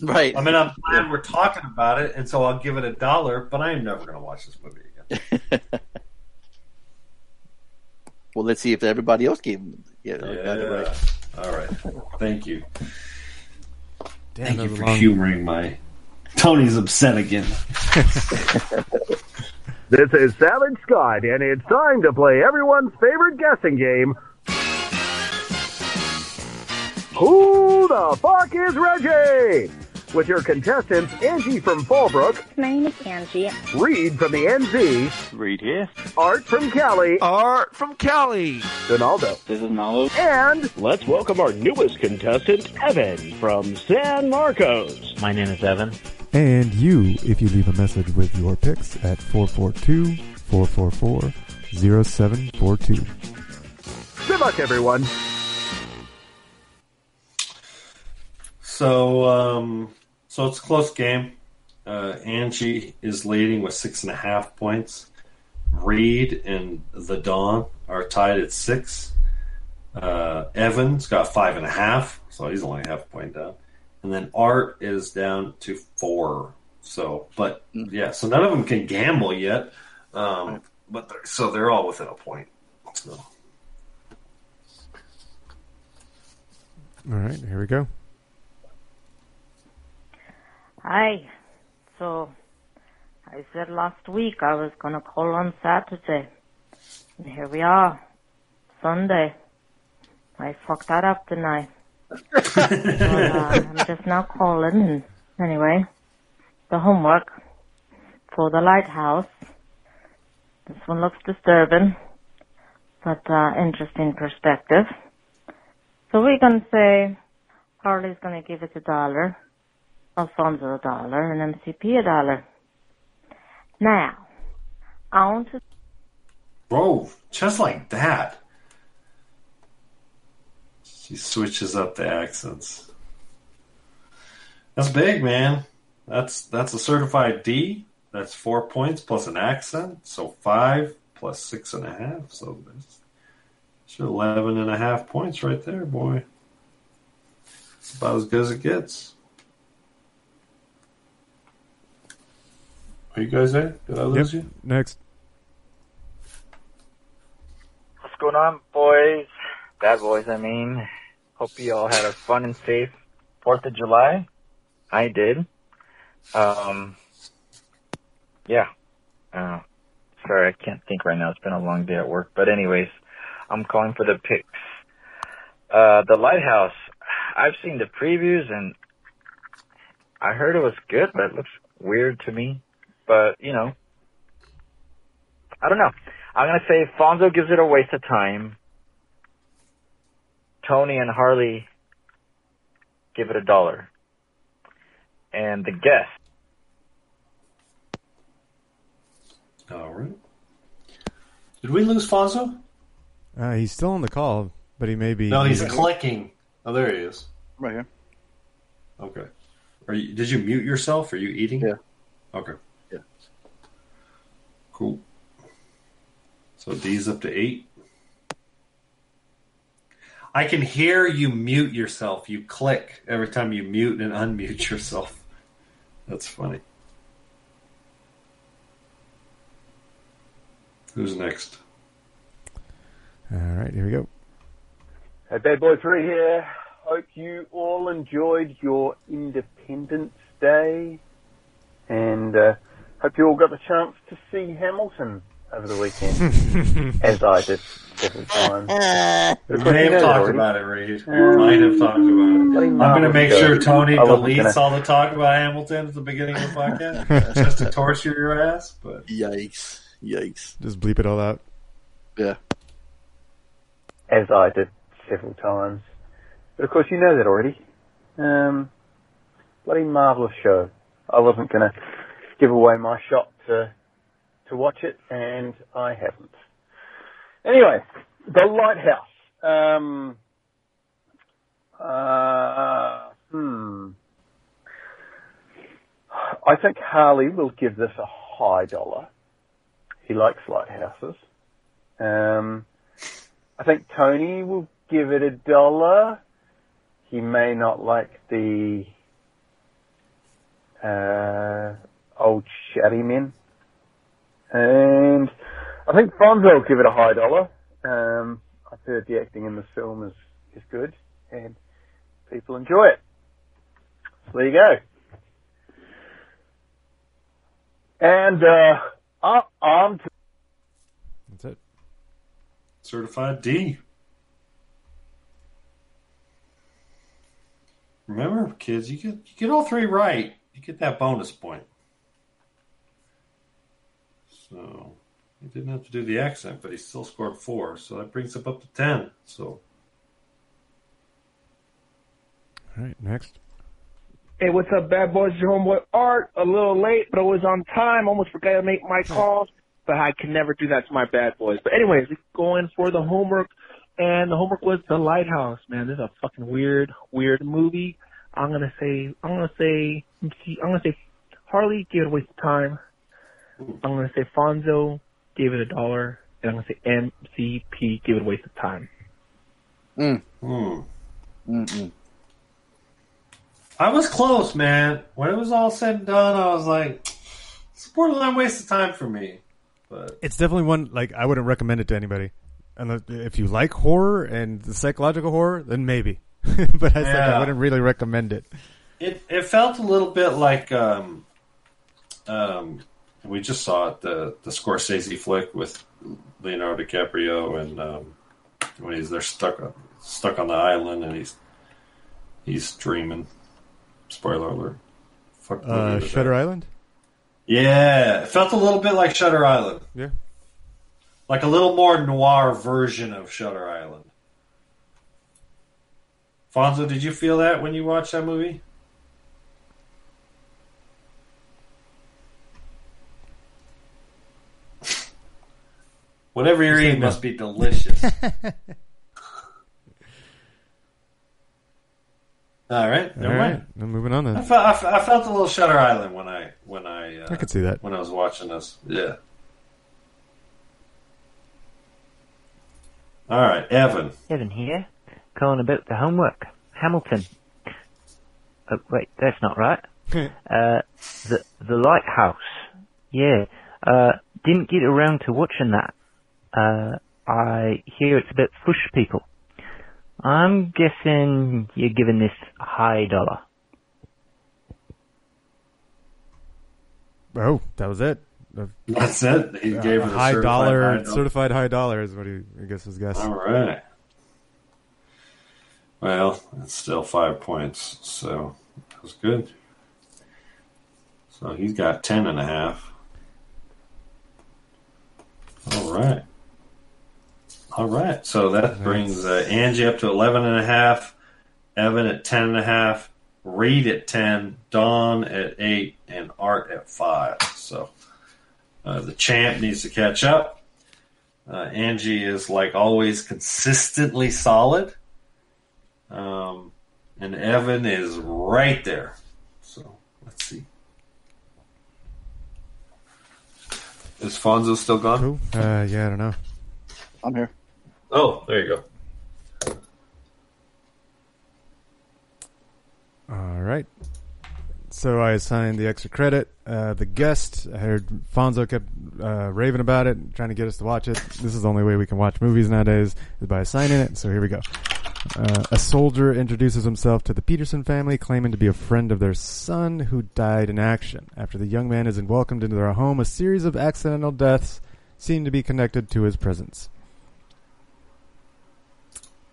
Right. I mean, I'm glad we're talking about it, and so I'll give it a dollar. But I am never going to watch this movie again. *laughs* well, let's see if everybody else gave him. Yeah, got it Yeah. right. All right. Thank you. Damn, Thank you for long- humoring my. Tony's upset again. *laughs* This is Savage Scott, and it's time to play everyone's favorite guessing game. Who the fuck is Reggie? With your contestants Angie from Fallbrook, My name is Angie. Reed from the NZ, Reed here. Art from Cali, Art from Cali. Donaldo, This is Nalo. and Let's welcome our newest contestant, Evan from San Marcos. My name is Evan. And you, if you leave a message with your picks at 442-444-0742. good luck, everyone. So, um, so it's a close game. Uh, Angie is leading with six and a half points. Reed and the Dawn are tied at six. Uh, Evan's got five and a half, so he's only half a point down. And then Art is down to four. So, but yeah, so none of them can gamble yet. Um, but they're, so they're all within a point. So. All right, here we go. Hi. So, I said last week I was gonna call on Saturday. And here we are. Sunday. I fucked that up, didn't I? *laughs* well, uh, I'm just now calling and anyway, the homework for the lighthouse. This one looks disturbing, but uh, interesting perspective. So we're gonna say Harley's gonna give it a dollar. Alfonso a dollar and MCP a dollar. Now, on to Whoa, just like that. She switches up the accents. That's big, man. That's that's a certified D. That's four points plus an accent, so five plus six and a half. So that's it's 11 and a half points right there, boy. It's about as good as it gets. Are you guys there? Did I lose Yep, you? next. What's going on, boys? Bad boys, I mean. Hope you all had a fun and safe 4th of July. I did. Um, yeah. Uh, sorry, I can't think right now. It's been a long day at work. But anyways, I'm calling for the picks. Uh, the Lighthouse. I've seen the previews and I heard it was good, but it looks weird to me. But, you know, I don't know. I'm gonna say Fonzo gives it a waste of time. Tony and Harley give it a dollar. And the guest. All right. Did we lose Fonzo? Uh, he's still on the call, but he may be. No, he's clicking. Oh, there he is. Right here. Okay. Are you? Did you mute yourself? Are you eating? Yeah. Okay. Yeah. Cool. So D's up to eight. I can hear you mute yourself. You click every time you mute and unmute *laughs* yourself. That's funny. Who's next? All right, here we go. Hey, Bad Boy 3 here. Hope you all enjoyed your Independence Day. And uh, hope you all got the chance to see Hamilton over the weekend. *laughs* as I did several times. We may have talked about it, Reed. We might have talked about it. I'm going to make sure Tony deletes gonna- all the talk about Hamilton at the beginning of the podcast *laughs* just to torture your ass. But Yikes. Yikes. Just bleep it all out. Yeah. As I did several times. But of course you know that already. Um, bloody marvellous show. I wasn't going to give away my shot to to watch it, and I haven't. Anyway, The Lighthouse. Um, uh, hmm. I think Harley will give this a high dollar. He likes lighthouses. Um, I think Tony will give it a dollar. He may not like the uh, old shabby men. And I think Fonzo will give it a high dollar. Um, I've heard the acting in this film is, is good and people enjoy it. So there you go. And uh, on- on to That's it. Certified D. Remember, kids, you get you get all three right, you get that bonus point. So he didn't have to do the accent, but he still scored four, so that brings him up to ten. So All right, next. Hey, what's up, bad boys? Your homeboy Art. A little late, but I was on time. Almost forgot to make my calls, but I can never do that to my bad boys. But anyways, we go in for the homework, and the homework was The Lighthouse. Man, this is a fucking weird, weird movie. I'm gonna say, I'm gonna say, I'm gonna say, Harley gave it a waste of time. I'm gonna say Fonzo gave it a dollar, and I'm gonna say MCP gave it a waste of time. Mm. Hmm. Mm-mm. I was close, man. When it was all said and done, I was like, it's a borderline waste of time for me. But It's definitely one like I wouldn't recommend it to anybody. Unless if you like horror and the psychological horror, then maybe. *laughs* but I said I wouldn't really recommend it. It it felt a little bit like um, um, we just saw it the the Scorsese flick with Leonardo DiCaprio and um, when he's they're stuck stuck on the island and he's he's dreaming. Spoiler alert. Fuck Uh, Shutter that? Island. Yeah, it felt a little bit like Shutter Island. Yeah. Like a little more noir version of Shutter Island. Fonzo, did you feel that when you watched that movie? Whatever you're eating must be delicious. *laughs* All right, never All mind. right, now moving on I then. felt, I fe- I felt a little Shutter Island when I when I uh, I could see that. when I was watching this. Yeah. All right, Evan. Evan here, calling about the homework. Hamilton. Oh, wait, that's not right. *laughs* uh, the the lighthouse. Yeah. Uh, didn't get around to watching that. Uh, I hear it's about push people. I'm guessing you're giving this high dollar. Oh, that was it. Uh, That's it. He uh, gave a it a high certified dollar, high dollar. certified high dollar is what he, I guess his guess. All right. Well, it's still five points, so that was good. So he's got ten and a half. All right. All right. So that brings uh, Angie up to eleven and a half, Evan at ten and a half, Reed at ten, Dawn at eight, and Art at five. So uh, the champ needs to catch up. Uh, Angie is like always consistently solid. Um, and Evan is right there. So let's see. Is Fonzo still gone? Cool. Uh, yeah, I don't know. I'm here. Oh, there you go. All right. So I assigned the extra credit. Uh, the guest, I heard Fonzo kept uh, raving about it, trying to get us to watch it. This is the only way we can watch movies nowadays is by assigning it. So here we go. Uh, a soldier introduces himself to the Peterson family, claiming to be a friend of their son who died in action. After the young man is welcomed into their home, a series of accidental deaths seem to be connected to his presence.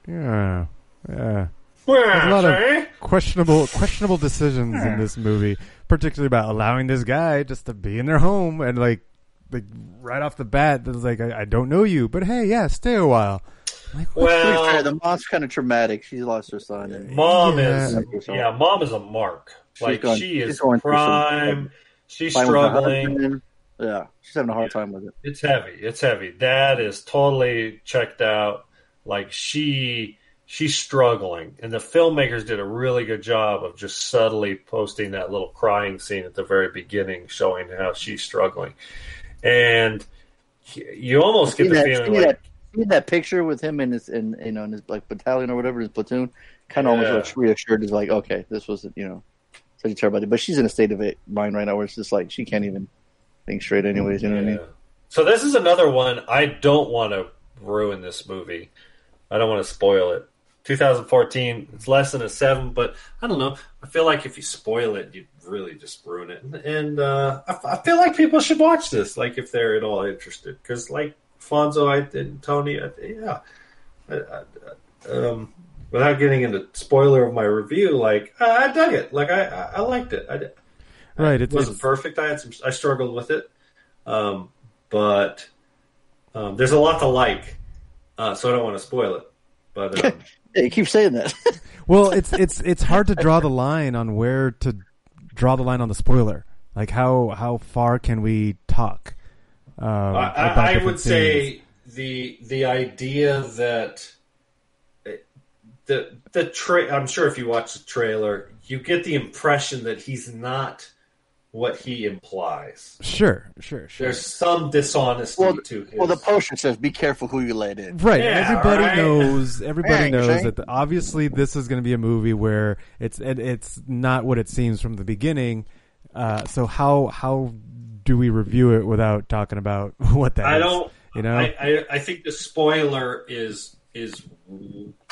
Yeah, yeah. There's a lot of questionable *laughs* questionable decisions in this movie, particularly about allowing this guy just to be in their home and like like right off the bat, it's like I, I don't know you, but hey, yeah, stay a while. Like, what- To fair, the mom's kind of traumatic. She lost her son. And Mom Yeah. is yeah, mom is a mark. She's Like going- she she's is going some- prime. She's Fighting with her struggling. Yeah, she's having a hard time with it. It's heavy. It's heavy. Dad is totally checked out. Like she she's struggling. And the filmmakers did a really good job of just subtly posting that little crying scene at the very beginning showing how she's struggling. And you almost get the that, feeling like that, see that picture with him in his in you know in his like battalion or whatever his platoon, kind of Yeah. almost reassured. Is like, okay, this wasn't you know such a terrible idea. But she's in a state of it, mind right now where it's just like she can't even think straight, anyways. You know what I mean? So this is another one I don't want to ruin this movie. I don't want to spoil it. 2014. It's less than a seven, but I don't know. I feel like if you spoil it, you really just ruin it. And, and uh, I, I feel like people should watch this, like if they're at all interested, because like Fonzo I, and Tony, I, yeah. I, I, um, without getting into spoiler of my review, like I, I dug it. Like I, I, liked it. I, Right, it wasn't it's- perfect. I had some. I struggled with it, um, but um, there's a lot to like, uh, so I don't want to spoil it. But um, *laughs* Yeah, you keep saying that. *laughs* Well, it's it's it's hard to draw the line on where to draw the line on the spoiler. Like how how far can we talk? Um, I, about I, I would scenes? say the the idea that the the tra- I'm sure if you watch the trailer, you get the impression that he's not what he implies. sure, sure, sure. There's some dishonesty Well, to his. well, the poster says, "Be careful who you let in." Right. Yeah, everybody right. knows. Everybody Yeah, knows right. that the, obviously this is going to be a movie where it's it, it's not what it seems from the beginning. Uh, so how how do we review it without talking about *laughs* what that I is? don't. You know. I, I, I think the spoiler is is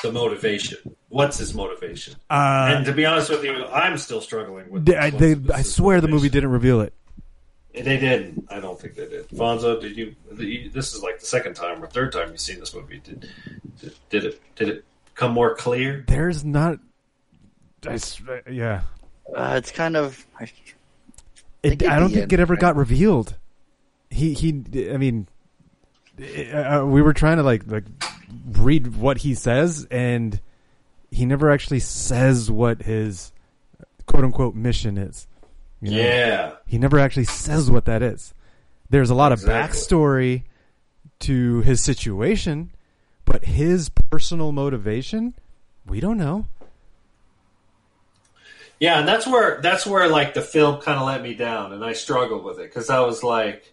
the motivation. What's his motivation? Uh, and to be honest with you, I'm still struggling with. They- I, they, what's I his swear the movie didn't reveal it. They didn't. I don't think they did. Fonzo, did you? This is like the second time or third time you've seen this movie. Did did, did it did it come more clear? There's not. I s yeah. Uh, it's kind of. I, It, I don't think end, it ever right? got revealed. He he. I mean, uh, we were trying to like like read what he says, and he never actually says what his quote unquote mission is. you know? Yeah. he never actually says what that is. There's a lot of backstory to his situation, but his personal motivation, we don't know. Yeah, and that's where that's where like the film kind of let me down, and I struggled with it because I was like,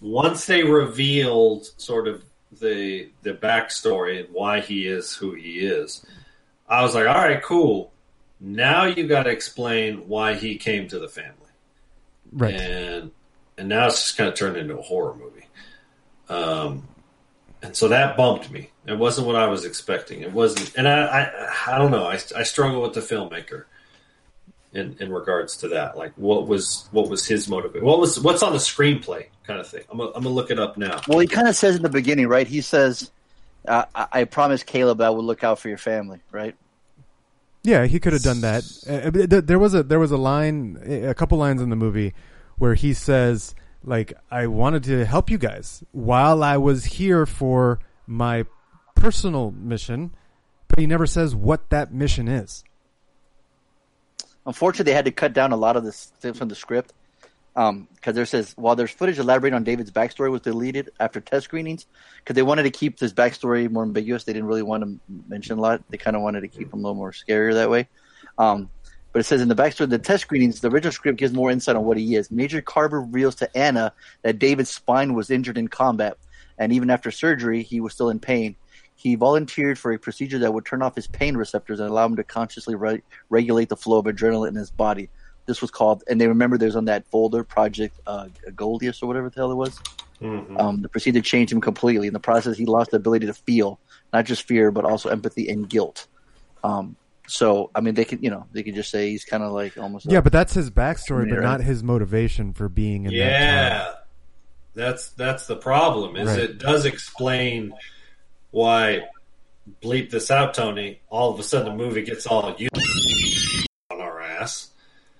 once they revealed sort of the the backstory and why he is who he is, I was like, all right, cool. Now you got to explain why he came to the family, Right. and and now it's just kind of turned into a horror movie. Um, and so that bumped me. It wasn't what I was expecting. It wasn't, and I I, I don't know. I I struggle with the filmmaker in in regards to that. Like, what was what was his motive? What was what's on the screenplay kind of thing? I'm gonna, I'm gonna look it up now. Well, he kind of says in the beginning, right? He says, uh, I, "I promised Caleb I would look out for your family," right? Yeah, he could have done that. Uh, there was a there was a line, a couple lines in the movie where he says, "Like I wanted to help you guys while I was here for my personal mission," but he never says what that mission is. Unfortunately, they had to cut down a lot of this things from the script because there says while there's footage elaborating on David's backstory was deleted after test screenings because they wanted to keep this backstory more ambiguous. They didn't really want to mention a lot. They kind of wanted to keep him a little more scarier that way. Um, but it says in the backstory, the test screenings, the original script gives more insight on what he is. Major Carver reveals to Anna that David's spine was injured in combat, and even after surgery, he was still in pain. He volunteered for a procedure that would turn off his pain receptors and allow him to consciously re- regulate the flow of adrenaline in his body. This was called, and they remember there's on that folder, Project uh, Goldius or whatever the hell it was. Mhm. Um, the procedure changed him completely. In the process, he lost the ability to feel, not just fear, but also empathy and guilt. Um, so, I mean, they could, you know, they could just say he's kind of like almost. a- Yeah, but that's his backstory, but not his motivation for being in that. Yeah, that's that's the problem. Is Right. it does explain why bleep this out, Tony. All of a sudden, the movie gets all you on our ass.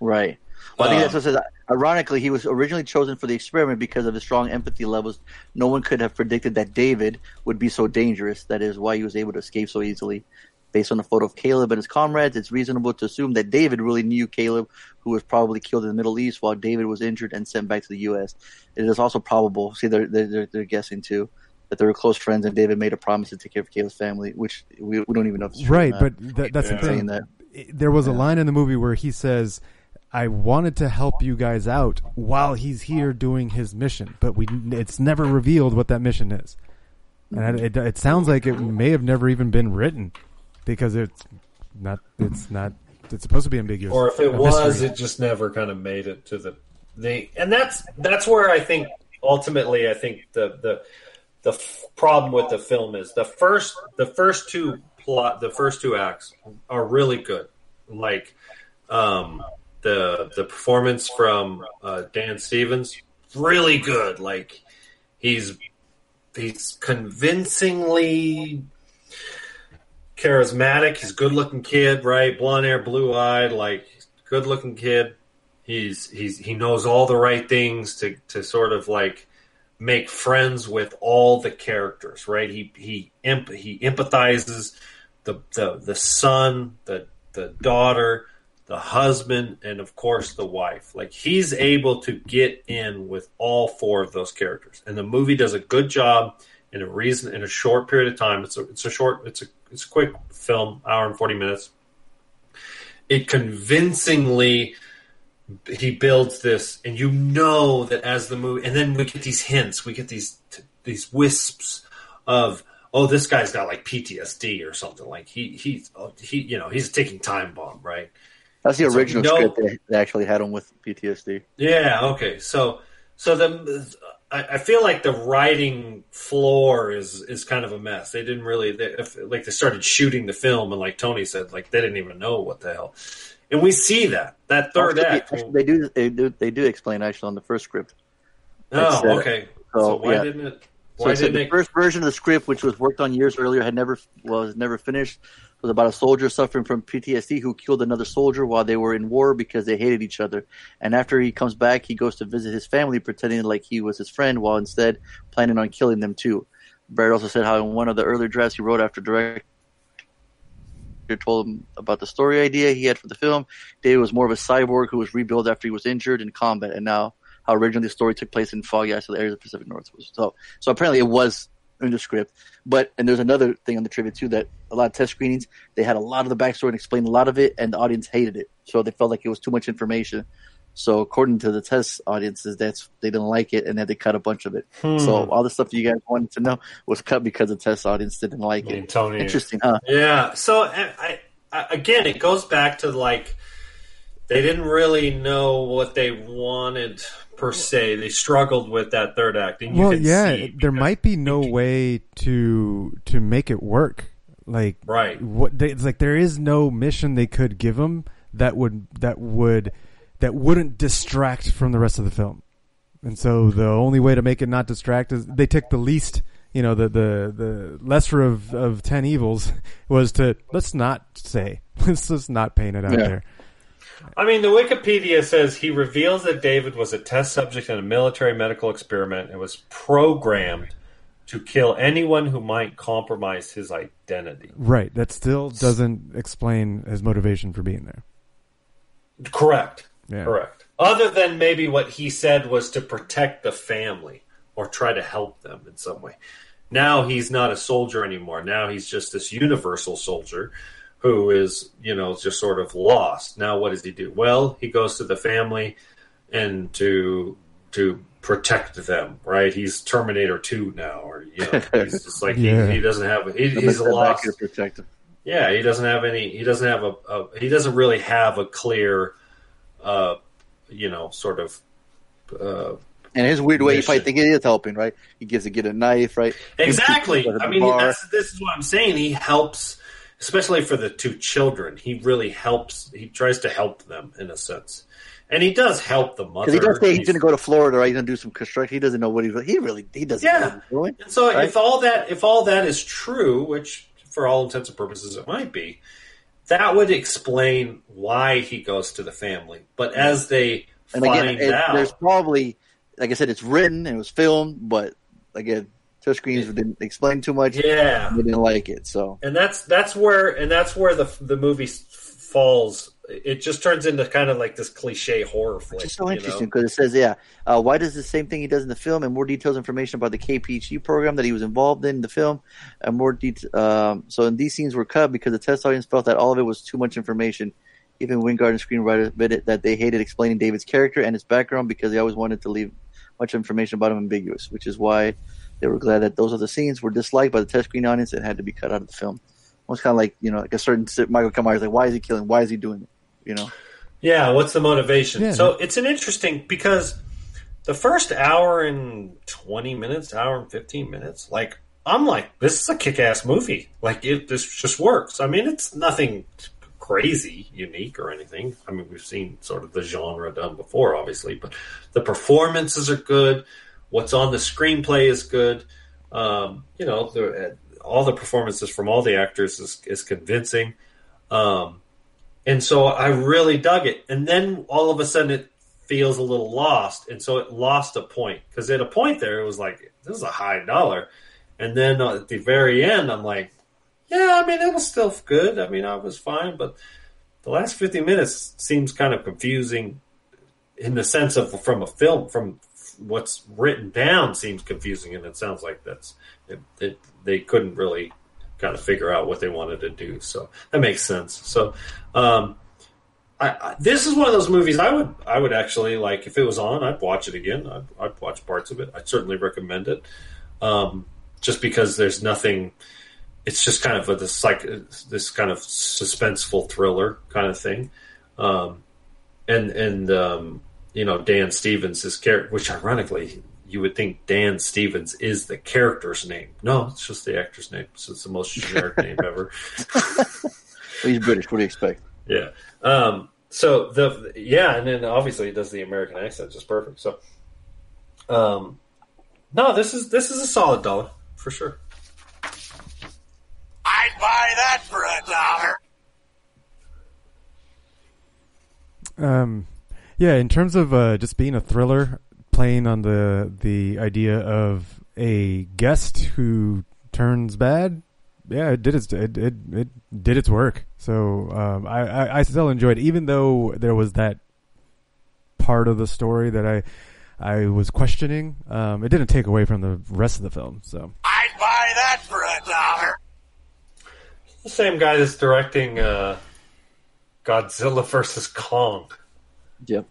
Right. Well, I think Um, that's what says. Ironically, he was originally chosen for the experiment because of his strong empathy levels. No one could have predicted that David would be so dangerous. That is why he was able to escape so easily. Based on the photo of Caleb and his comrades, it's reasonable to assume that David really knew Caleb, who was probably killed in the Middle East while David was injured and sent back to the U.S. It is also probable, see, they're, they're, they're guessing too, that they were close friends and David made a promise to take care of Caleb's family, which we, we don't even know if it's true Right, but th- that's the thing. That. There was a line in the movie where he says, "I wanted to help you guys out while he's here doing his mission, but we it's never revealed what that mission is." And it, it sounds like it may have never even been written because it's not. It's not. It's supposed to be ambiguous. or if it was, mystery. it just never kind of made it to the the. And that's that's where I think ultimately I think the the the f- problem with the film is the first the first two plot the first two acts are really good, like um, the the performance from uh, Dan Stevens really good, like he's he's convincingly charismatic. He's good looking kid, right? Blonde hair, blue eyed, like good looking kid. He's he's he knows all the right things to to sort of like make friends with all the characters, right? He he he empathizes the the the son, the the daughter, the husband, and of course the wife. Like he's able to get in with all four of those characters, and the movie does a good job in a reason in a short period of time. It's a it's a short it's a it's a quick film, hour and forty minutes. It convincingly he builds this, and you know that as the movie, and then we get these hints, we get these these wisps of oh, this guy's got like PTSD or something. Like he he's he you know he's a ticking time bomb, right? That's the So original no- script. They, actually had him with PTSD. Yeah. Okay. So so the I, I feel like the writing floor is is kind of a mess. They didn't really they, if, like they started shooting the film, and like Tony said, like they didn't even know what the hell. And we see that that third Actually, act. actually, they do. They do. They do explain actually on the first script. Oh, said- uh, okay. So why didn't it? So Why it said uh, didn't the it? first version of the script, which was worked on years earlier, had never was never finished. It was about a soldier suffering from PTSD who killed another soldier while they were in war because they hated each other. And after he comes back, he goes to visit his family, pretending like he was his friend, while instead planning on killing them too. Barrett also said how in one of the earlier drafts he wrote after director told him about the story idea he had for the film. David was more of a cyborg who was rebuilt after he was injured in combat, and now how originally the story took place in foggy isolated areas of the Pacific Northwest. So, so apparently it was in the script. But and there's another thing on the trivia too that a lot of test screenings they had a lot of the backstory and explained a lot of it, and the audience hated it. So they felt like it was too much information. So according to the test audiences, that's they didn't like it, and then they cut a bunch of it. Hmm. So all the stuff you guys wanted to know was cut because the test audience didn't like it. Tony. Interesting, huh? Yeah. So I, I, I, again, it goes back to like they didn't really know what they wanted per se. They struggled with that third act. And you well, yeah, see there might be no way to to make it work. Like, Right. What they, it's like there is no mission they could give them that would that would that wouldn't distract from the rest of the film. And so the only way to make it not distract is they took the least, you know, the the the lesser of of ten evils *laughs* was to let's not say *laughs* let's just not paint it out Yeah. there. I mean, the Wikipedia says he reveals that David was a test subject in a military medical experiment and was programmed to kill anyone who might compromise his identity. Right. That still doesn't explain his motivation for being there. Correct. Yeah. Correct. Other than maybe what he said was to protect the family or try to help them in some way. Now he's not a soldier anymore. Now he's just this universal soldier who is, you know, just sort of lost. Now what does he do? Well, he goes to the family and to to protect them, right? He's Terminator 2 now or you know, *laughs* he's just like Yeah. he, he doesn't have he, he's lost to protect him. yeah, he doesn't have any. He doesn't have a. a he doesn't really have a clear, uh, you know, sort of. Uh, And his weird way, you probably mission. think it is helping, right? He gives a get a knife, right? Exactly. I mean, that's, this is what I'm saying. He helps, especially for the two children. He really helps. He tries to help them in a sense, and he does help the mother. He does say he's He's- going to go to Florida, right? He's going to do some construction. He doesn't know what he's. He really, he doesn't Yeah. doing. And so right? if all that if all that is true, which for all intents and purposes it might be, that would explain why he goes to the family. But as they and find again, it, out, there's probably, like I said, it's written and it was filmed, but again, touchscreens didn't explain too much. Yeah. they didn't like it. So and that's that's where and that's where the the movie falls. It just turns into kind of like this cliche horror flick. It's so interesting because it says, yeah, uh, why does the same thing he does in the film and more details information about the KPG program that he was involved in the film and more det- um, so and these scenes were cut because the test audience felt that all of it was too much information. Even Wingard and screenwriter admitted that they hated explaining David's character and his background because they always wanted to leave much information about him ambiguous, which is why they were glad that those other scenes were disliked by the test screen audience and had to be cut out of the film. Almost kind of like you know, like a certain Michael Kamara is like, why is he killing? Why is he doing it? You know. Yeah, what's the motivation? Yeah. So it's an interesting because the first hour and twenty minutes, hour and fifteen minutes, like I'm like, this is a kick-ass movie. Like it, this just works. I mean, it's nothing crazy, unique, or anything. I mean, we've seen sort of the genre done before, obviously, but the performances are good. What's on the screenplay is good. Um, you know, the, all the performances from all the actors is, is convincing. Um, and so I really dug it. And then all of a sudden it feels a little lost. And so it lost a point because at a point there it was like, this is a high dollar. And then uh, at the very end, I'm like, yeah, I mean, it was still good. I mean, I was fine. But the last 50 minutes seems kind of confusing in the sense of from a film, from what's written down seems confusing. And it sounds like that's, it, it, they couldn't really kind of figure out what they wanted to do. So that makes sense. So, um, I, I, this is one of those movies I would I would actually like if it was on I'd watch it again I'd, I'd watch parts of it I'd certainly recommend it um, just because there's nothing it's just kind of a this like this kind of suspenseful thriller kind of thing um, and and um, you know Dan Stevens his character which ironically you would think Dan Stevens is the character's name no it's just the actor's name so it's the most generic *laughs* name ever He's British. What do you expect? Yeah. Um, so the yeah, and then obviously he does the American accent just perfect. So, um, no, this is this is a solid dollar for sure. I'd buy that for a dollar. Um, yeah, in terms of uh, just being a thriller, playing on the the idea of a guest who turns bad, yeah, it did its it it, it did its work. So um, I, I I still enjoyed, it, even though there was that part of the story that I I was questioning. Um, it didn't take away from the rest of the film. So I'd buy that for a dollar. The same guy that's directing uh, Godzilla versus Kong. Yep.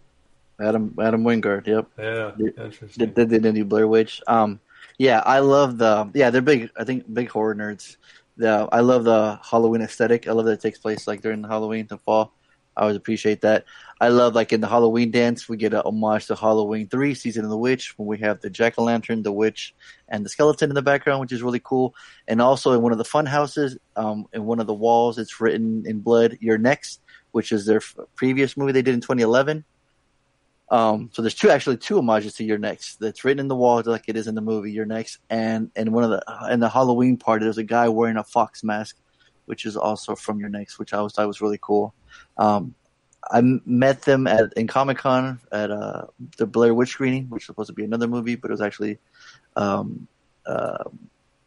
Adam Adam Wingard. Yep. Yeah, Did- interesting. Did, did, did any Blair Witch? Um, yeah, I love the yeah they're big. I think big horror nerds. The I love the Halloween aesthetic. I love that it takes place like during Halloween the fall. I always appreciate that. I love like in the Halloween dance we get a homage to Halloween three season of the witch when we have the jack o' lantern, the witch, and the skeleton in the background, which is really cool. And also in one of the fun houses, um, in one of the walls, it's written in blood, "Your next," which is their f- previous movie they did in 2011. Um, so there's two actually two homages to You're Next that's written in the wall like it is in the movie You're Next, and and one of the in the Halloween party there's a guy wearing a fox mask, which is also from You're Next, which I always thought was really cool. Um, I met them at in Comic Con at uh, the Blair Witch screening, which was supposed to be another movie, but it was actually um, uh,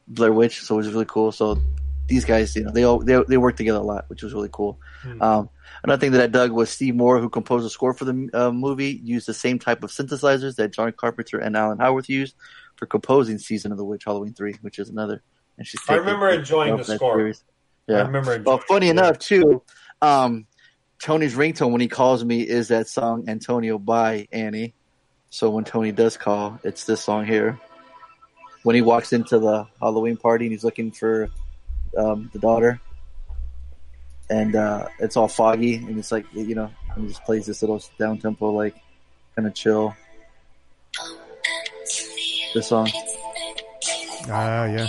Blair Witch, so it was really cool. So these guys, you know, they all they they work together a lot, which was really cool. Um, another thing that I dug was Steve Moore, who composed the score for the uh, movie, used the same type of synthesizers that John Carpenter and Alan Howarth used for composing Season of the Witch Halloween Three, which is another. And she's I remember enjoying the score. series. Yeah, I remember Well, funny it, yeah. enough, too, um, Tony's ringtone when he calls me is that song "Anthonio" by Annie. So when Tony does call, it's this song here. When he walks into the Halloween party and he's looking for um, the daughter, and uh, it's all foggy and it's like you know, and just plays this little down tempo, like kind of chill. This song, ah yeah.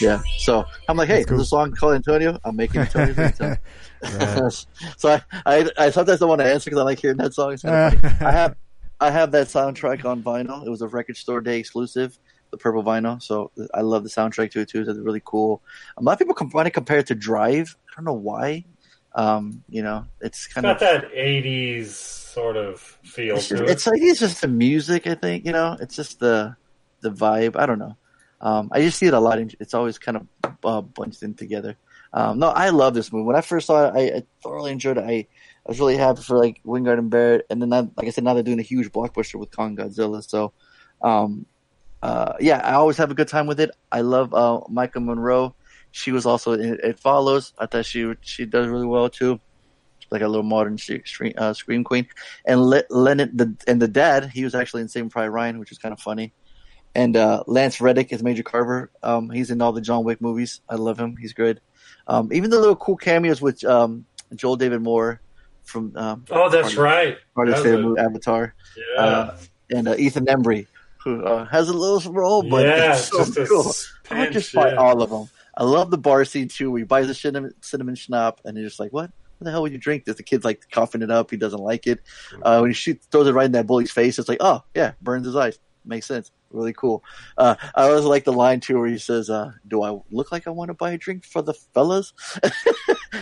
yeah. So I'm like, hey, That's cool. there's a song called Antonio. I'm making ringtone. *laughs* Right. *laughs* so I, I, I sometimes don't want to answer because I like hearing that song. Kind of. *laughs* I have, I have that soundtrack on vinyl. It was a record store day exclusive, the purple vinyl. So I love the soundtrack to it too. It's really cool. A lot of people com- want to compare it to Drive. I don't know why. Um, you know, it's It's kind got of that '80s sort of feel it's, to just, it. it's like it's just the music. I think you know, it's just the the vibe. I don't know. Um, I just see it a lot. In, it's always kind of uh, bunched in together. Um, no, I love this movie. When I first saw it, I, I thoroughly enjoyed it. I, I was really happy for like Wingard and Barrett, and then that, like I said, now they're doing a huge blockbuster with Kong Godzilla. So, um, uh, yeah, I always have a good time with it. I love uh, Maika Monroe. She was also in It Follows. I thought she she does really well too, like a little modern scream, uh, scream queen. And Le- Lennon the and the dad, he was actually in Saving Private Ryan, which is kind of funny. And uh, Lance Reddick is Major Carver. Um, he's in all the John Wick movies. I love him. He's good. Um, even the little cool cameos with um, Joel David Moore from um, Oh, that's right. part of his movie, Avatar. Yeah. Uh, and uh, Ethan Embry, who uh, has a little role, but Yeah, it's so just cool. I would just buy yeah. all of them. I love the bar scene too, where he buys a cinnamon, cinnamon schnapp, and you're just like, "What? What the hell would you drink this?" The kid's like coughing it up. He doesn't like it. Uh, when he shoots, throws it right in that bully's face, it's like, "Oh yeah, burns his eyes." Makes sense. Really cool. Uh, I always like the line too where he says, uh, "Do I look like I want to buy a drink for the fellas?" *laughs*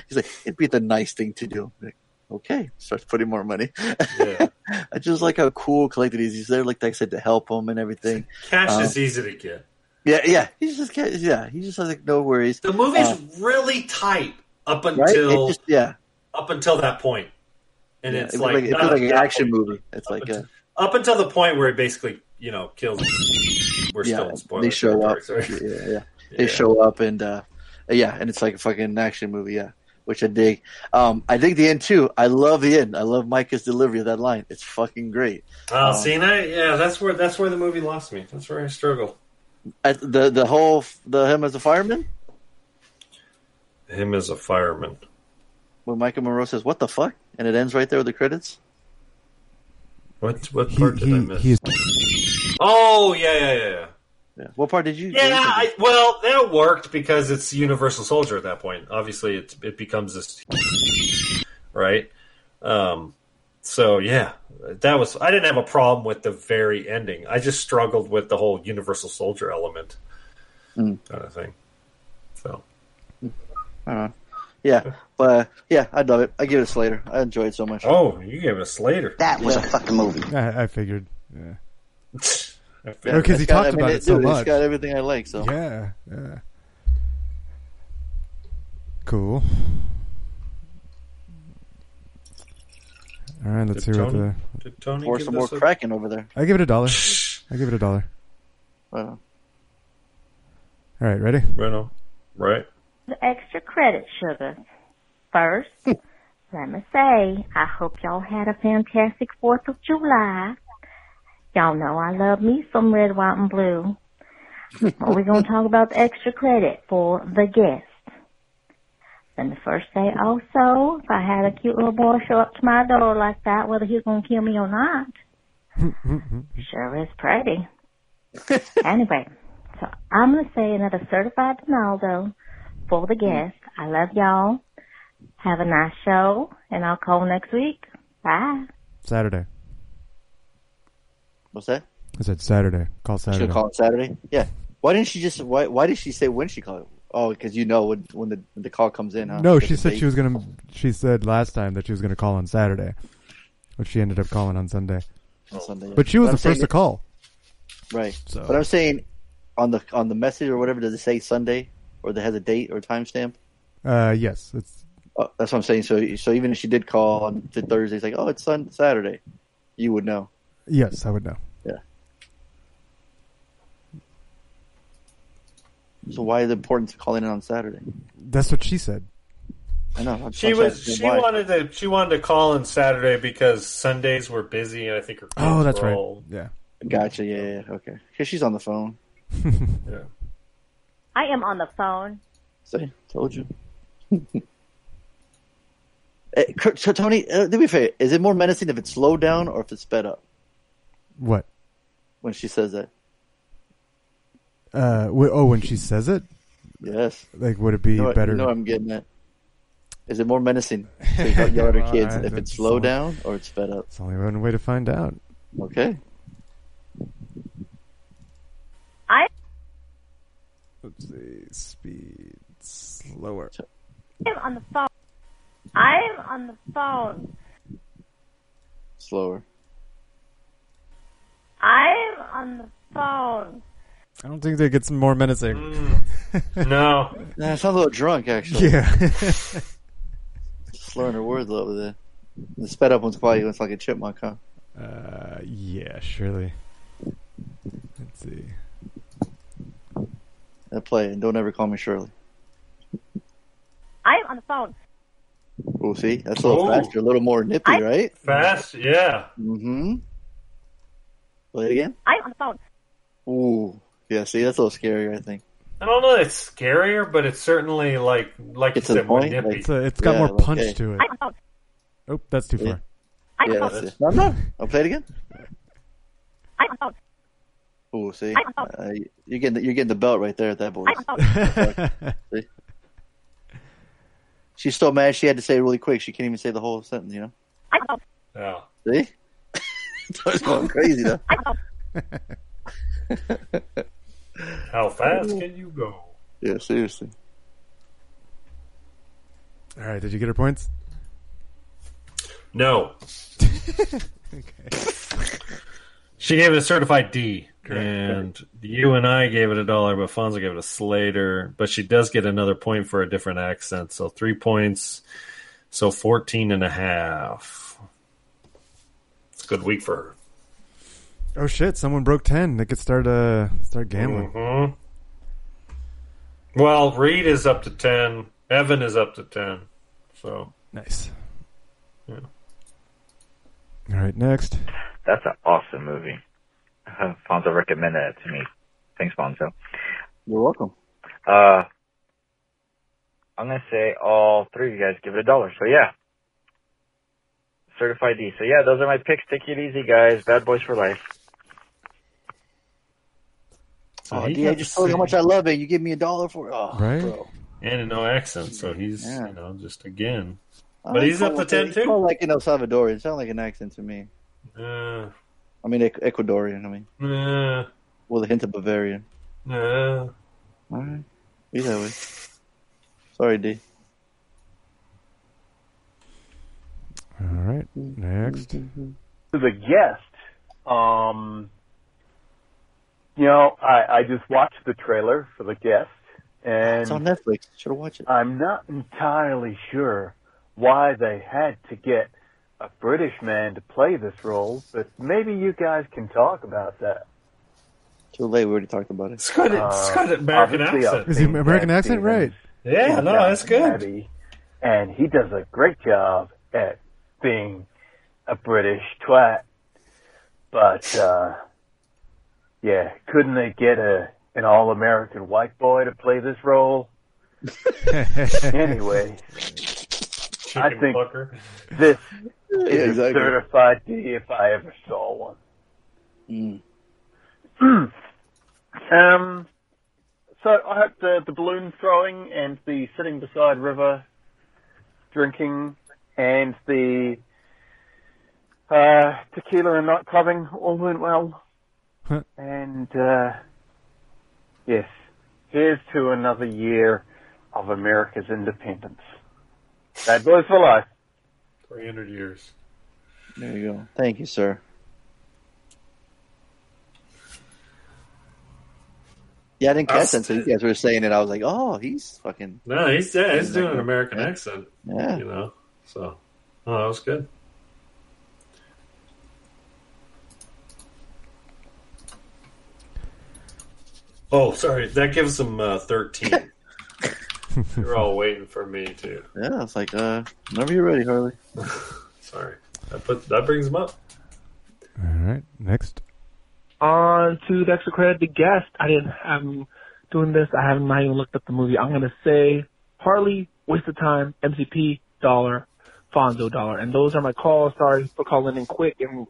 He's like, "It'd be the nice thing to do." Like, okay, starts putting more money. Yeah. *laughs* I just like how cool collected is. He's there, like I said, to help him and everything. Cash Um, is easy to get. Yeah, yeah. He's just yeah. He just has like no worries. The movie's Uh, really tight up until It just, yeah. up until that point, and Yeah, it's it like, like, it not feels like an that action point. movie. It's like a, up until the point where it basically you know kills. We're yeah. still in spoiler They show *laughs* up. Yeah, yeah. They show up and uh, yeah, and it's like a fucking action movie. Yeah, which I dig. Um, I dig the end too. I love the end. I love Maika's delivery of that line. It's fucking great. Oh, Um, see, now, yeah, that's where that's where the movie lost me. That's where I struggle. at the the whole the him as a fireman Him as a fireman. when Maika Monroe says "What the fuck" and it ends right there with the credits. What what part did I miss? he's Oh yeah, yeah, yeah, yeah. Yeah. What part did you? Yeah, I, well, that worked because it's Universal Soldier at that point. Obviously, it it becomes this, right? Um, so yeah, that was. I didn't have a problem with the very ending. I just struggled with the whole Universal Soldier element Mm. kind of thing. So I. Yeah, but uh, yeah, I love it. I give it a Slater. I enjoy it so much. Oh, you gave it a Slater. That was a fucking movie. I, I figured. Yeah. *laughs* I No, 'cause he It's got- talked I mean, about it so dude, much. It's got everything I like. So Yeah, yeah. Cool. All right, let's Did hear what the. did Tony pour some more a- cracking over there. I give it a dollar. I give it a dollar. Right on. All right, ready? Right on. Right. The extra credit, sugar. First, *laughs* let me say, I hope y'all had a fantastic 4th of July. Y'all know I love me some red, white, and blue. But we're going to talk about the extra credit for the guest. Then the first day also, if I had a cute little boy show up to my door like that, whether he's going to kill me or not, *laughs* sure is pretty. anyway, so I'm going to say another certified Donaldo for the guest. I love y'all. Have a nice show, and I'll call next week. Bye. Saturday. What's that? I said Saturday. Call Saturday. She'll call it Saturday. Yeah. Why didn't she just? Why? Why did she say when she called? Oh, because you know when when the when the call comes in. Huh? No, she said date. she was gonna. She said last time that she was gonna call on Saturday, but she ended up calling on Sunday. On Sunday, yeah. But she was But the first to call. Right. So- But I'm saying on the on the message or whatever, does it say Sunday or that has a date or timestamp? Uh, yes, it's Oh, that's what I'm saying. So so even if she did call on Thursday, it's like oh it's Sun Saturday, you would know. Yes. I would know. Yeah. So why is it important to call in on Saturday? That's what she said. I know. I'm, She was she why. wanted to she wanted to call on Saturday because Sundays were busy and I think her Oh, that's were right. all- Yeah. Gotcha. Yeah. yeah yeah, okay. Because she's on the phone. *laughs* yeah. I am on the phone. See, told you. *laughs* Eh, so Tony, uh, to be fair, is it more menacing if it's slowed down or if it's sped up What? when she says that? Uh, wh- oh, when she says it, Yes. like, would it be You know, better? You know I'm getting it. Is it more menacing to yell *laughs* yell at her kids I- if it's slow only- down or it's sped up? It's only one way to find out. Okay. I Let's see. Speed slower. I am on the phone. I am on the phone. Slower. I am on the phone. I don't think they get some more menacing. Mm. No. *laughs* Nah, sounds a little drunk, actually. Yeah. *laughs* Slurring her words a little bit. The sped up one's probably looks like a chipmunk, huh? Uh, yeah, surely. Let's see. I play and Don't ever call me Shirley. I'm on the phone. Oh, see, that's a little Oh. faster, a little more nippy, I- right? Fast, yeah. Mm-hmm. Play it again. I'm on the phone. Ooh, yeah. See, that's a little scarier. I think. I don't know. It's scarier, but it's certainly like like you Get to the said, more nippy. like- It's, uh, it's got Yeah, more okay. punch to it. I'm on the phone. Oh, that's too Yeah. far. I'm Yeah, on that's it. No, no. I'll play it again. I'm on the phone. Ooh, see, I'm on uh, you're getting the, you're getting the belt right there at that boy. I'm on the phone. See? She's so mad she had to say it really quick. She can't even say the whole sentence. You know. I'm on. Yeah. See? *laughs* it's going crazy though. I'm on the phone. How fast can you go? Yeah, seriously. All right, did you get her points? No. *laughs* okay. She gave it a certified D, and you and I gave it a dollar, but Fonzo gave it a Slater. But she does get another point for a different accent, so three points, so 14 and a half. It's a good week for her. Oh shit! Someone broke ten. They could start uh start gambling. Mhm. Well, Reed is up to 10, Evan is up to 10, so. Nice. Yeah. All right, next. That's an awesome movie. Uh, *laughs* Fonzo recommended it to me. Thanks, Fonzo. You're welcome. Uh, I'm gonna say all three of you guys give it a dollar. So yeah, certified D. So yeah, those are my picks. Take it easy, guys. Bad boys for life. Oh, he D, I just told you how much I love it. You give me a dollar for it. Oh, Right? bro. And no accent, so he's, Yeah. you know, just again. Oh, But he's up called to like- 10 he too? called like an El Salvadorian. It sounded like an accent to me. Uh, I mean, Ecuadorian. I mean, uh, with a hint of Bavarian. uh. All right. Be that way. Sorry, D. All right, next. to the guest, um, you know, I, I just watched the trailer for the guest, and It's on Netflix. Should have watched it. I'm not entirely sure why they had to get a British man to play this role, but maybe you guys can talk about that. Too late. We already talked about it. It's got, a- it's got an American accent. Is he American accent? Right. Yeah, no, that's good. Downton Abbey, and he does a great job at being a British twat. But uh yeah, couldn't they get a an all American white boy to play this role? *laughs* anyway, I think plucker. this Yeah, is a exactly. certified D if I ever saw one. Mm. *clears throat* Um, so I hope the, the balloon throwing and the sitting beside river drinking and the uh, tequila and night clubbing all went well. Huh. And uh, yes, here's to another year of America's independence. Bad boys for life. 300 years. There you go. Thank you, sir. Yeah, I didn't catch that until you guys were saying it. I was like, oh, he's fucking. No, he's yeah, he's doing an American accent. Yeah. You know, so oh, that was good. Oh, sorry, that gives him uh, thirteen. *laughs* You're all waiting for me too. Yeah, it's like, uh, whenever you're ready, Harley. *laughs* Sorry, that put that brings him up. All right, next. On to the extra credit, the guest. I didn't. I'm doing this. I haven't not even looked up the movie. I'm gonna say Harley, waste of time, MCP, dollar, Fonzo, dollar, and those are my calls. Sorry for calling in quick and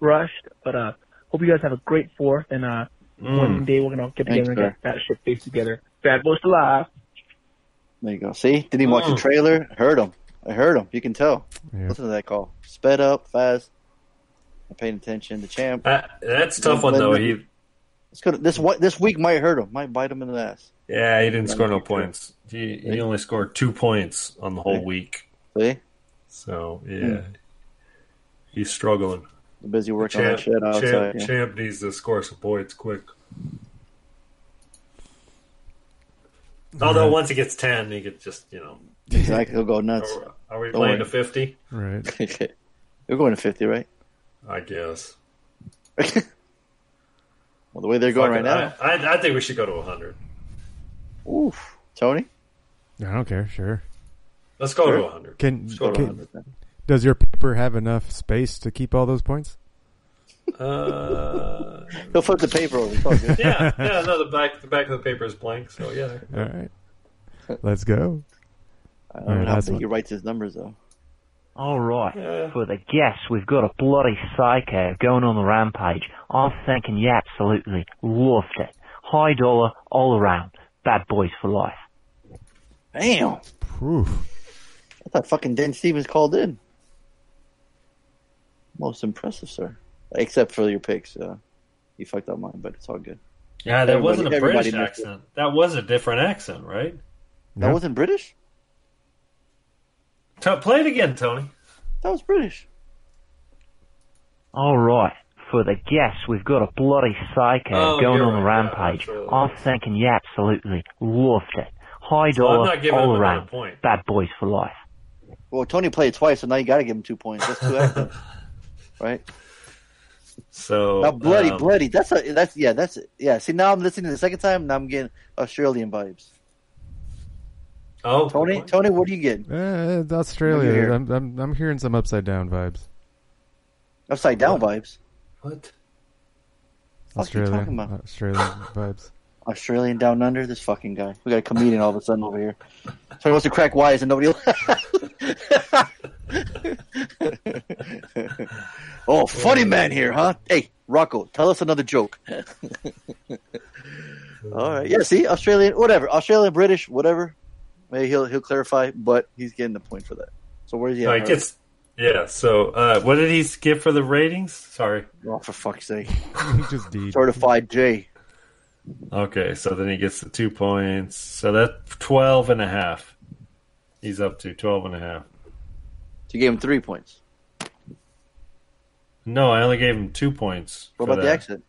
rushed, but uh, hope you guys have a great Fourth, and uh, Mm. one day we're gonna get Thanks, together and sir. get that shit face together. Bad boys alive. There you go. See? Didn't even watch the Mm. trailer. Heard him. I heard him. You can tell. Yeah. Listen to that call. Sped up, fast. I'm paying attention. The champ. Uh, that's a tough one though. He It's good. This what this week might hurt him. Might bite him in the ass. yeah, he didn't score no points. He he only scored two points on the whole week. See? So yeah, Hmm. he's struggling. I'm busy working on that Champ, shit outside. champ, yeah. champ needs to score some points quick. Although Right. once he gets ten, he could just you know. Exactly, he'll go nuts. Are, are we Don't playing worry. to fifty? Right. *laughs* You're going to 50, right? I guess. *laughs* Well, the way they're going right now. I, I, I think we should go to hundred. Oof. Tony? I don't care. Sure. Let's go Sure. to hundred. Can, Let's go to can- 100 then. does your paper have enough space to keep all those points? Uh, *laughs* He'll flip the paper over. It's all good. yeah, yeah. No, the back the back of the paper is blank. So yeah. All right. Let's go. I All don't right, know how that's one. he writes his numbers, though. All right. For the guests, we've got a bloody psycho going on the rampage. I'm thinking you absolutely loved it. High dollar all around. Bad boys for life. Damn. Oof. I thought fucking Dan Stevens called in. Most impressive, sir. Except for your picks. Uh, you fucked up mine, but it's all good. Yeah, that Everybody- wasn't a British missed it. accent. That was a different accent, right? That Yeah. wasn't British? To- play it again, Tony. That was British. All right. For the guests, we've got a bloody psycho Oh, going on the right. Yeah, rampage. that's really I'm nice. thinking you absolutely loved it. High So dollar not all around. point. Bad boys for life. Well, Tony played twice, so now you got to give him two points. That's two accents, *laughs* right? So Now, bloody, um, bloody. That's a. That's yeah. That's yeah. See, now I'm listening to the second time. Now I'm getting Australian vibes. Oh, Tony, Tony, what are you getting? Uh, What you Australia. I'm, I'm I'm hearing some upside down vibes. Upside down vibes. What? Fuck you Australia. talking about? Australian vibes. Australian down under. This fucking guy. We got a comedian all of a sudden over here. Tony wants to crack wise and nobody. *laughs* oh, funny man here, huh? Hey, Rocco, tell us another joke. *laughs* all right. Yeah. See, Australian, whatever. Australian, British, whatever. Maybe he'll he'll clarify, but he's getting the point for that. So where's he at? No, he gets. Yeah. So uh, what did he give for the ratings? Sorry. Oh, for fuck's sake. Just *laughs* deed. Certified J. Okay, so then he gets the two points. So that's 12 and a half. He's up to 12 and a half. So you gave him three points. No, I only gave him two points. What for about the accent?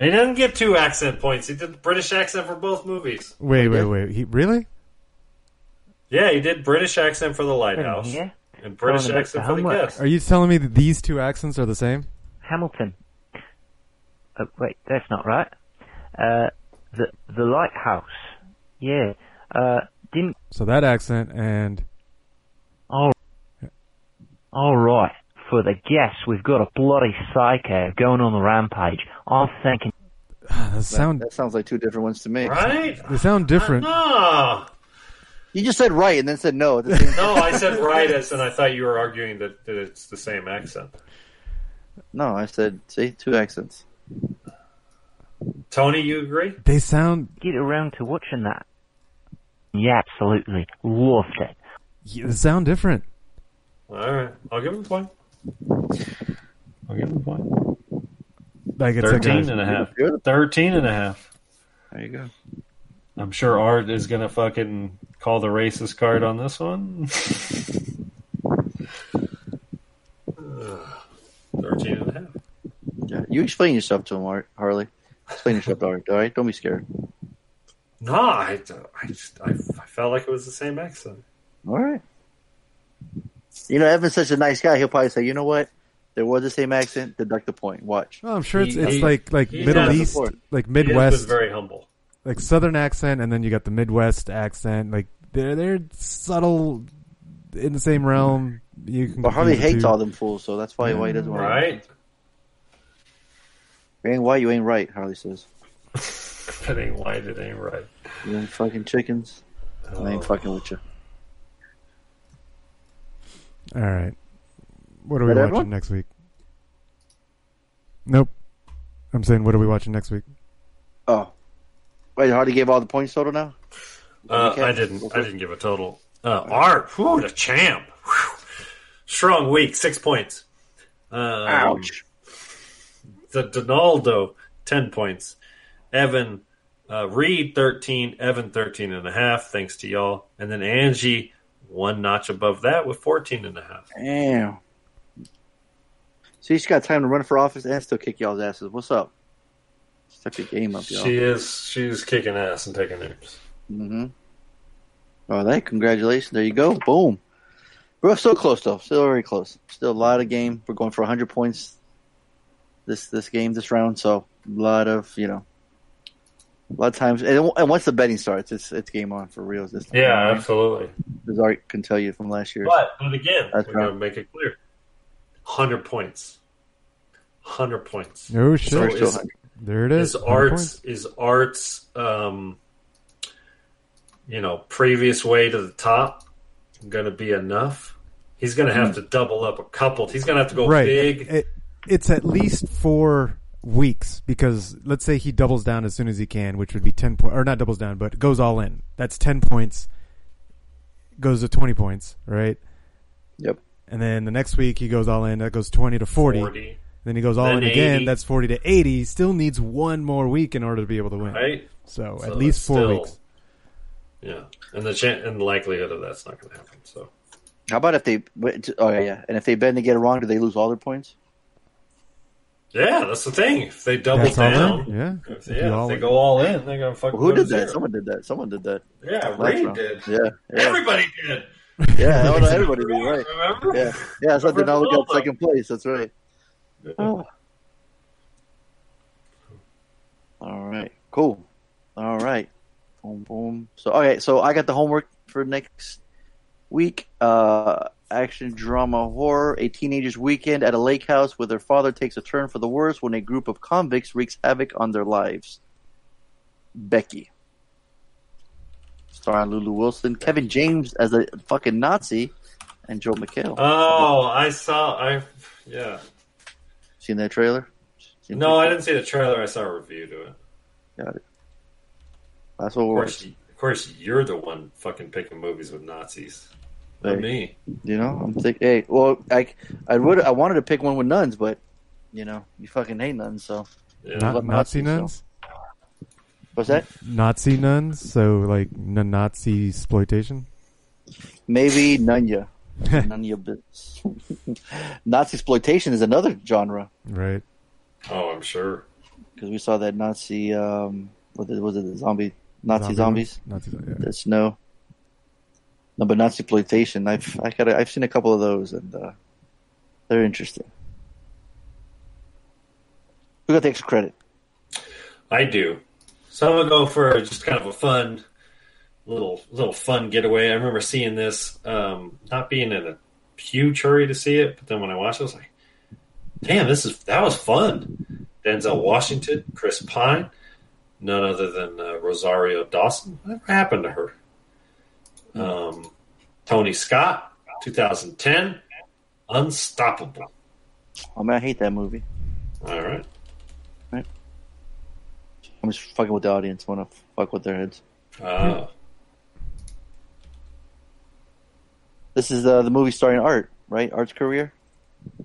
He didn't get two accent points. He did the British accent for both movies. Wait, wait, wait. He really? Yeah, he did British accent for the Lighthouse Yeah. and British Going accent to for the homework. guest. Are you telling me that these two accents are the same? Hamilton. Oh, wait, that's not right. Uh, the the lighthouse. Yeah. Uh, didn't. So that accent and All. All right. For the guests, we've got a bloody psycho going on the rampage. I'm thinking. that *sighs* That, sound that sounds like two different ones to me. Right? they sound different. No. You just said right and then said no. the *laughs* No, I said right as, and I thought you were arguing that, that it's the same accent. No, I said see two accents. Tony, you agree? They sound Get around to watching that. Yeah, absolutely loved it. yeah, they sound different. All right, I'll give him a point. I'll give him a point. Like it's like 13 a, and a half. 13 and a half. There you go. I'm sure Art is going to fucking call the racist card on this one. *sighs* 13 and a half. Yeah, you explain yourself to him, Art Harley. Explain yourself to Art. All right, don't be scared. No, I, I, just, I, I felt like it was the same accent. All right. You know, Evan's such a nice guy. He'll probably say, "You know what? There was the same accent. Deduct the point. Watch." Oh, I'm sure it's He- it's he- like like he Middle East, support. like Midwest, been very humble. like Southern accent, and then you got the Midwest accent. Like they're they're subtle in the same realm. You can But Harley hates two. all them fools, so that's why why he doesn't want. Right? If you ain't white, you ain't right. Harley says. *laughs* If it ain't white, it ain't right. You ain't fucking chickens. I Oh. ain't fucking with you. All right, what are we That watching everyone? next week? Nope. I'm saying, what are we watching next week? Oh, wait. Harley gave all the points total now. Uh, I didn't. I didn't give a total. Uh, Art, whew, the champ. Whew. Strong week, six points. Um, Ouch. The Donaldo, ten points. Evan, uh, Reed, thirteen. Evan, thirteen and a half. Thanks to y'all. And then Angie, one notch above that with fourteen and a half. Damn. So she's got time to run for office and still kick y'all's asses. What's up? Step your game up, y'all. She is. She's kicking ass and taking names. Mm-hmm. All right, congratulations. There you go. Boom. We're still close though. Still very close. Still a lot of game. We're going for 100 points this this game this round. So a lot of you know, a lot of times. And, and once the betting starts, it's it's game on for real. This time. Yeah, absolutely. As Art can tell you from last year. But, but again, That's we're going to make it clear. 100 points. 100 points. Oh shit! So is, there it is. is art's points. is art's um you know previous way to the top going to be enough he's going to have to double up a couple he's going to have to go right. big It- it's at least four weeks because let's say he doubles down as soon as he can, which would be ten points, or not doubles down, but goes all in. That's ten points. Goes to twenty points, right? Yep. And then the next week he goes all in. That goes twenty to forty. 40. Then he goes all Then in again. That's forty to eighty. He still needs one more week in order to be able to win. right So, So at least four still- weeks. yeah and the chan and the likelihood of that's not going to happen so How about if they? Oh yeah, yeah. And if they bet and they get it wrong, do they lose all their points? Yeah that's the thing if they double That's down? Yeah. if, If yeah, if they in. go all in they're going to fucking Who go to did that? zero. Someone did that. Someone did that. yeah Last Reed did Yeah. yeah. everybody did Yeah, no, no, *laughs* everybody did, right. remember Yeah, yeah, so they now got Ronaldo. second place. That's right. Oh. All right, cool. All right, boom, boom. So, okay, so I got the homework for next week. Uh, action, drama, horror. A teenager's weekend at a lake house where their father takes a turn for the worse when a group of convicts wreaks havoc on their lives. Becky. Starring Lulu Wilson, Kevin James as a fucking Nazi, and Joel McHale. oh i saw i yeah Seen that trailer? Seen no i didn't see the trailer i saw a review to it Got it. That's what Of we're course, of course, you're the one fucking picking movies with Nazis. Not Hey. me. You know, I'm thinking. Hey, well, I, I would, I wanted to pick one with nuns, but you know, you fucking hate nuns, so. Yeah. Not Love Nazi Nazis, so- nuns. What's that? Nazi nuns. So like n- Nazi exploitation. Maybe Nunya. *laughs* Nunya bits. Nazi exploitation is another genre Right. Oh, I'm sure. because we saw that Nazi. Um, what was it? Was it the zombie Nazi Zombie zombies? ones? Nazi, yeah. The snow. No, but Nazi exploitation. I've I got I've seen a couple of those and uh, they're interesting. Who got the extra credit? I do. So I'm gonna go for just kind of a fun little little fun getaway. I remember seeing this, um, not being in a huge hurry to see it, but then when I watched it, I was like, "Damn, this is that was fun." Denzel Washington, Chris Pine, none other than uh, Rosario Dawson. Whatever happened to her? Um, Tony Scott, 2010, Unstoppable. Oh man, I hate that movie. All right. I'm just fucking with the audience. Want to fuck with their heads. Uh, This is uh, the movie starring Art, right? Art's career.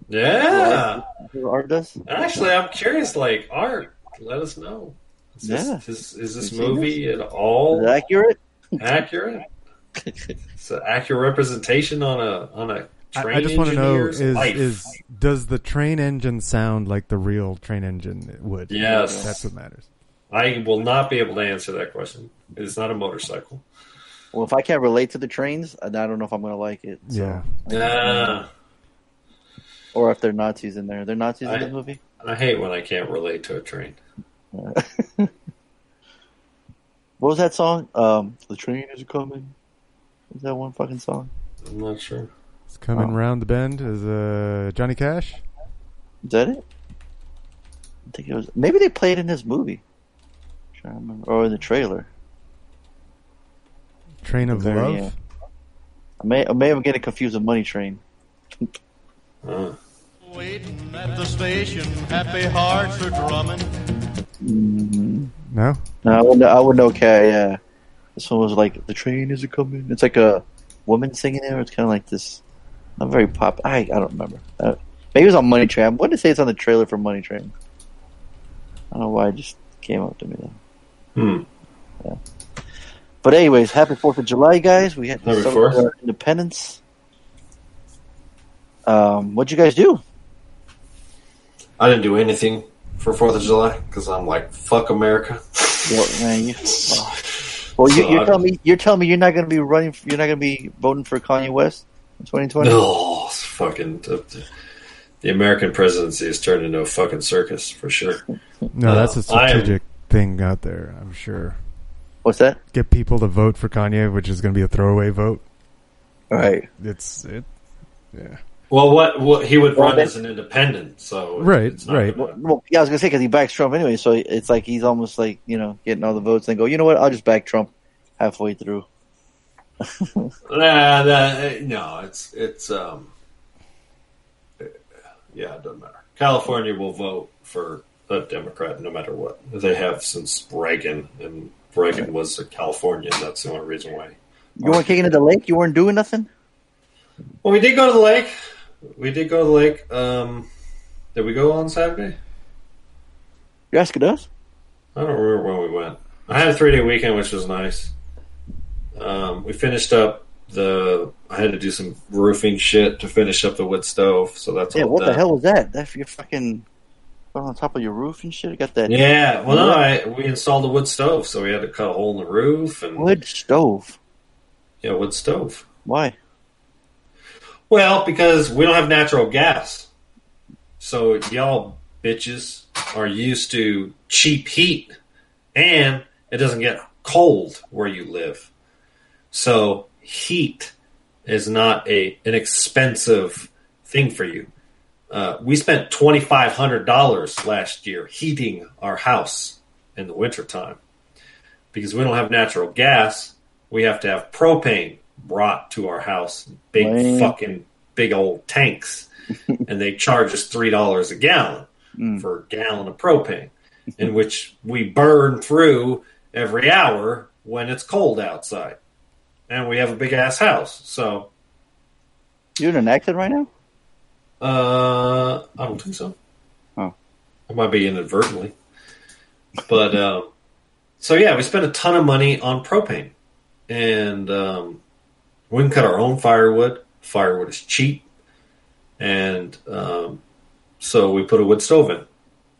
yeah. Who Art does. Actually, I'm curious. Like art, let us know. Is this, Yeah. is, is this movie at all accurate? *laughs* accurate? It's an accurate representation on a on a I, train I just want to know is is does the train engine sound like the real train engine would? Yes. That's what matters. I will not be able to answer that question. It is not a motorcycle. Well, if I can't relate to the trains, I don't know if I'm going to like it. So. Yeah. Nah, Or if they're Nazis in there. They're Nazis I- in the movie. I hate when I can't relate to a train. *laughs* what was that song? Um, the train is coming. Is that one fucking song? I'm not sure. It's coming Oh. round the bend is uh, Johnny Cash. Is that it? I think it was. Maybe they played in this movie. trying to remember. Or in the trailer. Train of The very Love. end. I may, I may have getting confused with Money Train. Uh, Waiting at the station, happy hearts are drumming. Mm-hmm. No. No, I wouldn't. I wouldn't. Okay, yeah. This one was like the train is it coming. It's like a woman singing there. It's kind of like this. Not very pop. I I don't remember. Uh, maybe it was on Money Train. I wanted to say it's on the trailer for Money Train. I don't know why it just came up to me though. hmm. Yeah. But anyways, happy Fourth of July, guys. We had celebrate 4th. our independence. Um, what'd you guys do? I didn't do anything for Fourth of July because I'm like, fuck America. Well, man, you, *laughs* Well, you, So you're I- telling me you're telling me you're not going to be running. You're not going to be voting for Kanye West in 2020. No, it's fucking the, the American presidency has turned into a fucking circus for sure. No, that's a Uh, I am- strategic thing out there. I'm sure. What's that? Get people to vote for Kanye, which is going to be a throwaway vote. Right. It's it. Yeah. Well, what, what he would Well, run as an independent, so Right, it's not right. gonna- Well, yeah, I was going to say because he backs Trump anyway, so it's like he's almost like you know getting all the votes and go. You know what? I'll just back Trump halfway through. *laughs* Nah, that, no, it's it's um, yeah, it doesn't matter. California will vote for a Democrat no matter what. They have since Reagan, and Reagan was a Californian. That's the only reason why. You weren't kicking at the lake. You weren't doing nothing. Well, we did go to the lake. We did go to the lake. Um, did we go on Saturday? You're asking us. I don't remember when we went. I had a three day weekend, which was nice. Um, we finished up the. I had to do some roofing shit to finish up the wood stove, so that's Yeah. What the hell was that? That you're fucking on top of your roof and shit. Got that. Yeah, well, no, I, we installed a wood stove, so we had to cut a hole in the roof and wood stove. yeah, wood stove. Why? Well, because we don't have natural gas, so y'all bitches are used to cheap heat, and it doesn't get cold where you live. So heat is not a an expensive thing for you. Uh, we spent twenty five hundred dollars last year heating our house in the wintertime because we don't have natural gas. We have to have propane brought to our house, big Lame. fucking big old tanks, *laughs* and they charge us three dollars a gallon Mm. for a gallon of propane, in which we burn through every hour when it's cold outside, and we have a big ass house, so. You in an accident right now? Uh, I don't think so. Oh. I might be inadvertently. But um, so yeah, we spent a ton of money on propane, and um, we can cut our own firewood. Firewood is cheap, and um, so we put a wood stove in.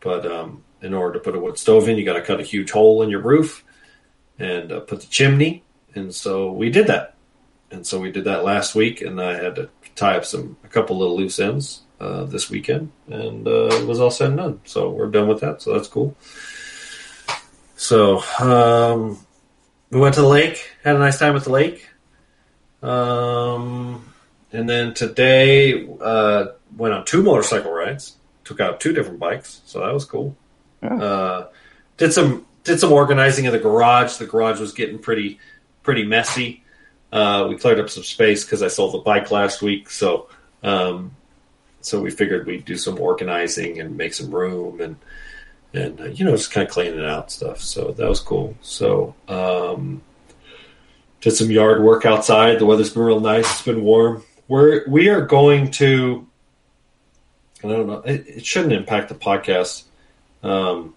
But um, in order to put a wood stove in, you got to cut a huge hole in your roof and uh, put the chimney. And so we did that. And so we did that last week, and I had to tie up some a couple little loose ends uh, this weekend, and uh, it was all said and done. So we're done with that. So that's cool. So um, we went to the lake, had a nice time at the lake, um, and then today uh, went on two motorcycle rides. Took out two different bikes, so that was cool. Uh, did some did some organizing of the garage. The garage was getting pretty pretty messy. Uh, we cleared up some space because I sold the bike last week, so um, so we figured we'd do some organizing and make some room and and uh, you know just kind of cleaning out stuff. So that was cool. So um, did some yard work outside. The weather's been real nice. It's been warm. We're we are going to. I don't know. It, it shouldn't impact the podcast, um,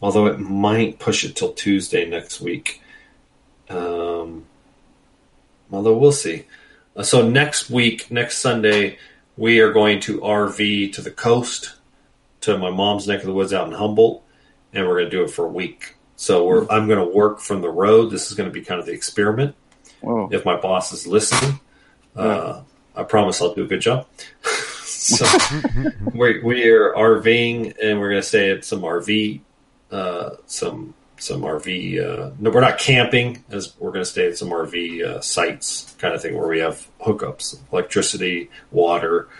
although it might push it till Tuesday next week. Um, although we'll see. Uh, so next week, next Sunday, we are going to RV to the coast, to my mom's neck of the woods out in Humboldt, and we're going to do it for a week. So we're, I'm going to work from the road. This is going to be kind of the experiment. If my boss is listening, uh, I promise I'll do a good job. *laughs* so *laughs* we we are RVing, and we're going to stay at some RV, uh, some some RV. Uh, no, we're not camping. As we're going to stay at some RV uh, sites, kind of thing, where we have hookups, electricity, water,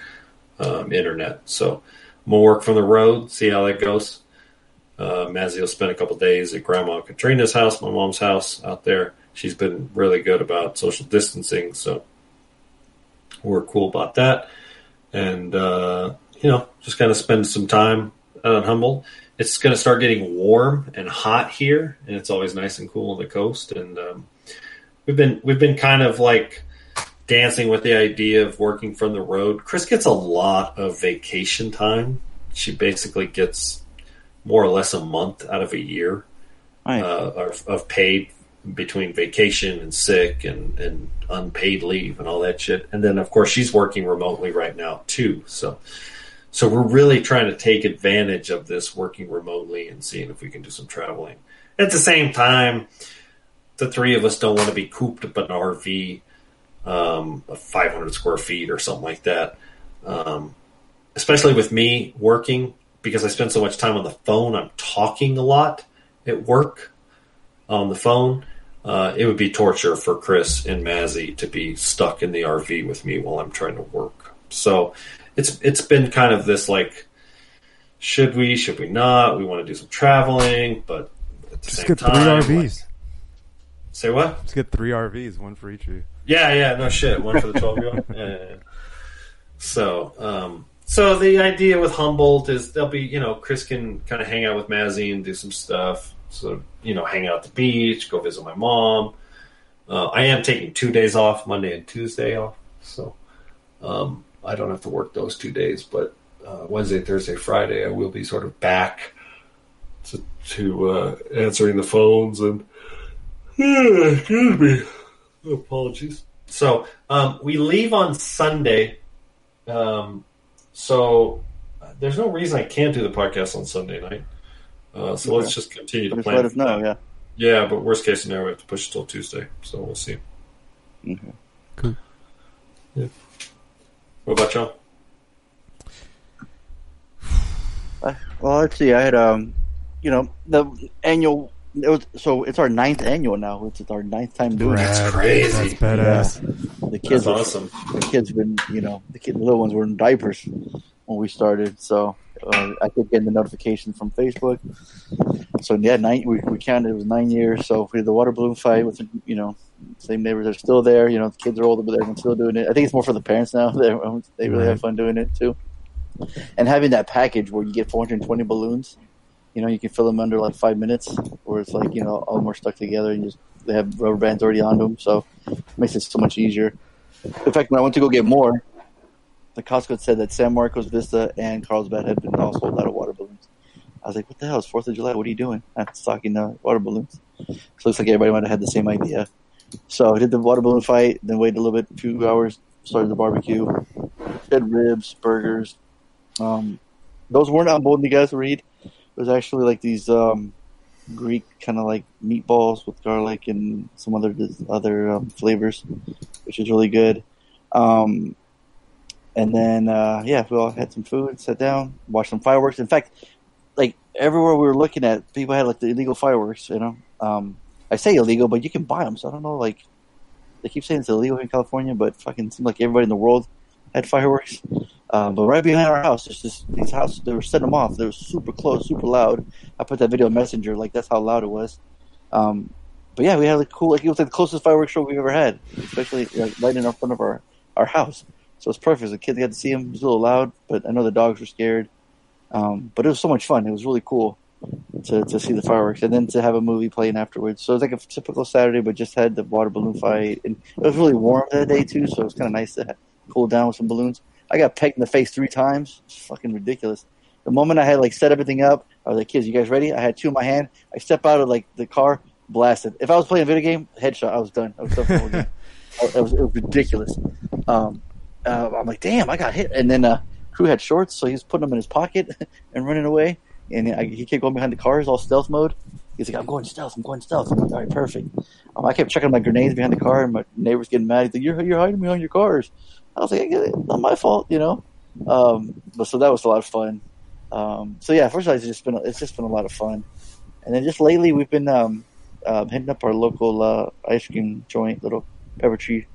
um, internet. So I'm gonna work from the road, see how that goes. Uh, Mazzy will spend a couple days at Grandma Katrina's house, my mom's house out there. She's been really good about social distancing, so we're cool about that. And uh, you know, just kind of spend some time out on Humboldt. It's going to start getting warm and hot here, and it's always nice and cool on the coast. And um, we've been we've been kind of like dancing with the idea of working from the road. Chris gets a lot of vacation time. She basically gets more or less a month out of a year uh, of, of paid between vacation and sick and, and unpaid leave and all that shit. And then of course she's working remotely right now too. So so we're really trying to take advantage of this working remotely and seeing if we can do some traveling. At the same time, the three of us don't want to be cooped up in an RV, um, of 500 square feet or something like that. Um, especially with me working because I spend so much time on the phone. I'm talking a lot at work on the phone. Uh, it would be torture for Chris and Mazzy to be stuck in the RV with me while I'm trying to work. So it's it's been kind of this like, should we? Should we not? We want to do some traveling, but at the Just same get time, three like- RVs. say what? Let's get three RVs, one for each of you. Yeah, yeah, no shit. One for the twelve year old. *laughs* Yeah, yeah, yeah. So, um, so the idea with Humboldt is they'll be, you know, Chris can kind of hang out with Mazzy and do some stuff. So, you know, hang out at the beach, go visit my mom. Uh, I am taking two days off, Monday and Tuesday off. So, um, I don't have to work those two days, but uh, Wednesday, Thursday, Friday, I will be sort of back to, to uh, answering the phones and *sighs* excuse me. Apologies. So um, we leave on Sunday. Um, so uh, there's no reason I can't do the podcast on Sunday night. Uh, so let's just continue to Just plan. let us know, yeah. Yeah, but worst case scenario, we have to push it till Tuesday. So we'll see. Okay. Cool. Yeah. What about y'all? Uh, well, let's see. I had um, you know, the annual. It was, so it's our ninth annual now. It's our ninth time doing Rad. it. That's crazy. That's badass. The kids, That's were- awesome. The kids been, you know, the, kid, the little ones were in diapers when we started. So uh, I kept getting the notification from Facebook. So yeah, nine. We, we counted. It was nine years. So we did the water balloon fight with, you know, same neighbors are still there. You know, the kids are older, but they're still doing it. I think it's more for the parents now. *laughs* They, they really have fun doing it too. And having that package where you get 420 balloons, you know, you can fill them under like five minutes, or it's like you know all more stuck together, and just they have rubber bands already on them, so it makes it so much easier. In fact, when I went to go get more, the Costco said that San Marcos Vista and Carlsbad had been all sold out of water balloons. I was like, "What the hell? It's Fourth of July. What are you doing? I'm stocking the water balloons." So it looks like everybody might have had the same idea. So I did the water balloon fight, then waited a little bit, a few hours, started the barbecue, had ribs, burgers. Um, those weren't on Bolden Gas Read. Was actually like these um, Greek kind of like meatballs with garlic and some other other um, flavors, which is really good. Um, and then uh, yeah, we all had some food, sat down, watched some fireworks. In fact, like everywhere we were looking at, people had like the illegal fireworks. You know, um, I say illegal, but you can buy them. So I don't know. Like they keep saying it's illegal in California, but fucking seemed like everybody in the world had fireworks. Um, but right behind our house, there's just these houses. They were setting them off. They were super close, super loud. I put that video on Messenger. Like that's how loud it was. Um, but yeah, we had like cool. Like it was like the closest fireworks show we've ever had, especially like right in front of our our house. So it's perfect. The kids got to see them. It was a little loud, but I know the dogs were scared. Um, but it was so much fun. It was really cool to, to see the fireworks and then to have a movie playing afterwards. So it was like a typical Saturday, but just had the water balloon fight. And it was really warm that day, too, so it was kind of nice to cool down with some balloons. I got pegged in the face three times. It's fucking ridiculous. The moment I had like set everything up, I was like, "Kids, you guys ready?" I had two in my hand. I step out of like the car, blasted. If I was playing a video game, headshot. I was done. I was done for game. *laughs* It was, it was ridiculous. Um, uh, I'm like, damn, I got hit. And then uh, crew had shorts, so he was putting them in his pocket *laughs* and running away. And I, he kept going behind the cars, all stealth mode. He's like, I'm going stealth. I'm going stealth. I'm like, all right, perfect. Um, I kept checking my grenades behind the car, and my neighbors getting mad. He's like, you're you're hiding behind your cars. I was like, I get it. Not my fault, you know. Um, but so that was a lot of fun. Um, so yeah, first of all, it's just been it's just been a lot of fun. And then just lately, we've been um, um, hitting up our local uh, ice cream joint, little Pepper Tree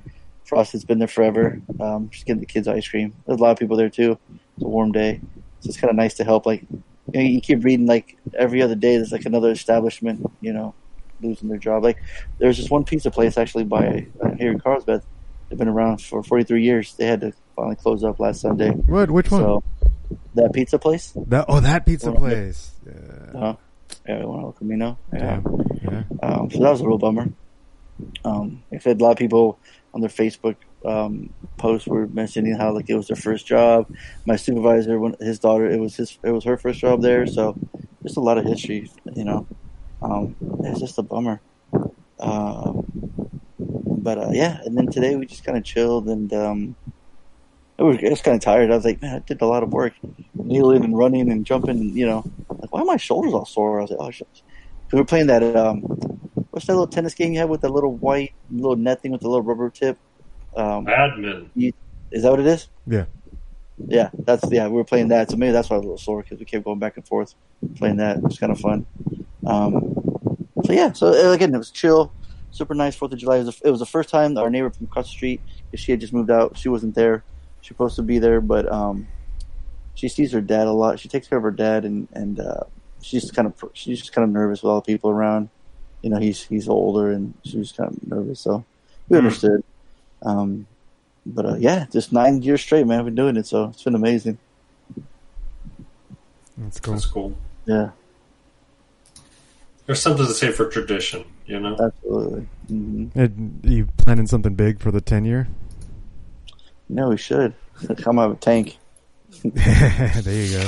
Frosted's been there forever. Um, just getting the kids ice cream. There's a lot of people there too. It's a warm day, so it's kind of nice to help. Like, you know, you keep reading like every other day. There's like another establishment, you know, losing their job. Like, there's this one pizza place actually by uh, here in Carlsbad. They've been around for 43 years. They had to finally close up last Sunday. What? Which one? So, that pizza place. That oh, that pizza Well, place. Yeah. Uh, yeah, one El Camino. Yeah. Yeah. Um, so that was a real bummer. Um, I've had a lot of people on their Facebook um, posts were mentioning how like it was their first job. My supervisor, when his daughter, it was his, it was her first job there. So just a lot of history, you know. Um, it's just a bummer. Um, but uh, yeah, and then today we just kind of chilled and um, it was, it was kind of tired. I was like, man, I did a lot of work, kneeling and running and jumping. And, you know, like why are my shoulders all sore? I was like, oh shit. 'Cause we were playing that um, what's that little tennis game you have with the little white little net thing with the little rubber tip? Um, Admin. you, is that what it is? Yeah. Yeah, that's yeah. We were playing that, so maybe that's why I was a little sore because we kept going back and forth playing that. It was kind of fun. Um, so yeah, so uh, again, it was chill, super nice Fourth of July. It was, the- it was the first time our neighbor from across the street, 'cause she had just moved out, she wasn't there. She was supposed to be there, but um, she sees her dad a lot. She takes care of her dad, and and uh, she's kind of she's just kind of nervous with all the people around. You know, he's he's older, and she was kind of nervous, so we Hmm. understood. Um, but uh, yeah, just nine years straight, man. I've been doing it, so it's been amazing. That's cool. That's cool. Yeah, There's something to say for tradition, you know. absolutely. hmm And you planning something big for the ten year? No, we should come out of a tank. *laughs* there you go.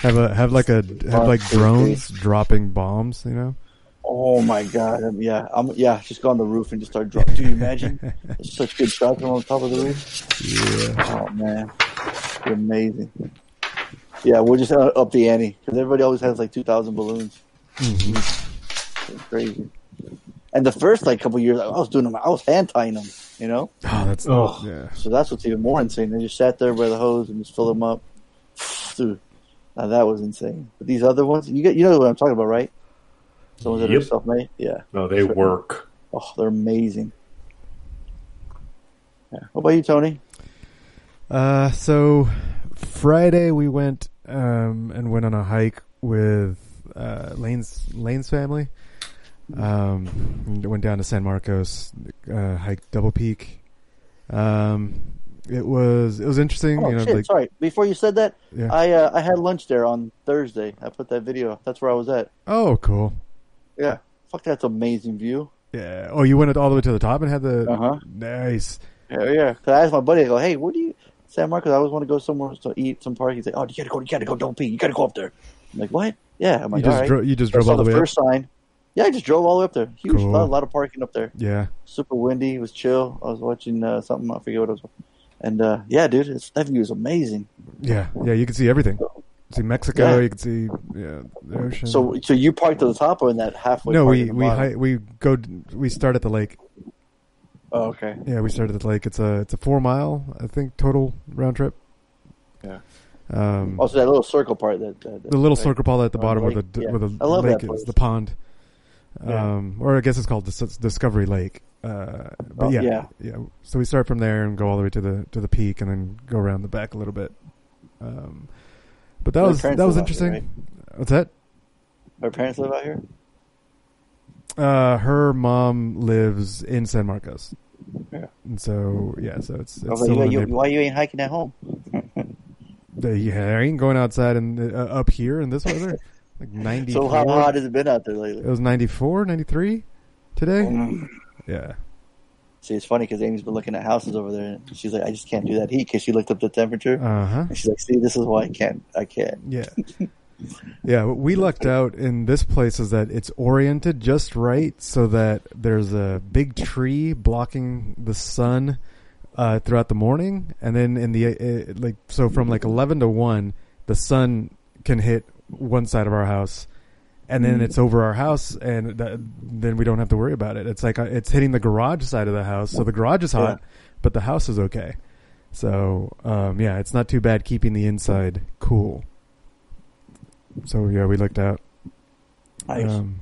Have a have like a have like drones dropping bombs. You know. Oh my god! Um, yeah, I'm yeah. Just go on the roof and just start dropping. Do you imagine? *laughs* Such good shots on top of the roof. Yeah. Oh man, It'd be amazing. Yeah, we'll just uh, up the ante because everybody always has like two thousand balloons. Mm-hmm. It's crazy. And the first like couple years, I was doing them. I was hand tying them. You know. Oh, that's Oh. yeah. So that's what's even more insane. They just sat there by the hose and just fill them up. *sighs* Dude, now that was insane. But these other ones, you get, you know what I'm talking about, right? The ones that are Yep. self-made. Yeah. No, they work. Oh, they're amazing. Yeah. What about you, Tony? Uh, so Friday we went um and went on a hike with uh Lane's Lane's family. Um, went down to San Marcos, uh, hiked Double Peak. Um, it was it was interesting. Oh you know, shit! like sorry. Before you said that, Yeah. I uh, I had lunch there on Thursday. I put that video. That's where I was at. oh, cool. Yeah. Fuck, that's amazing view. Yeah. Oh, you went all the way to the top and had the Uh-huh. nice. Yeah, yeah. Because I asked my buddy, I go, hey, where do you, San Marcos? I always want to go somewhere to eat some park. He's like, oh, you gotta go, you gotta go, don't pee, you gotta go up there. I'm like, what? Yeah. I'm like, You just right. dro- you just drove all the way up? first sign. Yeah, I just drove all the way up there. Huge, Cool. lot, lot of parking up there. Yeah. Super windy. It was chill. I was watching uh, something. I forget what it was. And uh, yeah, dude, it's, that view is amazing. Yeah. Yeah. You could see everything. See Mexico. Yeah. You could see yeah the ocean. So, so you parked to the top or in that halfway? no, we at we hi- we go we start at the lake. Oh, okay. Yeah, we started at the lake. It's a it's a four mile I think total round trip. Yeah. Um, Also, that little circle part. That, that, the little right? circle part at the bottom where the Yeah. where the lake is, place. the pond. Yeah. Um, or I guess it's called Dis- Discovery Lake. Uh, but Oh, yeah, yeah. yeah. So we start from there and go all the way to the to the peak, and then go around the back a little bit. Um, but that My was that was out here, interesting. What's that? Our parents live out here. Uh, her mom lives in San Marcos. Yeah. And so yeah, so it's, it's I was like, still you, you, why you ain't hiking at home? *laughs* Yeah, I ain't going outside and uh, up here in this weather. *laughs* Like ninety. So how hot has it been out there lately? It was 94, 93 today. Mm. Yeah. See, it's funny because Amy's been looking at houses over there, and she's like, "I just can't do that heat." Because she looked up the temperature, Uh-huh. and she's like, "See, this is why I can't. I can't." Yeah. *laughs* Yeah, what we lucked out in this place is that it's oriented just right so that there's a big tree blocking the sun uh, throughout the morning, and then in the uh, like so from like eleven to one, the sun can hit one side of our house, and then Mm. it's over our house, and that, then we don't have to worry about it. It's like uh, it's hitting the garage side of the house, so the garage is hot, but the house is okay. So um, yeah, it's not too bad keeping the inside cool. So yeah, we looked out. Nice. Um,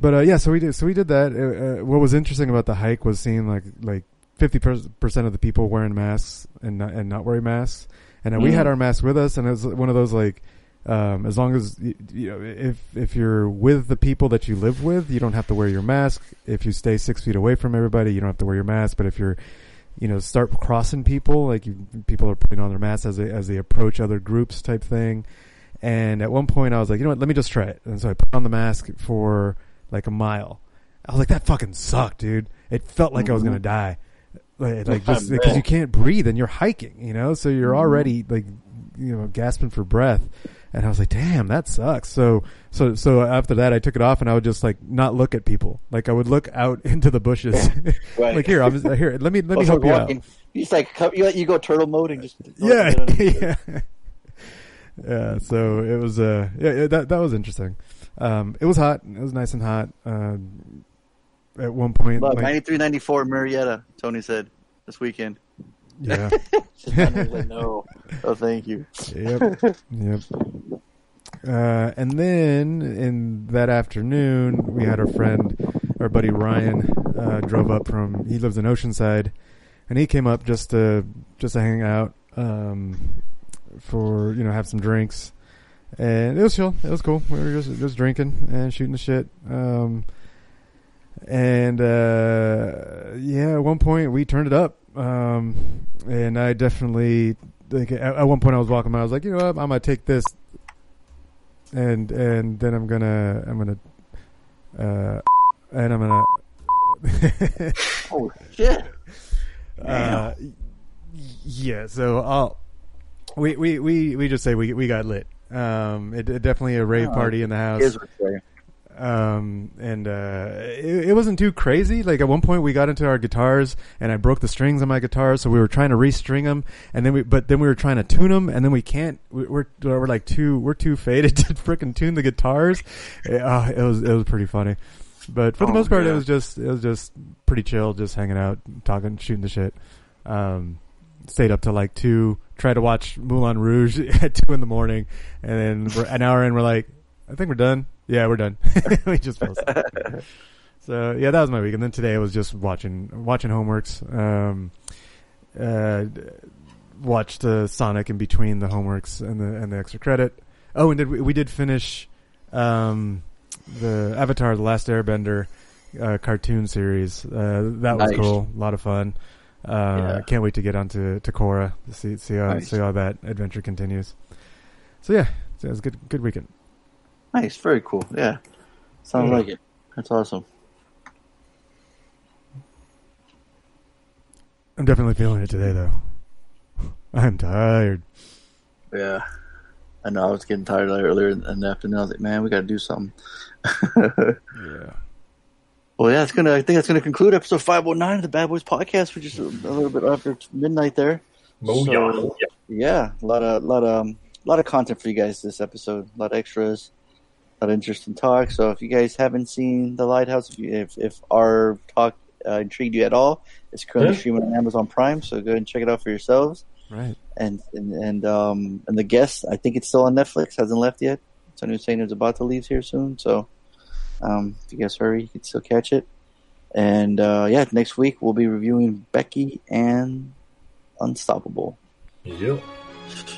but uh, yeah, so we did. So we did that. Uh, uh, what was interesting about the hike was seeing like like fifty percent of the people wearing masks and not, and not wearing masks. And uh, we Mm. had our masks with us, and it was one of those like, um, as long as you, you know, if if you're with the people that you live with, you don't have to wear your mask. If you stay six feet away from everybody, you don't have to wear your mask. But if you're you know, start crossing people, like you, people are putting on their masks as they, as they approach other groups type thing. And at one point I was like, you know what, let me just try it. And so I put on the mask for like a mile. I was like, that fucking sucked, dude. It felt like I was Mhm. going to die. Like, like *laughs* just because you can't breathe and you're hiking, you know, so you're Mhm. already like, you know, gasping for breath. And I was like, damn, that sucks. So, so, so after that, I took it off and I would just like not look at people. Like I would look out *laughs* into the bushes. *laughs* Right. *laughs* like here, I'm just, here, let me, let me help you out. You just like you, you go turtle mode and just Yeah, yeah, yeah. So it was, uh, yeah, yeah, that that was interesting. Um, it was hot. It was nice and hot. Uh, at one point, Look, like, 93, 94 Marietta. Tony said this weekend. Yeah, wanted to let know. Oh, thank you. Yep. Yep. Uh, and then in that afternoon, we had our friend, our buddy Ryan, uh, drove up from. He lives in Oceanside, and he came up just to just to hang out, um, for you know have some drinks, and it was chill. It was cool. We were just just drinking and shooting the shit. Um, and uh, yeah, at one point we turned it up, um, and I definitely like at, at one point I was walking by, I was like, you know what, I'm gonna take this, and and then I'm gonna I'm gonna uh, and I'm gonna. oh shit! *laughs* Uh, yeah, so I'll we we we we just say we we got lit. Um, it, it definitely a rave Oh, party in the house. Here's what's there. Um, and uh, it, it wasn't too crazy. Like at one point, we got into our guitars, and I broke the strings on my guitar, so we were trying to restring them, and then we, but then we were trying to tune them, and then we can't. we- We're we're like too we're too faded *laughs* to freaking tune the guitars. Uh, it was it was pretty funny, but for the Oh, most part, it was just it was just pretty chill, just hanging out, talking, shooting the shit. Um, stayed up till like two, tried to watch Moulin Rouge *laughs* at two in the morning, and then an hour in, we're like, I think we're done. Yeah, we're done. *laughs* *laughs* we just fell asleep. *laughs* So yeah, that was my week, and then today I was just watching watching homeworks. Um, uh, watched uh, Sonic in between the homeworks and the and the extra credit. Oh, and did we, we did finish um, the Avatar: The Last Airbender uh, cartoon series. Uh, that was Nice. cool, a lot of fun. Uh, Yeah. Can't wait to get onto to Korra to see see how Nice. see how that adventure continues. So yeah, so it was a good good weekend. Nice, very cool. Yeah, sounds Yeah. like it. That's awesome. I'm definitely feeling it today, though. *laughs* I'm tired. Yeah, I know. I was getting tired earlier in the afternoon. I was like, man, we got to do something. *laughs* yeah. Well, yeah, it's gonna. I think that's gonna conclude episode five hundred nine of the Bad Boys podcast, which is a, a little bit after midnight there. Oh, yeah. So, yeah, a lot of, lot of, um, lot of content for you guys this episode. A lot of extras, a lot of interesting talk. So if you guys haven't seen the Lighthouse, if you, if, if our talk uh, intrigued you at all, it's currently Yeah. streaming on Amazon Prime. So go ahead and check it out for yourselves. Right. And and and um and the guest, I think it's still on Netflix, hasn't left yet. Tony was saying it's about to leave here soon. So um, if you guys hurry, you can still catch it. And uh, yeah, next week we'll be reviewing Becky and Unstoppable. Yep.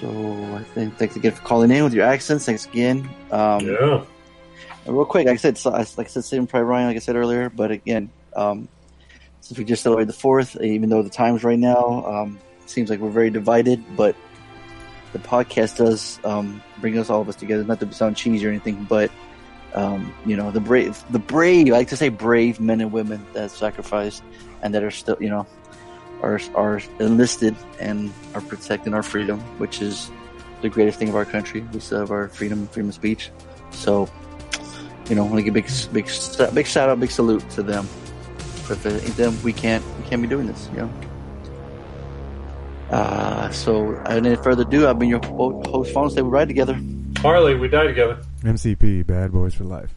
So I think thanks again for calling in with your accents. Thanks again. Um, Yeah. Real quick, like I said, so, like I said, Saving Private Ryan, like I said earlier, but again, um, since we just celebrated the fourth, even though the times right now um, seems like we're very divided, but the podcast does um, bring us all of us together. Not to sound cheesy or anything, but um, you know, the brave, the brave. I like to say brave men and women that sacrificed and that are still, you know, are are enlisted and are protecting our freedom, which is the greatest thing of our country. We still have our freedom, freedom of speech. So, you know, I want to give a big, big, big shout out, big salute to them. If it ain't them, we can't, we can't be doing this. You know. Uh, so, without any further ado, I've been your host, Fawn. Stay we ride together. Harley, we die together. MCP, Bad Boys for Life.